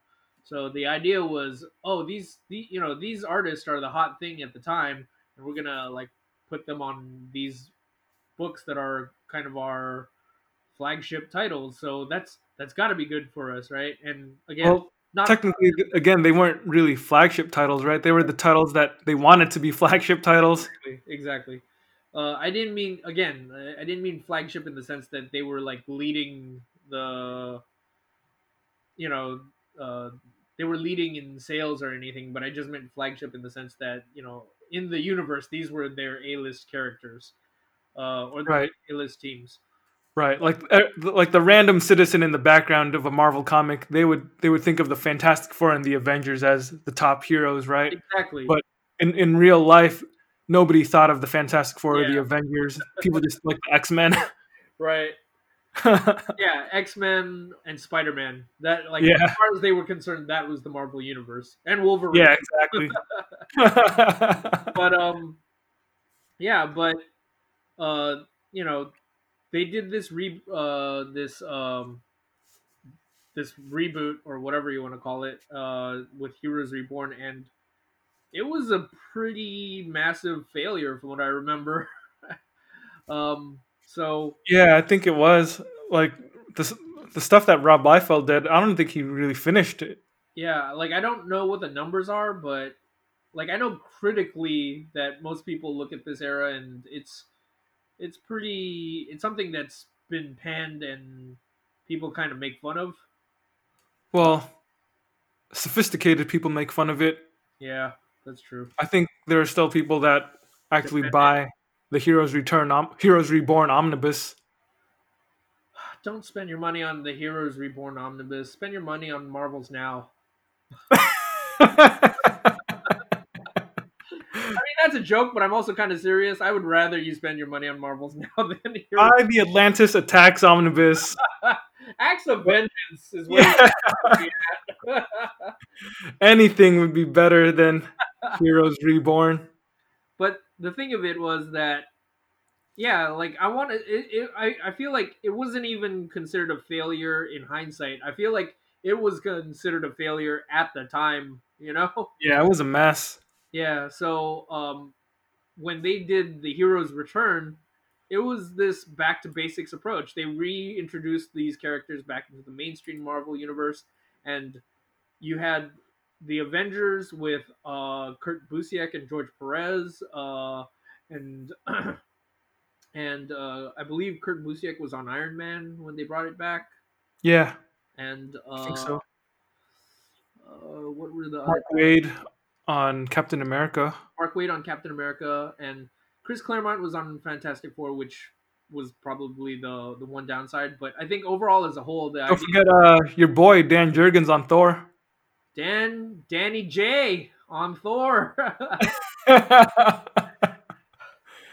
So the idea was, oh, these, the, you know, these artists are the hot thing at the time, and we're gonna like put them on these books that are kind of our flagship titles. So that's that's got to be good for us, right? And again, Well, not technically, again, they weren't really flagship titles, right? They were the titles that they wanted to be flagship titles. exactly. exactly. Uh, I didn't mean again. I- I didn't mean flagship in the sense that they were like leading the, you know, uh, they were leading in sales or anything. But I just meant flagship in the sense that you know, in the universe, these were their A-list characters, uh, or the Right. A-list teams. Right, like uh, like the random citizen in the background of a Marvel comic, they would they would think of the Fantastic Four and the Avengers as the top heroes, right? Exactly. But- In in real life, nobody thought of the Fantastic Four or the Avengers. People just like the X Men. right. Yeah, X Men and Spider Man. That like Yeah. as far as they were concerned, that was the Marvel universe and Wolverine. yeah, exactly. But um, yeah, but uh, you know, they did this re uh this um this reboot or whatever you want to call it uh with Heroes Reborn and it was a pretty massive failure from what I remember. um, so yeah, I think it was like the the stuff that Rob Liefeld did. I don't think he really finished it. Yeah, like I don't know what the numbers are, but like I know critically that most people look at this era and it's it's pretty it's something that's been panned and people kind of make fun of. Well, sophisticated people make fun of it. Yeah, that's true. I think there are still people that actually buy the Heroes Return, om- Heroes Reborn omnibus. Don't spend your money on the Heroes Reborn omnibus. Spend your money on Marvels now. I mean, that's a joke, but I'm also kind of serious. I would rather you spend your money on Marvels now than Heroes. buy the Atlantis Attacks omnibus. Acts of Vengeance is what Yeah. Anything would be better than Heroes Reborn. The thing of it was that yeah like i want to it, it, I, I feel like it wasn't even considered a failure in hindsight i feel like it was considered a failure at the time you know Yeah, it was a mess. yeah so um when they did the heroes return it was this back to basics approach. They reintroduced these characters back into the mainstream Marvel universe, and you had the Avengers with uh, Kurt Busiek and George Perez, uh, and and uh, I believe Kurt Busiek was on Iron Man when they brought it back, Yeah, and uh, I think so. uh, what were the other Mark Waid on Captain America. Mark Waid on Captain America, and Chris Claremont was on Fantastic Four, which was probably the the one downside. But I think overall, as a whole, the Don't idea, forget uh, your boy Dan Jurgens on Thor. Dan Danny J on Thor.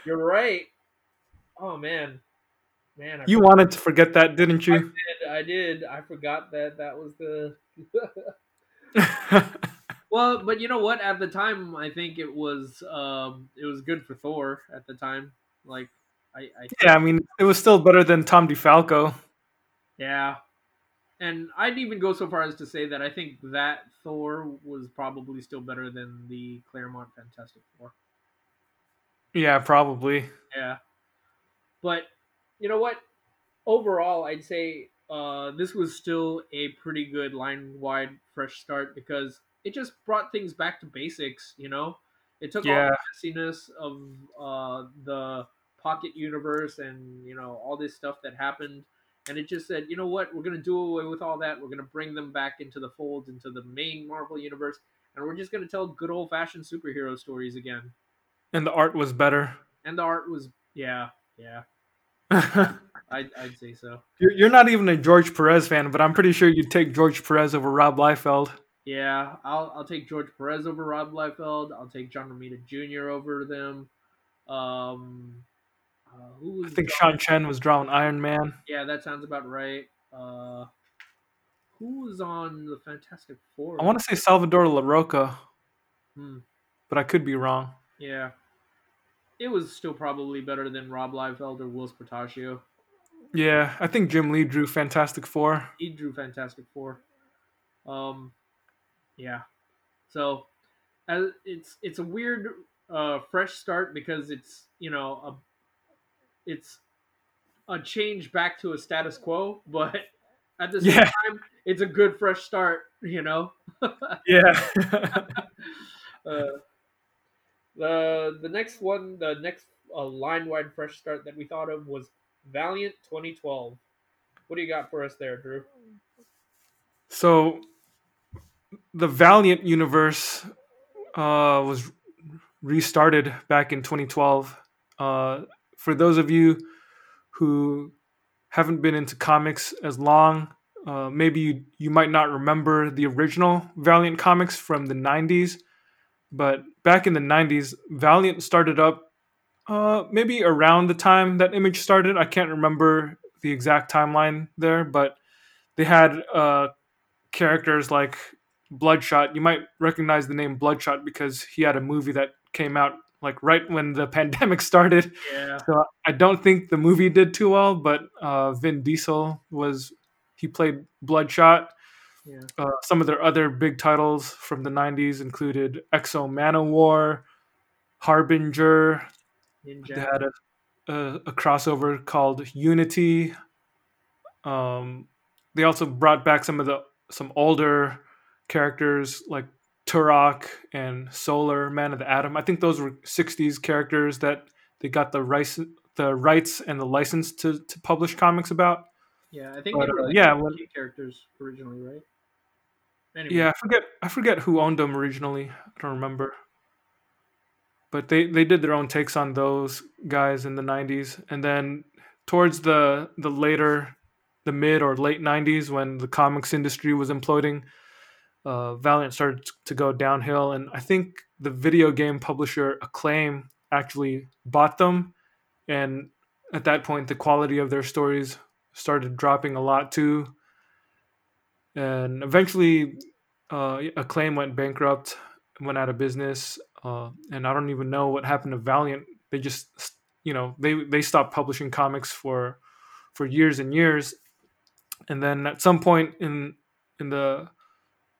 You're right. Oh man, man, I you wanted to forget that, didn't you? did. I did. I forgot that that was the. well, but you know what? At the time, I think it was um it was good for Thor at the time. Like, I, I yeah, I mean, it was still better than Tom DeFalco. Yeah. And I'd even go so far as to say that I think that Thor was probably still better than the Claremont Fantastic Four. Yeah, probably. Yeah. But you know what? Overall, I'd say uh, this was still a pretty good line wide fresh start because it just brought things back to basics, you know? It took all the messiness of uh, the pocket universe and, you know, all this stuff that happened. And it just said, you know what? We're going to do away with all that. We're going to bring them back into the fold, into the main Marvel universe. And we're just going to tell good old fashioned superhero stories again. And the art was better. And the art was, yeah, yeah. I'd, I'd say so. you're not even a George Perez fan, but I'm pretty sure you'd take George Perez over Rob Liefeld. Yeah, I'll I'll take George Perez over Rob Liefeld. I'll take John Romita Jr. over them. Um, I was think Sean Chen was drawing Iron Man. Yeah, that sounds about right. Uh, who was on the Fantastic Four? I want to say Salvador Larroca, Hmm, but I could be wrong. yeah, it was still probably better than Rob Liefeld or Will Portacio. Yeah, I think Jim Lee drew Fantastic Four. He drew Fantastic Four. Um, yeah. So, as it's it's a weird uh, fresh start because it's you know a it's a change back to a status quo, but at the same Yeah. time, it's a good fresh start. You know. Yeah. Uh, the the next one, the next uh, line wide fresh start that we thought of was Valiant 2012. What do you got for us there, Drew? so the Valiant universe uh, was restarted back in 2012. Uh, for those of you who haven't been into comics as long, uh, maybe you, you might not remember the original Valiant comics from the 90s. But back in the 90s, Valiant started up uh, maybe around the time that Image started. I can't remember the exact timeline there, but they had uh, characters like Bloodshot. You might recognize the name Bloodshot because he had a movie that came out like right when the pandemic started. Yeah. So I don't think the movie did too well, but uh, Vin Diesel was he played Bloodshot. Yeah. Uh, some of their other big titles from the 90s included X-O Manowar, Harbinger. They had a, a, a crossover called Unity. Um, they also brought back some of the some older characters like Turok and Solar, Man of the Atom. I think those were 60s characters that they got the rights the rights and the license to, to publish comics about. Yeah, I think But, they were uh, like yeah, when- characters originally, right? Anyway, Yeah, I forget I forget who owned them originally. I don't remember. But they they did their own takes on those guys in the 90s and then towards the the later the mid or late 90s when the comics industry was imploding uh, Valiant started to go downhill and I think the video game publisher Acclaim actually bought them and at that point the quality of their stories started dropping a lot too. And eventually uh, acclaim went bankrupt went out of business uh, and i don't even know what happened to valiant. They just you know they they stopped publishing comics for for years and years. And then at some point in in the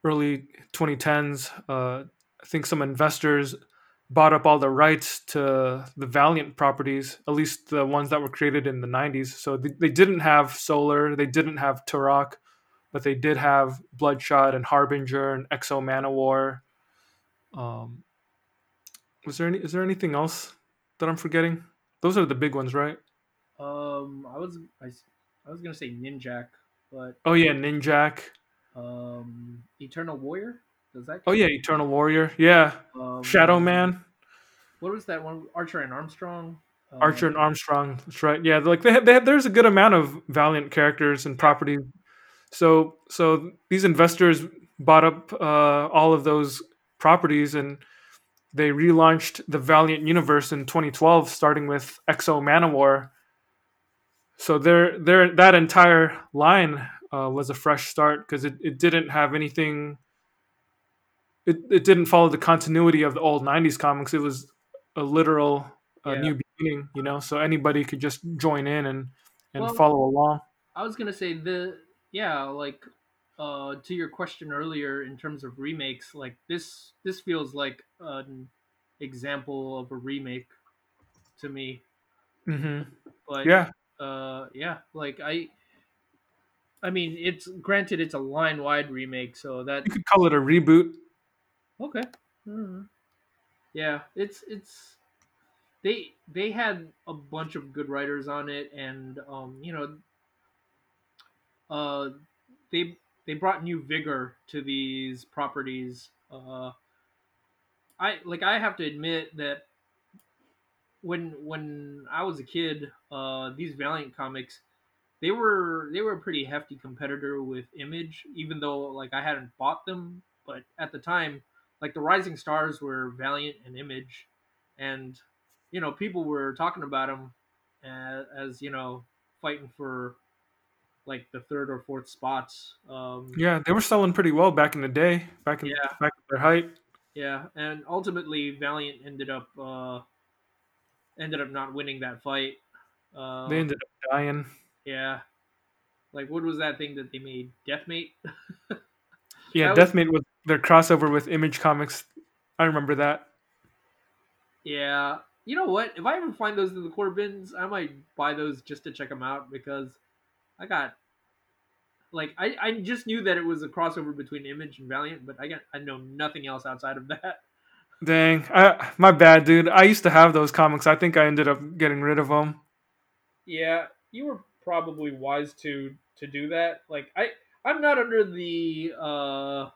early 2010s uh, i think some investors bought up all the rights to the Valiant properties, at least the ones that were created in the 90s. So they, they didn't have Solar, they didn't have Turok, but they did have Bloodshot and Harbinger and X-O Manowar. Um, was there any? Is there anything else that I'm forgetting? Those are the big ones, right? Um, I was I, I was gonna say Ninjak, but Oh yeah, Ninjak. Um, Eternal Warrior does that? Oh yeah, Eternal Warrior. Yeah, Um, Shadow Man, What was that one? Archer and Armstrong. Uh, Archer and Armstrong. That's right. Yeah, like they had, they had, there's a good amount of Valiant characters and properties. So so these investors bought up uh, all of those properties and they relaunched the Valiant universe in 2012, starting with X-O Manowar. So their their that entire line uh, was a fresh start because it, it didn't have anything. It, it didn't follow the continuity of the old 90s comics. It was a literal uh, Yeah. new beginning, you know, so anybody could just join in and, and Well- follow along. I was gonna say the yeah, like uh, to your question earlier in terms of remakes, like this this feels like an example of a remake to me. Mm-hmm. But Yeah, uh, yeah, like I. I mean, it's granted it's a line wide remake, so that you could call it a reboot. Okay. Mhm. Yeah, it's it's they they had a bunch of good writers on it, and um, you know, uh, they they brought new vigor to these properties. Uh, I like I have to admit that when when I was a kid, uh, these Valiant comics, they were they were a pretty hefty competitor with Image, even though like I hadn't bought them, but at the time, like the rising stars were Valiant and Image, and you know people were talking about them as, as you know fighting for like the third or fourth spots. Um, Yeah, they were selling pretty well back in the day, back in Yeah. back at their height. Yeah, and ultimately Valiant ended up uh, ended up not winning that fight. Uh, They ended up dying. Yeah, like what was that thing that they made? Deathmate. Yeah, That was- Deathmate was their crossover with Image Comics. I remember that. Yeah, you know what? If I ever find those in the core bins, I might buy those just to check them out because I got like I, I just knew that it was a crossover between Image and Valiant, but I got I know nothing else outside of that. Dang, I, my bad, dude. I used to have those comics. I think I ended up getting rid of them. Yeah, you were probably wise to to do that. Like I I'm not under the uh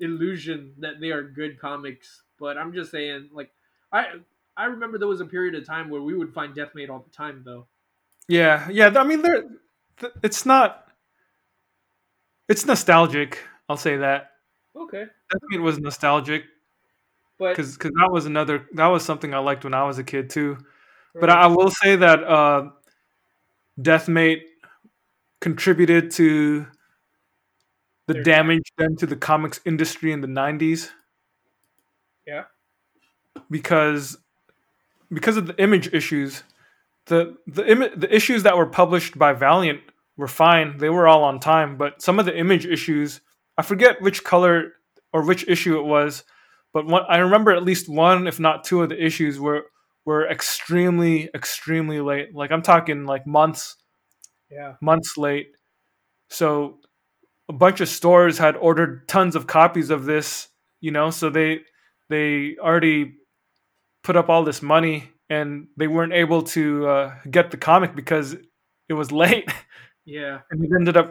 illusion that they are good comics, but I'm just saying like I I remember there was a period of time where we would find Deathmate all the time though. Yeah, yeah. I mean, they're. It's not. It's nostalgic. I'll say that. Okay. Deathmate was nostalgic But because that was another that was something I liked when I was a kid too. But I, I will say that uh, Deathmate contributed to the damage done to the comics industry in the '90s yeah. because because of the image issues. The the imi- the issues that were published by Valiant were fine; they were all on time. But some of the image issues, I forget which color or which issue it was, but one I remember at least one, if not two, of the issues were were extremely extremely late. Like I'm talking like months Yeah. months late. So a bunch of stores had ordered tons of copies of this, you know, so they they already put up all this money and they weren't able to uh, get the comic because it was late Yeah. and it ended up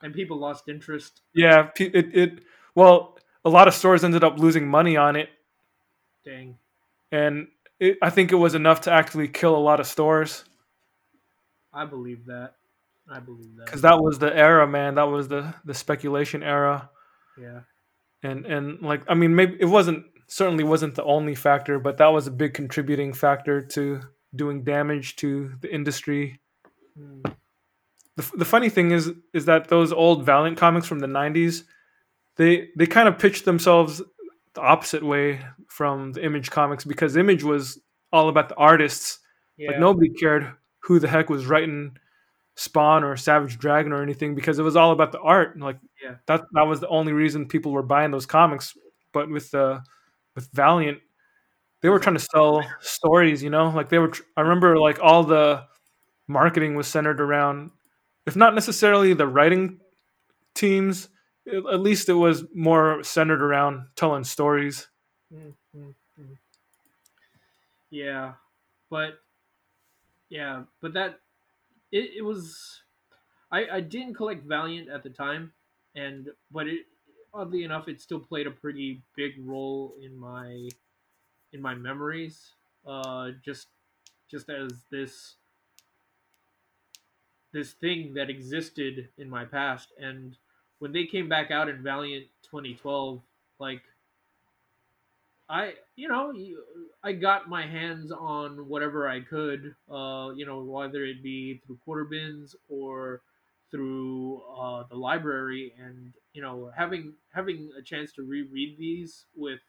And people lost interest. yeah it, it well a lot of stores ended up losing money on it Dang. and it, i think it was enough to actually kill a lot of stores I believe that. I believe that. because that was the era man that was the the speculation era yeah. and and like i mean maybe it wasn't certainly wasn't the only factor but that was a big contributing factor to doing damage to the industry Hmm. the, the funny thing is is that those old valiant comics from the 90s they they kind of pitched themselves the opposite way from the image comics because image was all about the artists Yeah. like nobody cared who the heck was writing Spawn or Savage Dragon or anything because it was all about the art. Like Yeah. that that was the only reason people were buying those comics. But with uh with Valiant, they were trying to sell stories. You know, like they were. tr- I remember like all the marketing was centered around, if not necessarily the writing teams, at least it was more centered around telling stories. Mm, mm, mm. Yeah, but yeah, but that it, it was. I I didn't collect Valiant at the time, and but it oddly enough it still played a pretty big role in my in my memories. Uh, just just as this this thing that existed in my past, and when they came back out in Valiant 2012, like I, you know, I got my hands on whatever I could, uh, you know, whether it be through quarter bins or through uh, the library, and you know, having having a chance to reread these with,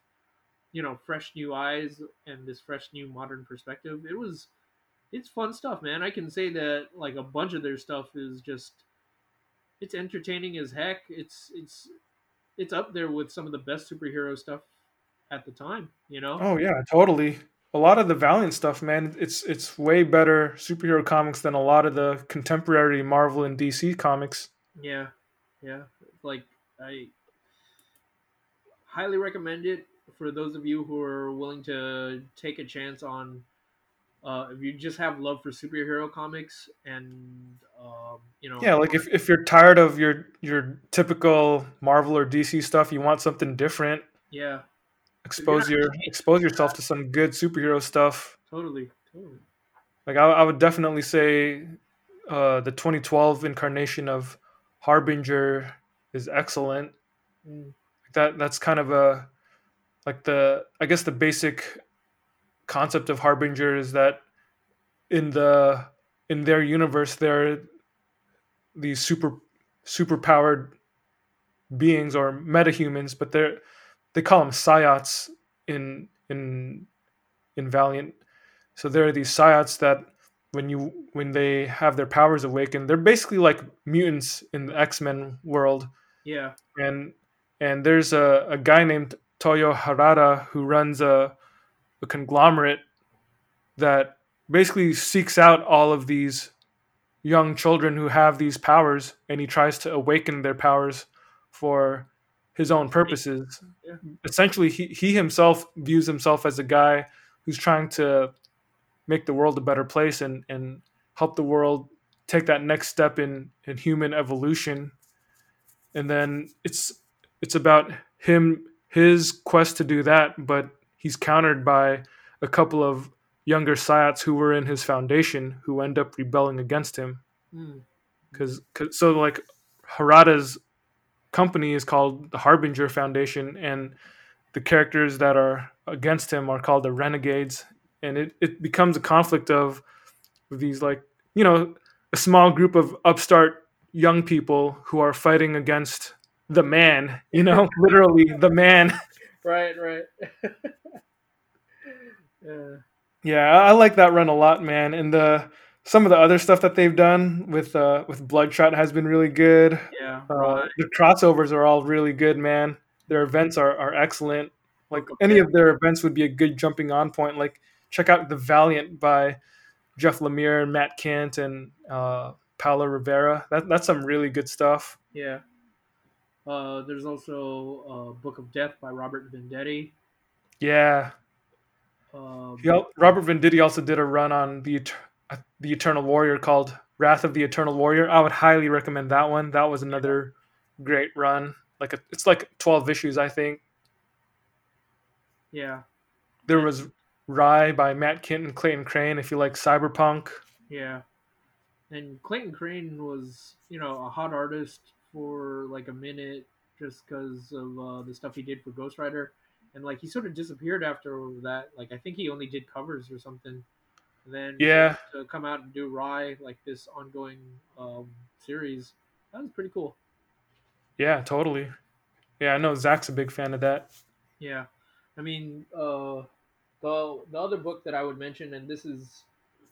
you know, fresh new eyes and this fresh new modern perspective, it was, it's fun stuff, man. I can say that like a bunch of their stuff is just, it's entertaining as heck. It's it's it's up there with some of the best superhero stuff at the time. You know? Oh yeah, totally. A lot of the Valiant stuff, man, it's it's way better superhero comics than a lot of the contemporary Marvel and DC comics. Yeah, yeah. Like I highly recommend it for those of you who are willing to take a chance on. Uh, if you just have love for superhero comics and um, you know, Yeah, like if, if you're tired of your your typical Marvel or DC stuff, you want something different. yeah, Expose your expose yourself to some good superhero stuff. totally, totally. Like I, I would definitely say, uh, the 2012 incarnation of Harbinger is excellent. Mm, That that's kind of a like the I guess the basic concept of Harbinger is that in the in their universe they're these super super powered beings or metahumans, but they're they call them psiots in in in Valiant. So there are these psiots that when you when they have their powers awakened, they're basically like mutants in the X Men world Yeah, and and there's a, a guy named Toyo Harada who runs a, a conglomerate that basically seeks out all of these young children who have these powers and he tries to awaken their powers for his own purposes. Yeah. Essentially he, he himself views himself as a guy who's trying to make the world a better place and, and help the world take that next step in, in human evolution and then it's it's about him his quest to do that but he's countered by a couple of younger psiots who were in his foundation who end up rebelling against him. Mm, because so like harada's company is called the harbinger foundation and the characters that are against him are called the renegades and it, it becomes a conflict of these like you know a small group of upstart young people who are fighting against the man you know literally the man right, right. yeah, yeah i like that run a lot man. And the some of the other stuff that they've done with uh with bloodshot has been really good. Yeah, uh, right. the crossovers are all really good man. Their events are, are excellent. Like of any of their events would be a good jumping on point. Like check out the valiant by jeff lemire and matt kindt and uh paolo rivera. That, that's some really good stuff. Yeah. Uh, there's also uh, Book of Death by Robert Venditti. yeah Um, He Robert Venditti also did a run on the uh, the Eternal Warrior called Wrath of the Eternal Warrior. I would highly recommend that one. That was another great run. Like a, it's like twelve issues, I think. yeah, There was Rai by Matt Kindt and Clayton Crain. If you like cyberpunk, yeah. And Clayton Crain was, you know, a hot artist for like a minute just because of uh, the stuff he did for Ghost Rider. And like he sort of disappeared after that. Like I think he only did covers or something. And then Yeah. to come out and do Rai like this ongoing um, series, that was pretty cool. yeah, totally. Yeah, I know Zach's a big fan of that. Yeah, I mean, uh, the the other book that I would mention, and this is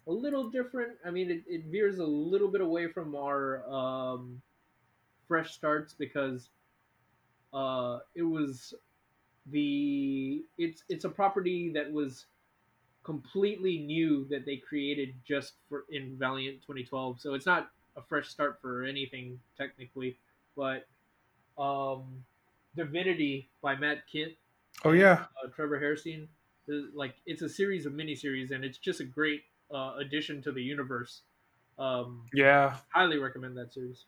a little different. I mean, it, it veers a little bit away from our um, fresh starts because uh, it was the it's it's a property that was completely new that they created just for in Valiant 2012. So it's not a fresh start for anything technically, but um, Divinity by Matt Kindt, Oh yeah. uh, Trevor Hairsine. is- like it's a series of miniseries and it's just a great uh, addition to the universe. Um, Yeah. highly recommend that series.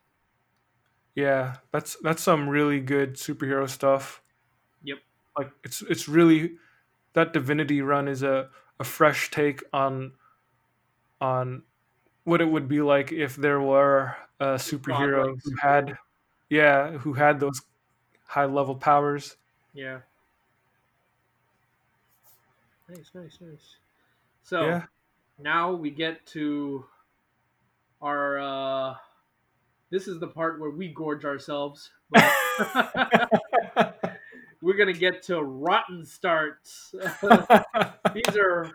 Yeah. That's that's some really good superhero stuff. Yep. Like it's it's really that Divinity run is a, a fresh take on on what it would be like if there were a superhero who had yeah, who had those high level powers. Yeah. Nice, nice, nice. So Yeah. now we get to our uh this is the part where we gorge ourselves. But we're gonna get to rotten starts. These are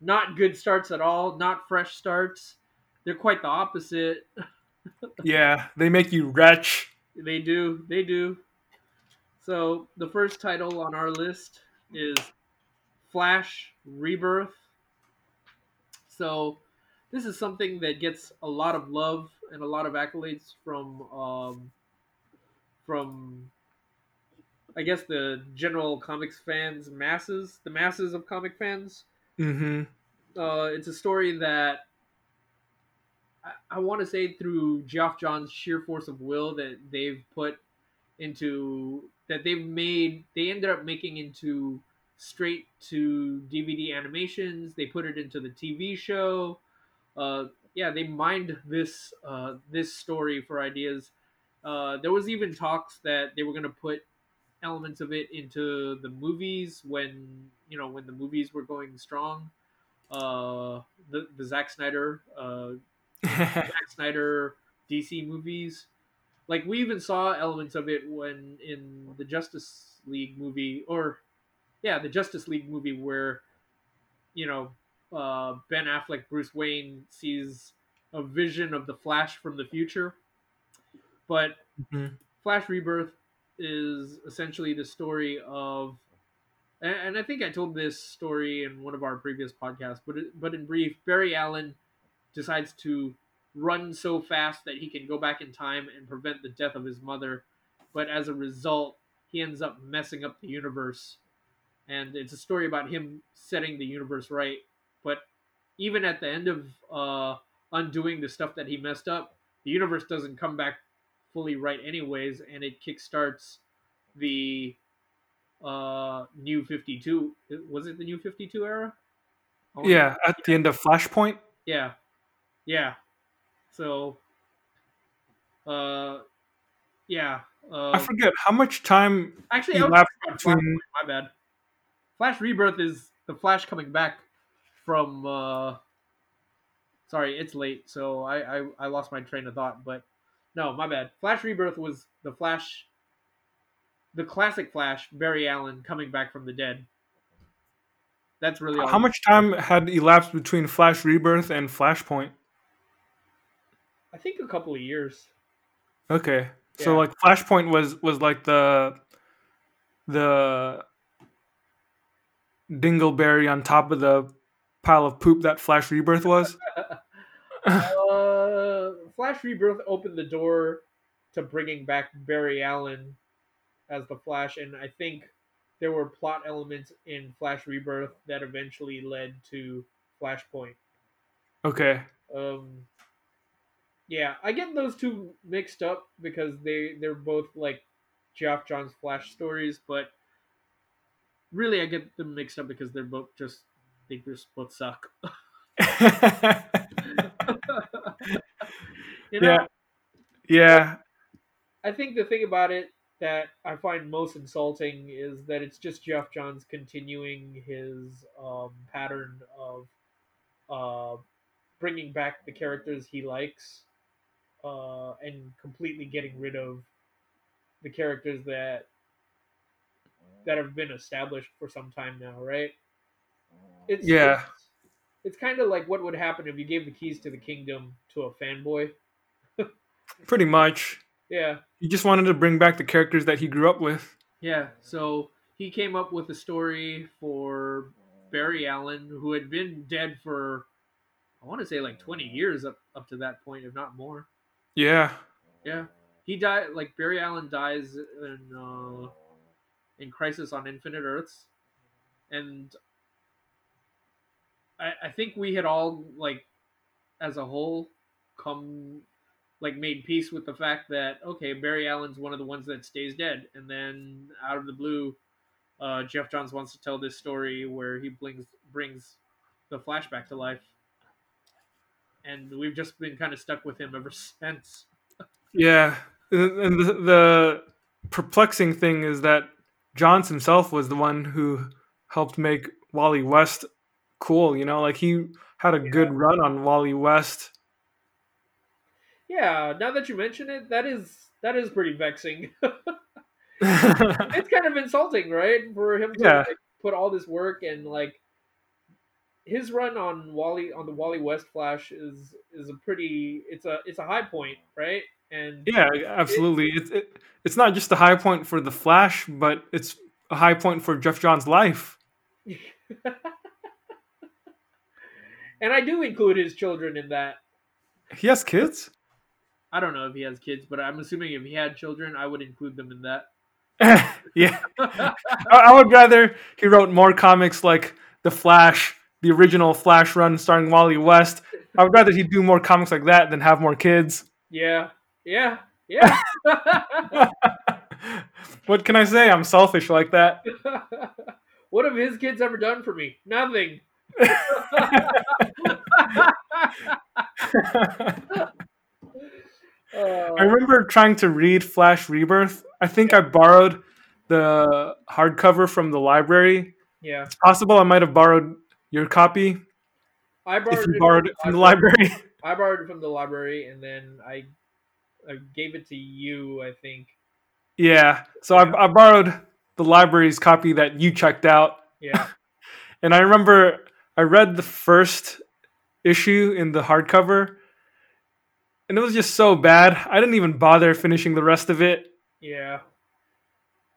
not good starts at all, not fresh starts. They're quite the opposite. yeah, they make you retch. They do, they do. So the first title on our list is Flash Rebirth. So this is something that gets a lot of love and a lot of accolades from um, from I guess the general comics fans, masses, the masses of comic fans. Mm-hmm. Uh, it's a story that I, I want to say through Geoff John's sheer force of will that they've put into that they've made they ended up making into straight to DVD animations. They put it into the TV show. Uh, yeah, they mined this uh, this story for ideas. Uh, there was even talks that they were going to put elements of it into the movies when you know when the movies were going strong. Uh, the the Zack Snyder uh, Zack Snyder DC movies. Like we even saw elements of it when in the Justice League movie, or yeah, the Justice League movie where you know uh, Ben Affleck, Bruce Wayne sees a vision of the Flash from the future. But Mhm. Flash Rebirth is essentially the story of, and, and I think I told this story in one of our previous podcasts, but it, but in brief, Barry Allen decides to run so fast that he can go back in time and prevent the death of his mother, but as a result, he ends up messing up the universe, and it's a story about him setting the universe right. But even at the end of uh, undoing the stuff that he messed up, the universe doesn't come back fully right anyways, and it kickstarts the uh, new 52. Was it the new 52 era? Yeah, at the end of Flashpoint. yeah, yeah. So, uh, yeah. Uh, I forget how much time actually, I was elapsed talking about between. Flashpoint, my bad. Flash Rebirth is the Flash coming back from. Uh, sorry, it's late, so I, I I lost my train of thought. But no, my bad. Flash Rebirth was the Flash, the classic Flash, Barry Allen coming back from the dead. That's really all. How much time had elapsed between Flash Rebirth and Flashpoint? I think a couple of years. Okay, so Yeah. like Flashpoint was was like the the dingleberry on top of the pile of poop that Flash Rebirth was. uh, Flash Rebirth opened the door to bringing back Barry Allen as the Flash, and I think there were plot elements in Flash Rebirth that eventually led to Flashpoint. Okay, Um, yeah, I get those two mixed up because they they're both like Geoff John's Flash stories, but really I get them mixed up because they're both just they just both suck. you know, yeah, yeah, I think the thing about it that I find most insulting is that it's just Geoff Johns continuing his um, pattern of uh, bringing back the characters he likes uh, and completely getting rid of the characters that that have been established for some time now, right? It's Yeah. It's, it's kind of like what would happen if you gave the keys to the kingdom to a fanboy. pretty much. Yeah, He just wanted to bring back the characters that he grew up with. Yeah, so he came up with a story for Barry Allen, who had been dead for I want to say like 20 years up up to that point, if not more. Yeah. Yeah, he died like Barry Allen dies in uh, in Crisis on Infinite Earths, and I I think we had all like as a whole come like made peace with the fact that okay Barry Allen's one of the ones that stays dead, and then out of the blue, uh, Geoff Johns wants to tell this story where he brings brings the flashback to life. And we've just been kind of stuck with him ever since. Yeah, and the, the perplexing thing is that Johns himself was the one who helped make Wally West cool. You know, like he had a good run on Wally West. Yeah, now that you mention it, that is that is pretty vexing. it's kind of insulting, right, for him to Yeah. like, put all this work and like his run on Wally on the Wally West Flash is is a pretty it's a it's a high point, right? And yeah, absolutely. It's it, it's not just a high point for the Flash, but it's a high point for Geoff Johns' life. and I do include his children in that. He has kids. I don't know if he has kids, but I'm assuming if he had children, I would include them in that. yeah, I, would rather he wrote more comics like the Flash, the original Flash run starring Wally West. I would rather he do more comics like that than have more kids. yeah, yeah, yeah. what can I say? I'm selfish like that. what have his kids ever done for me? Nothing. I remember trying to read Flash Rebirth. I think I borrowed the hardcover from the library. yeah, It's possible I might have borrowed your copy I borrowed it borrowed it from the library. I borrowed it from the library, and then I, I gave it to you. I think. yeah, so I, I borrowed the library's copy that you checked out. Yeah, And I remember I read the first issue in the hardcover, and it was just so bad. I didn't even bother finishing the rest of it. yeah,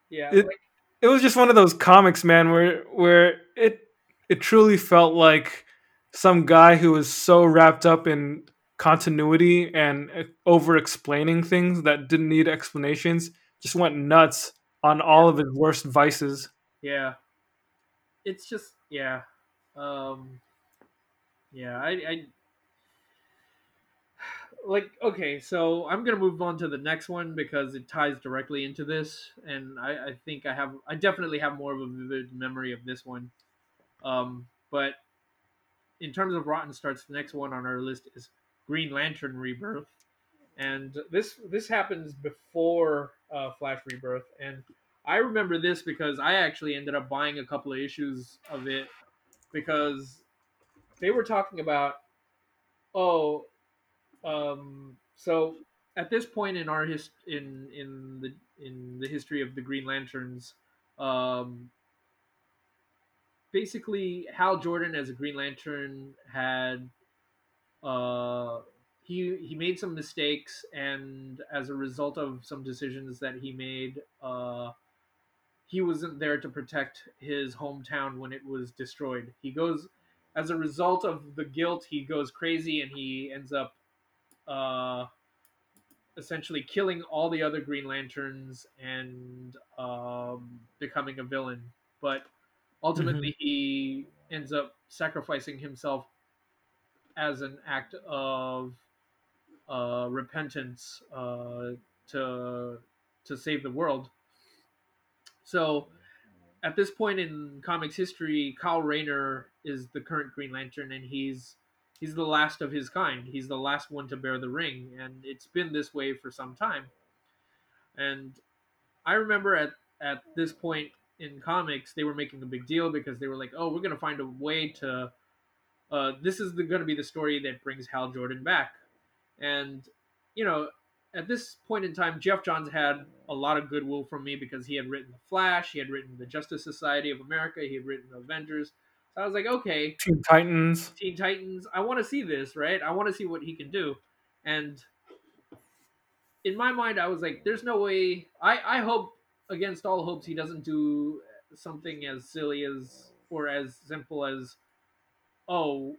yeah. It- like, It was just one of those comics, man, where where it it truly felt like some guy who was so wrapped up in continuity and over explaining things that didn't need explanations just went nuts on all of his worst vices. yeah. It's just yeah, um, yeah. I, I like okay. So I'm gonna move on to the next one because it ties directly into this, and I, I think I have I definitely have more of a vivid memory of this one. Um, but in terms of rotten starts, the next one on our list is Green Lantern Rebirth, and this this happens before uh, Flash Rebirth, and I remember this because I actually ended up buying a couple of issues of it because they were talking about oh um so at this point in our hist in in the in the history of the Green Lanterns um basically Hal Jordan as a Green Lantern had uh he he made some mistakes and as a result of some decisions that he made uh he wasn't there to protect his hometown when it was destroyed. He goes as a result of the guilt, he goes crazy and he ends up uh essentially killing all the other Green Lanterns and um, becoming a villain. But ultimately, he ends up sacrificing himself as an act of uh, repentance uh, to to save the world. So, at this point in comics history, Kyle Rayner is the current Green Lantern, and he's he's the last of his kind. He's the last one to bear the ring, and it's been this way for some time. And I remember at at this point in comics, they were making a big deal because they were like, "Oh, we're gonna find a way to. Uh, this is gonna be the story that brings Hal Jordan back." And you know, at this point in time, Geoff Johns had a lot of goodwill from me because he had written the Flash, he had written the Justice Society of America, he had written Avengers. So I was like, okay, Teen Titans. Teen Titans. I want to see this, right? I want to see what he can do. And in my mind, I was like, there's no way. I, I hope, against all hopes, he doesn't do something as silly as or as simple as oh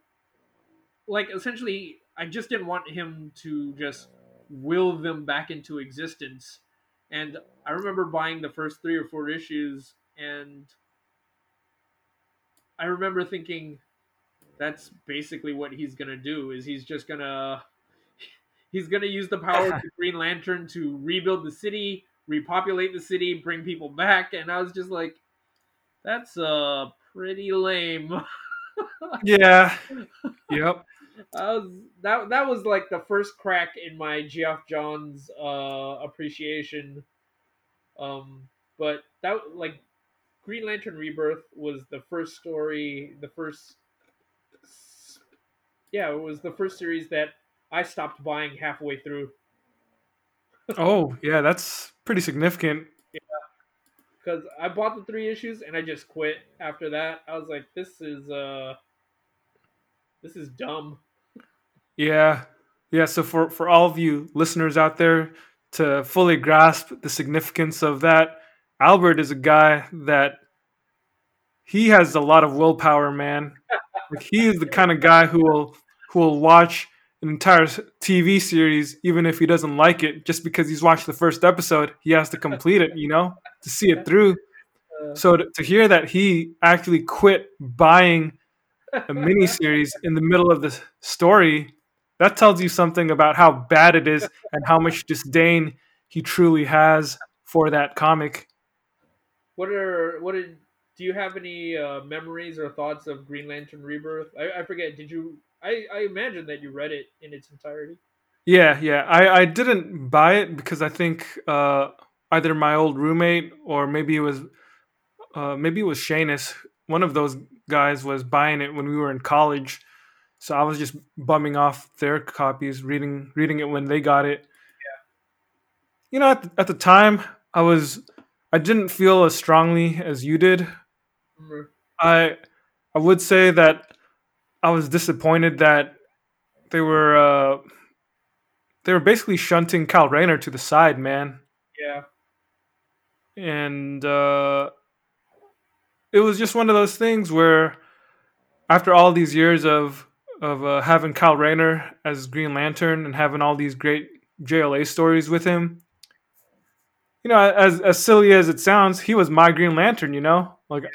like essentially I just didn't want him to just will them back into existence. And I remember buying the first three or four issues, and I remember thinking, that's basically what he's gonna do. Is he's just gonna he's gonna use the power of the Green Lantern to rebuild the city, repopulate the city, bring people back, and I was just like, that's uh pretty lame. yeah. Yep. I was that that was like the first crack in my Geoff Johns uh appreciation. Um but that like Green Lantern Rebirth was the first story, the first yeah, it was the first series that I stopped buying halfway through. oh, yeah, that's pretty significant. Yeah. Cuz I bought the 3 issues and I just quit after that. I was like this is uh this is dumb. Yeah. Yeah, so for for all of you listeners out there to fully grasp the significance of that, Albert is a guy that he has a lot of willpower, man. like he is the kind of guy who will who will watch an entire TV series even if he doesn't like it just because he's watched the first episode. He has to complete it, you know, to see it through. Uh. So to, to hear that he actually quit buying a miniseries in the middle of the story, that tells you something about how bad it is and how much disdain he truly has for that comic. What are what did do you have any uh, memories or thoughts of Green Lantern Rebirth? I, I forget. Did you? I, I imagine that you read it in its entirety. Yeah, yeah. I, I didn't buy it because I think uh, either my old roommate or maybe it was uh, maybe it was Shanus. One of those guys was buying it when we were in college, so I was just bumming off their copies, reading reading it when they got it. Yeah. You know, at the, at the time, I was I didn't feel as strongly as you did. Mm-hmm. I I would say that I was disappointed that they were uh, they were basically shunting Kyle Rayner to the side, man. Yeah. And uh, it was just one of those things where, after all these years of of uh, having Kyle Rayner as Green Lantern and having all these great JLA stories with him, you know, as as silly as it sounds, he was my Green Lantern. You know, like yeah.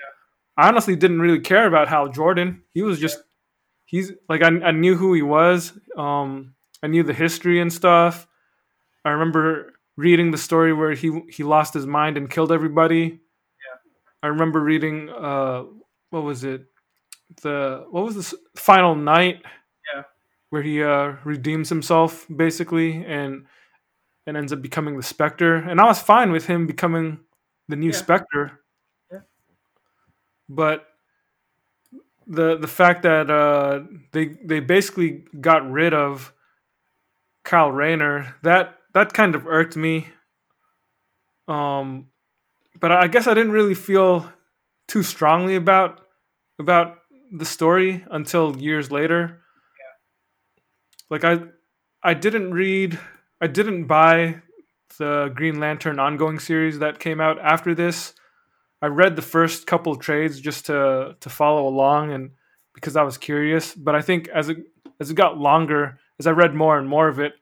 I honestly didn't really care about Hal Jordan. He was just he's like I, I knew who he was. Um, I knew the history and stuff. I remember reading the story where he he lost his mind and killed everybody. I remember reading uh what was it? The what was the final night? Yeah. Where he uh redeems himself basically and and ends up becoming the Spectre. And I was fine with him becoming the new Yeah. Spectre. Yeah. But the the fact that uh they they basically got rid of Kyle Rayner, that that kind of irked me. Um but I guess I didn't really feel too strongly about about the story until years later. Like I I didn't read I didn't buy the Green Lantern ongoing series that came out after this. I read the first couple of trades just to to follow along and because I was curious, but I think as it as it got longer, as I read more and more of it,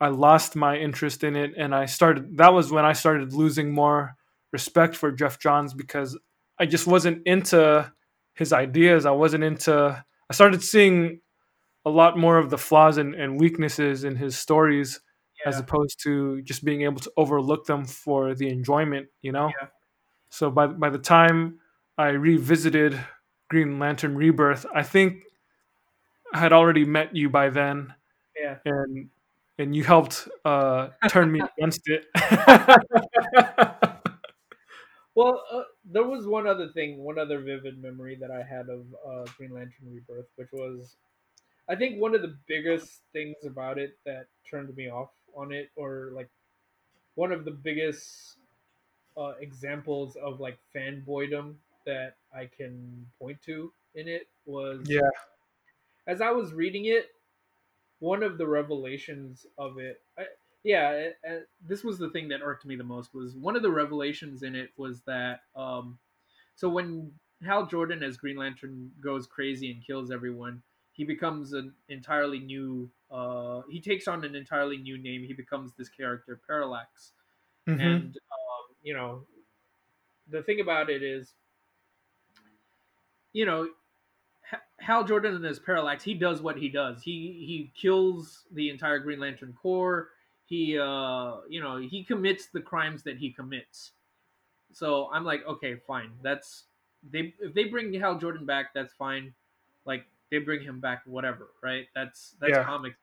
I lost my interest in it and I started that was when I started losing more respect for Geoff Johns because I just wasn't into his ideas. I wasn't into. I started seeing a lot more of the flaws and, and weaknesses in his stories as opposed to just being able to overlook them for the enjoyment, you know? Yeah. So by by the time I revisited Green Lantern Rebirth, I think I had already met you by then Yeah. and and you helped uh, turn me against it. Well, uh, there was one other thing, one other vivid memory that I had of uh, Green Lantern Rebirth, which was, I think one of the biggest things about it that turned me off on it, or like one of the biggest uh, examples of like fanboydom that I can point to in it was yeah. as I was reading it, one of the revelations of it, yeah, uh, this was the thing that irked me the most. Was one of the revelations in it was that, um, so when Hal Jordan as Green Lantern goes crazy and kills everyone, he becomes an entirely new. Uh, he takes on an entirely new name. He becomes this character, Parallax, Mhm. and um, you know, the thing about it is, you know, Hal Jordan as Parallax, he does what he does. He he kills the entire Green Lantern Corps. He uh, you know, he commits the crimes that he commits. So I'm like, okay, fine. That's they if they bring Hal Jordan back, that's fine. Like they bring him back, whatever, right? That's that's Yeah. comics.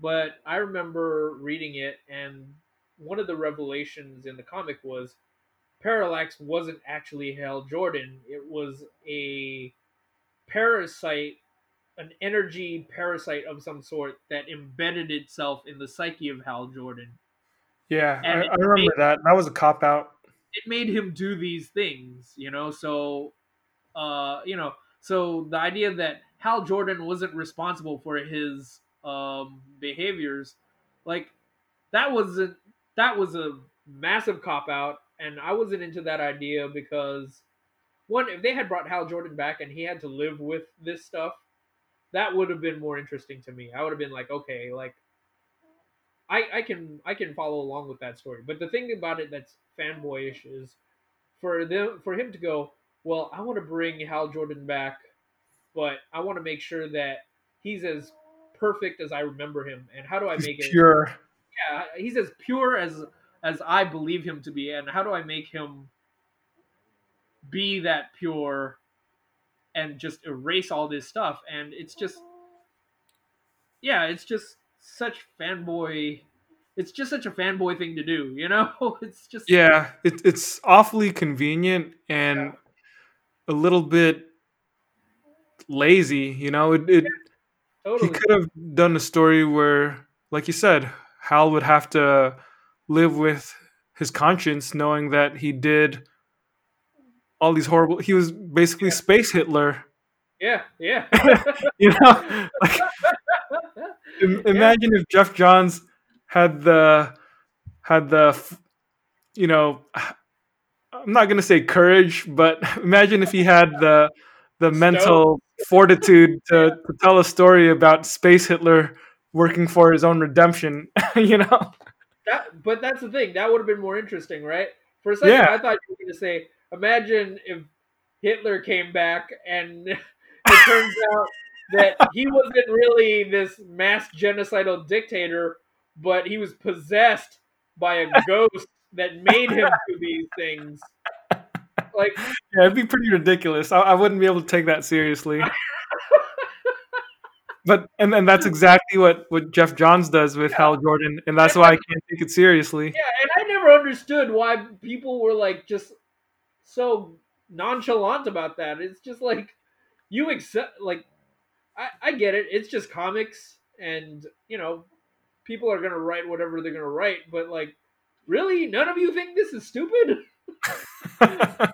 But I remember reading it, and one of the revelations in the comic was Parallax wasn't actually Hal Jordan. It was a parasite, an energy parasite of some sort that embedded itself in the psyche of Hal Jordan. Yeah, I, I remember made- that. That was a cop out. it made him do these things, you know. So, uh, you know, so the idea that Hal Jordan wasn't responsible for his um, behaviors, like that was a that was a massive cop out, and I wasn't into that idea because one, if they had brought Hal Jordan back and he had to live with this stuff, that would have been more interesting to me. I would have been like, okay, like I, I can I can follow along with that story. But the thing about it that's fanboyish is for them for him to go, well, I want to bring Hal Jordan back, but I want to make sure that he's as perfect as I remember him. And how do I He's make it? pure. Yeah, he's as pure as as I believe him to be. And how do I make him be that pure and just erase all this stuff? And it's just yeah, it's just such fanboy. It's just such a fanboy thing to do, you know. It's just Yeah, it, it's awfully convenient and a little bit lazy. You know, it, it he totally. could have done a story where, like you said, Hal would have to live with his conscience, knowing that he did all these horrible. He was basically Yeah. space Hitler. Yeah, yeah. You know, like im- imagine if Geoff Johns had the had the you know I'm not gonna say courage, but imagine if he had the the mental fortitude to, to tell a story about space Hitler working for his own redemption. you know, That, but that's the thing. That would have been more interesting, right? For a second, Yeah. I thought you were going to say, imagine if Hitler came back and it turns out that he wasn't really this mass genocidal dictator, but he was possessed by a ghost that made him do these things. Like, yeah, it'd be pretty ridiculous. I, I wouldn't be able to take that seriously. But and and that's exactly what what Geoff Johns does with Hal Jordan, and that's why I can't take it seriously. yeah, and I never understood why people were like just so nonchalant about that. It's just like you accept, like, I, I get it. It's just comics, and you know, people are gonna write whatever they're gonna write. But like, really, none of you think this is stupid?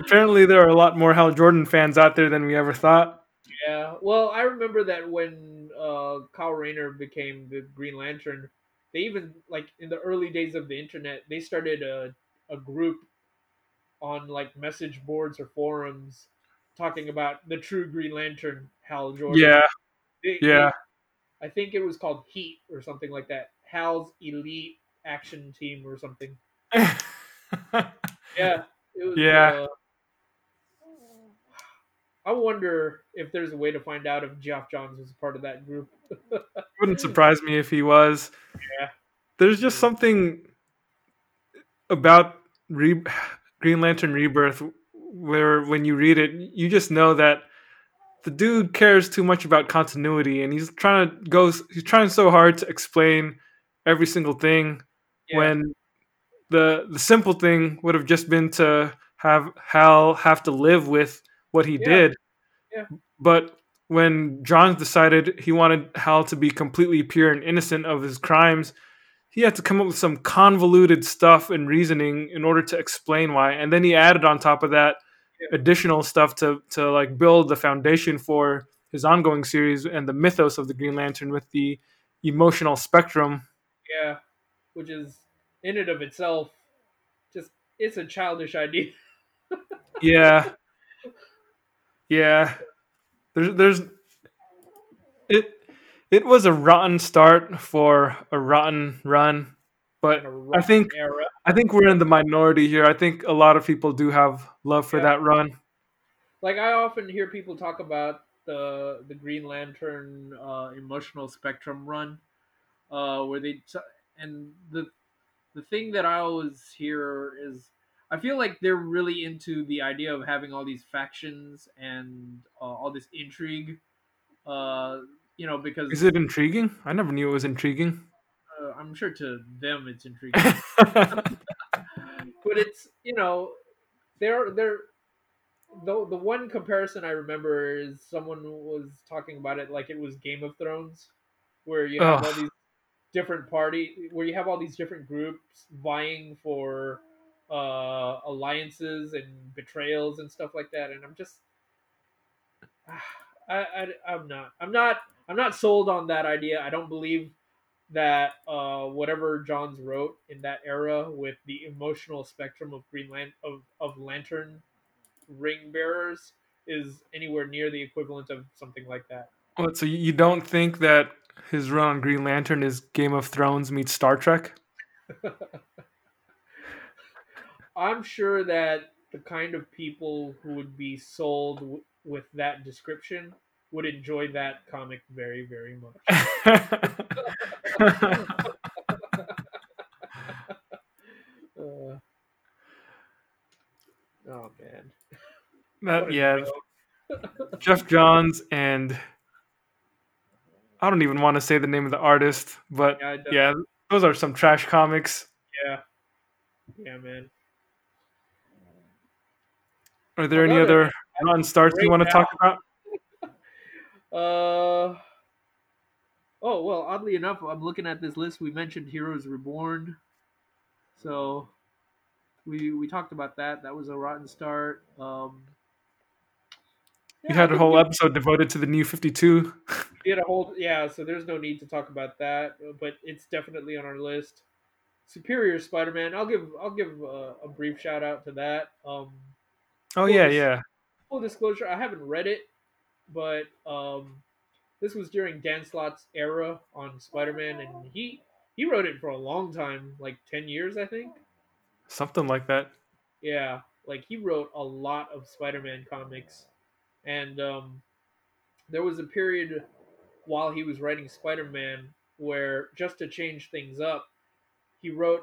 Apparently, there are a lot more Hal Jordan fans out there than we ever thought. Yeah. Well, I remember that when uh, Kyle Rayner became the Green Lantern, they even like in the early days of the internet, they started a a group on like message boards or forums talking about the true Green Lantern, Hal Jordan. Yeah, yeah. I think it was called Heat or something like that. Hal's Elite Action Team or something. Yeah. It was, Yeah. Uh, I wonder if there's a way to find out if Geoff Johns was a part of that group. Wouldn't surprise me if he was. Yeah. There's just something about Re- Green Lantern Rebirth where when you read it, you just know that the dude cares too much about continuity and he's trying to go he's trying so hard to explain every single thing Yeah. when the the simple thing would have just been to have Hal have to live with what he Yeah. did. Yeah. But when John decided he wanted Hal to be completely pure and innocent of his crimes, he had to come up with some convoluted stuff and reasoning in order to explain why. And then he added on top of that Yeah. additional stuff to to like build the foundation for his ongoing series and the mythos of the Green Lantern with the emotional spectrum. Yeah, which is in and of itself just it's a childish idea. yeah, yeah. There's there's it it was a rotten start for a rotten run, but a I think era. I think we're in the minority here. I think a lot of people do have love for Yeah. that run. Like I often hear people talk about the the Green Lantern uh, emotional spectrum run, uh, where they t- and the the thing that I always hear is I feel like they're really into the idea of having all these factions and uh, all this intrigue. Uh, you know, because Is it intriguing? I never knew it was intriguing. uh, I'm sure to them it's intriguing, but it's you know they're they're the the one comparison I remember is someone was talking about it like it was Game of Thrones, where you have all these different party where you have all these different groups vying for uh alliances and betrayals and stuff like that and i'm just I, I i'm not i'm not i'm not sold on that idea i don't believe that uh whatever johns wrote in that era with the emotional spectrum of green Lan- of, of lantern ring bearers is anywhere near the equivalent of something like that so you don't think that his run on Green Lantern is Game of Thrones meets Star Trek? I'm sure that the kind of people who would be sold w- with that description would enjoy that comic very, very much. Uh, oh man. that, yeah. Geoff Johns and I don't even want to say the name of the artist, but Yeah, yeah, those are some trash comics. yeah, yeah, man. Are there any other non starts you want to talk about? Uh. Oh well, oddly enough, I'm looking at this list. We mentioned Heroes Reborn, so we we talked about that. That was a rotten start. Um, You yeah, I had a whole episode devoted to the new 52. We had a whole yeah. So there's no need to talk about that, but it's definitely on our list. Superior Spider-Man. I'll give I'll give a, a brief shout out to that. Um, Oh, yeah, this- yeah. full disclosure, I haven't read it, but um, this was during Dan Slott's era on Spider-Man, and he he wrote it for a long time, like ten years, I think. Something like that. Yeah, like he wrote a lot of Spider-Man comics, and um, there was a period while he was writing Spider-Man where just to change things up, he wrote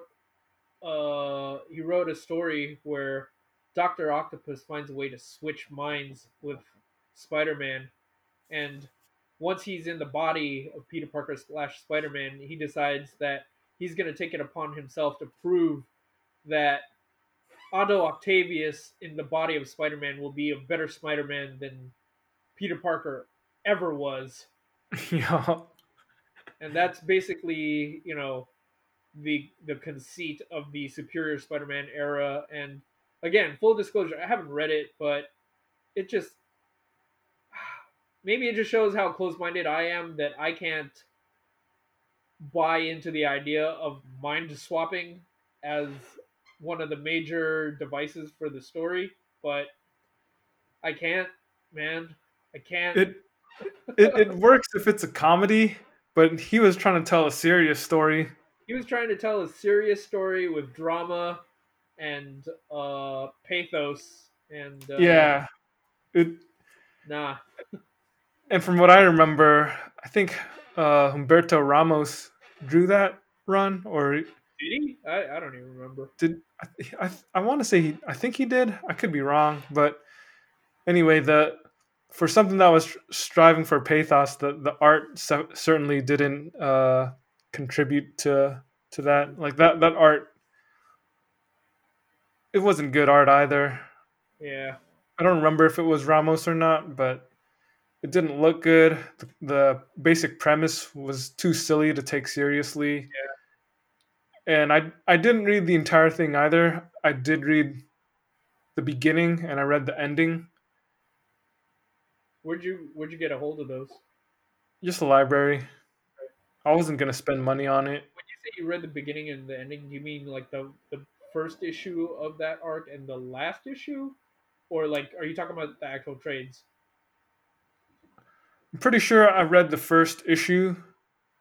uh, he wrote a story where Doctor Octopus finds a way to switch minds with Spider-Man, and once he's in the body of Peter Parker slash Spider-Man, he decides that he's going to take it upon himself to prove that Otto Octavius in the body of Spider-Man will be a better Spider-Man than Peter Parker ever was, yeah. and that's basically you know the the conceit of the Superior Spider-Man era. And again, full disclosure, I haven't read it, but it just maybe it just shows how close-minded I am that I can't buy into the idea of mind swapping as one of the major devices for the story, but I can't, man. I can't. It, it it works if it's a comedy, but he was trying to tell a serious story. he was trying to tell a serious story with drama and uh pathos and uh, Yeah. It nah and from what I remember, I think uh Humberto Ramos drew that run or did he i, I don't even remember did I I, I want to say he, I think he did. I could be wrong, but anyway, the for something that was striving for pathos, the the art so, certainly didn't uh, contribute to to that. Like that that art, it wasn't good art either. yeah I don't remember if it was Ramos or not, but it didn't look good. The, the basic premise was too silly to take seriously. Yeah. And I I didn't read the entire thing either. I did read the beginning and I read the ending. where'd you where'd you get a hold of those Just the library. I wasn't gonna spend money on it. when you say you read the beginning and the ending do you mean like the the first issue of that arc and the last issue, or like, are you talking about the actual trades? I'm pretty sure I read the first issue.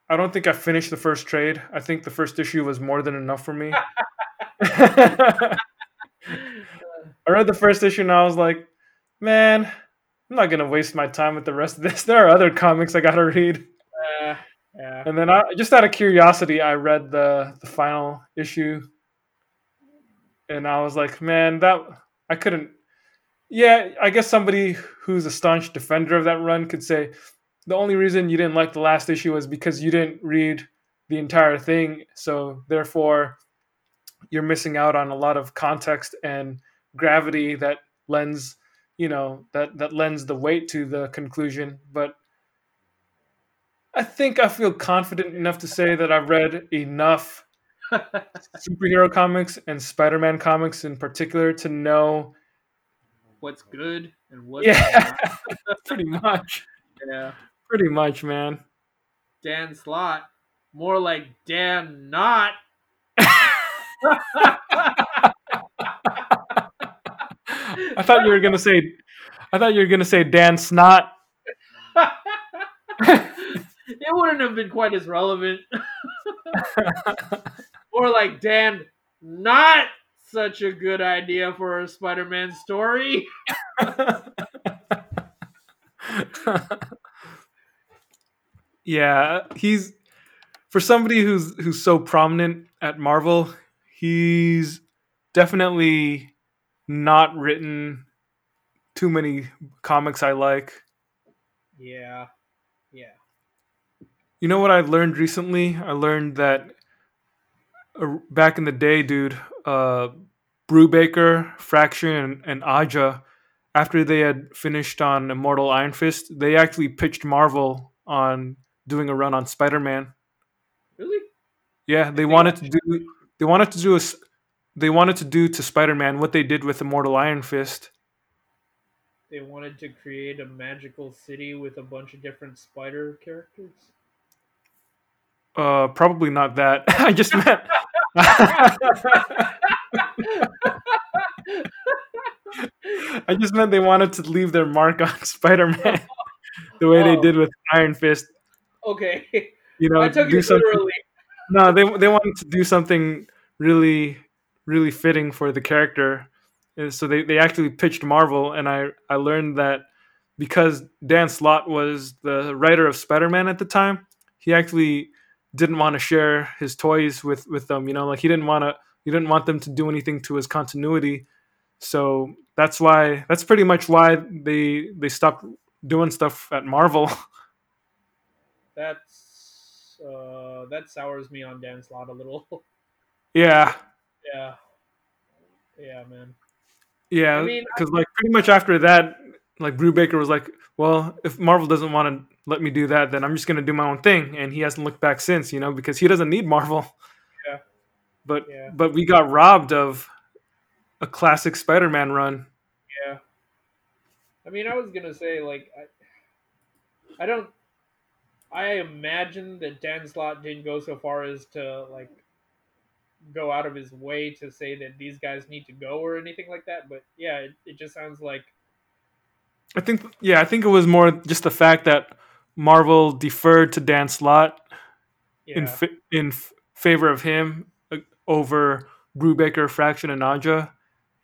I don't think I finished the first trade. I think the first issue was more than enough for me. I read the first issue and I was like, man, I'm not gonna waste my time with the rest of this. There are other comics I gotta read. Uh, yeah. And then I just out of curiosity, I read the the final issue, and I was like, man, that I couldn't. Yeah, I guess somebody who's a staunch defender of that run could say the only reason you didn't like the last issue was because you didn't read the entire thing, so therefore you're missing out on a lot of context and gravity that lends you know that that lends the weight to the conclusion. But i think i feel confident enough to say that i've read enough superhero comics and spider-man comics in particular to know what's good and what's yeah pretty much yeah pretty much man dan Slott, more like dan not I thought you were gonna say. I thought you were gonna say Dan Snot. it wouldn't have been quite as relevant. or like Dan, not such a good idea for a Spider-Man story. yeah, he's for somebody who's who's so prominent at Marvel. He's definitely not written too many comics I like. Yeah. Yeah. You know what I learned recently? I learned that uh, back in the day, dude, uh, Brubaker, Fraction, and, and Aja, after they had finished on Immortal Iron Fist, they actually pitched Marvel on doing a run on Spider Man. Really? Yeah, they wanted to do. They wanted to do a. They wanted to do to Spider Man what they did with Immortal Iron Fist. They wanted to create a magical city with a bunch of different spider characters. Uh, probably not that. I just meant. I just meant they wanted to leave their mark on Spider Man the way they Oh. did with Iron Fist. Okay. You know, I took do it something. literally. No, they they wanted to do something really, really fitting for the character. And so they, they actually pitched Marvel, and I, I learned that because Dan Slott was the writer of Spider Man at the time, he actually didn't want to share his toys with, with them. You know, like he didn't want to he didn't want them to do anything to his continuity. So that's why that's pretty much why they they stopped doing stuff at Marvel. That's uh, that sours me on Dan Slott a little. yeah, yeah. Yeah, man. Yeah, I mean, because like pretty much after that, like Brubaker was like, "Well, if Marvel doesn't want to let me do that, then I'm just gonna do my own thing," and he hasn't looked back since, you know, because he doesn't need Marvel. Yeah. But Yeah. but we got robbed of a classic Spider-Man run. Yeah. I mean, I was gonna say like I, I don't. I imagine that Dan Slott didn't go so far as to like go out of his way to say that these guys need to go or anything like that. But yeah, it, it just sounds like I think yeah, I think it was more just the fact that Marvel deferred to Dan Slott yeah, in fa- in f- favor of him uh, over Brubaker, Fraction, and Aja.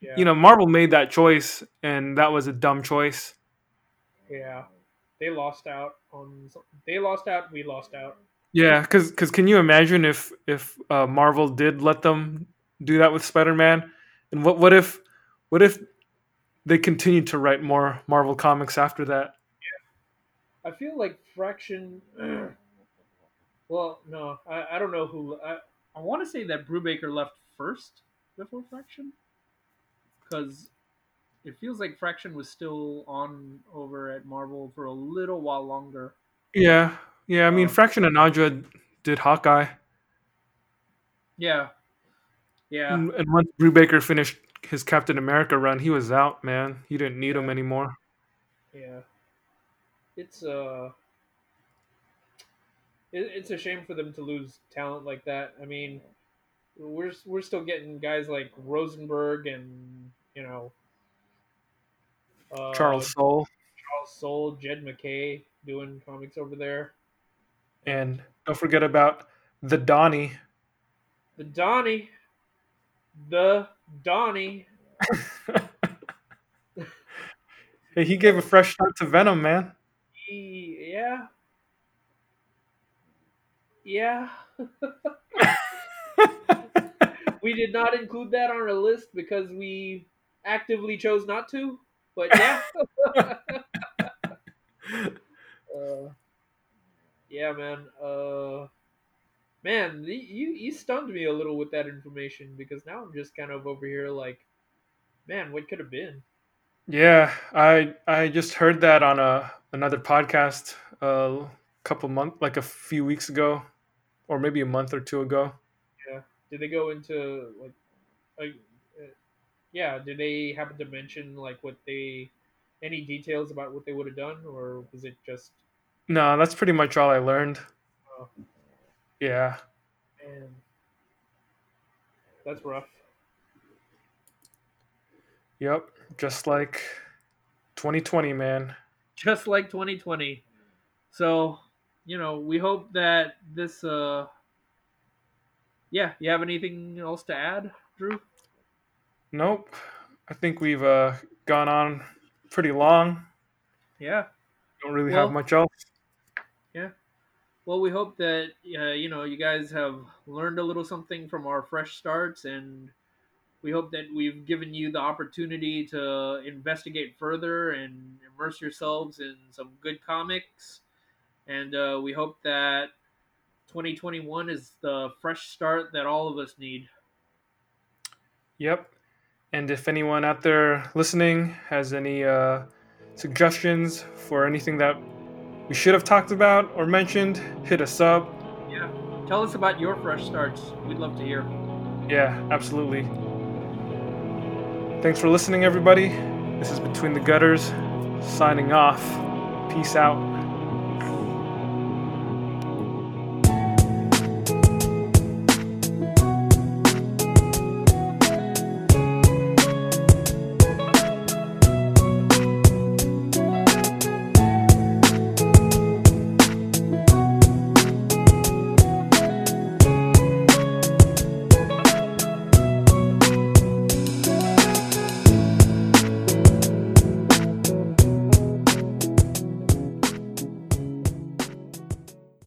yeah, You know, Marvel made that choice, and that was a dumb choice. yeah. They lost out on. They lost out. We lost out. Yeah, because can you imagine if if uh, Marvel did let them do that with Spider Man, and what what if what if they continued to write more Marvel comics after that? Yeah. I feel like Fraction. well, no, I, I don't know who. I, I want to say that Brubaker left first before Fraction, because it feels like Fraction was still on over at Marvel for a little while longer. Yeah, yeah. I mean, Oh. Fraction and Aja did Hawkeye, Yeah, yeah, and, and once Brubaker finished his Captain America run, he was out. Man, he didn't need him anymore. yeah. It's uh, it, it's a shame for them to lose talent like that. I mean, we're we're still getting guys like Rosenberg and you know uh, Charles Soule Charles Soule, Jed MacKay doing comics over there. and don't forget about the Donny. The Donny, the Donny. hey, he gave a fresh start to Venom, man. He, yeah, yeah. we did not include that on our list because we actively chose not to. But yeah. uh, yeah, man. Uh, man, you you stunned me a little with that information because now I'm just kind of over here like, man, what could have been? Yeah, I I just heard that on a another podcast a couple months, like a few weeks ago, or maybe a month or two ago. Yeah. Did they go into like, like uh, yeah? Did they happen to mention like what they, any details about what they would have done, or was it just No, that's pretty much all I learned. Oh. Yeah. man? That's rough. Yep. Just like 2020, man. just like 2020. So, you know, we hope that this uh yeah, you have anything else to add, Drew? Nope. I think we've uh, gone on pretty long. Yeah. Don't really Well- have much else. Well, we hope that uh, you know, you guys have learned a little something from our fresh starts and we hope that we've given you the opportunity to investigate further and immerse yourselves in some good comics. And uh, we hope that 2021 is the fresh start that all of us need. Yep. And if anyone out there listening has any uh, suggestions for anything that we should have talked about or mentioned, hit us up. Yeah. Tell us about your fresh starts. We'd love to hear. Yeah, absolutely. Thanks for listening, everybody. This is Between the Gutters, signing off. Peace out.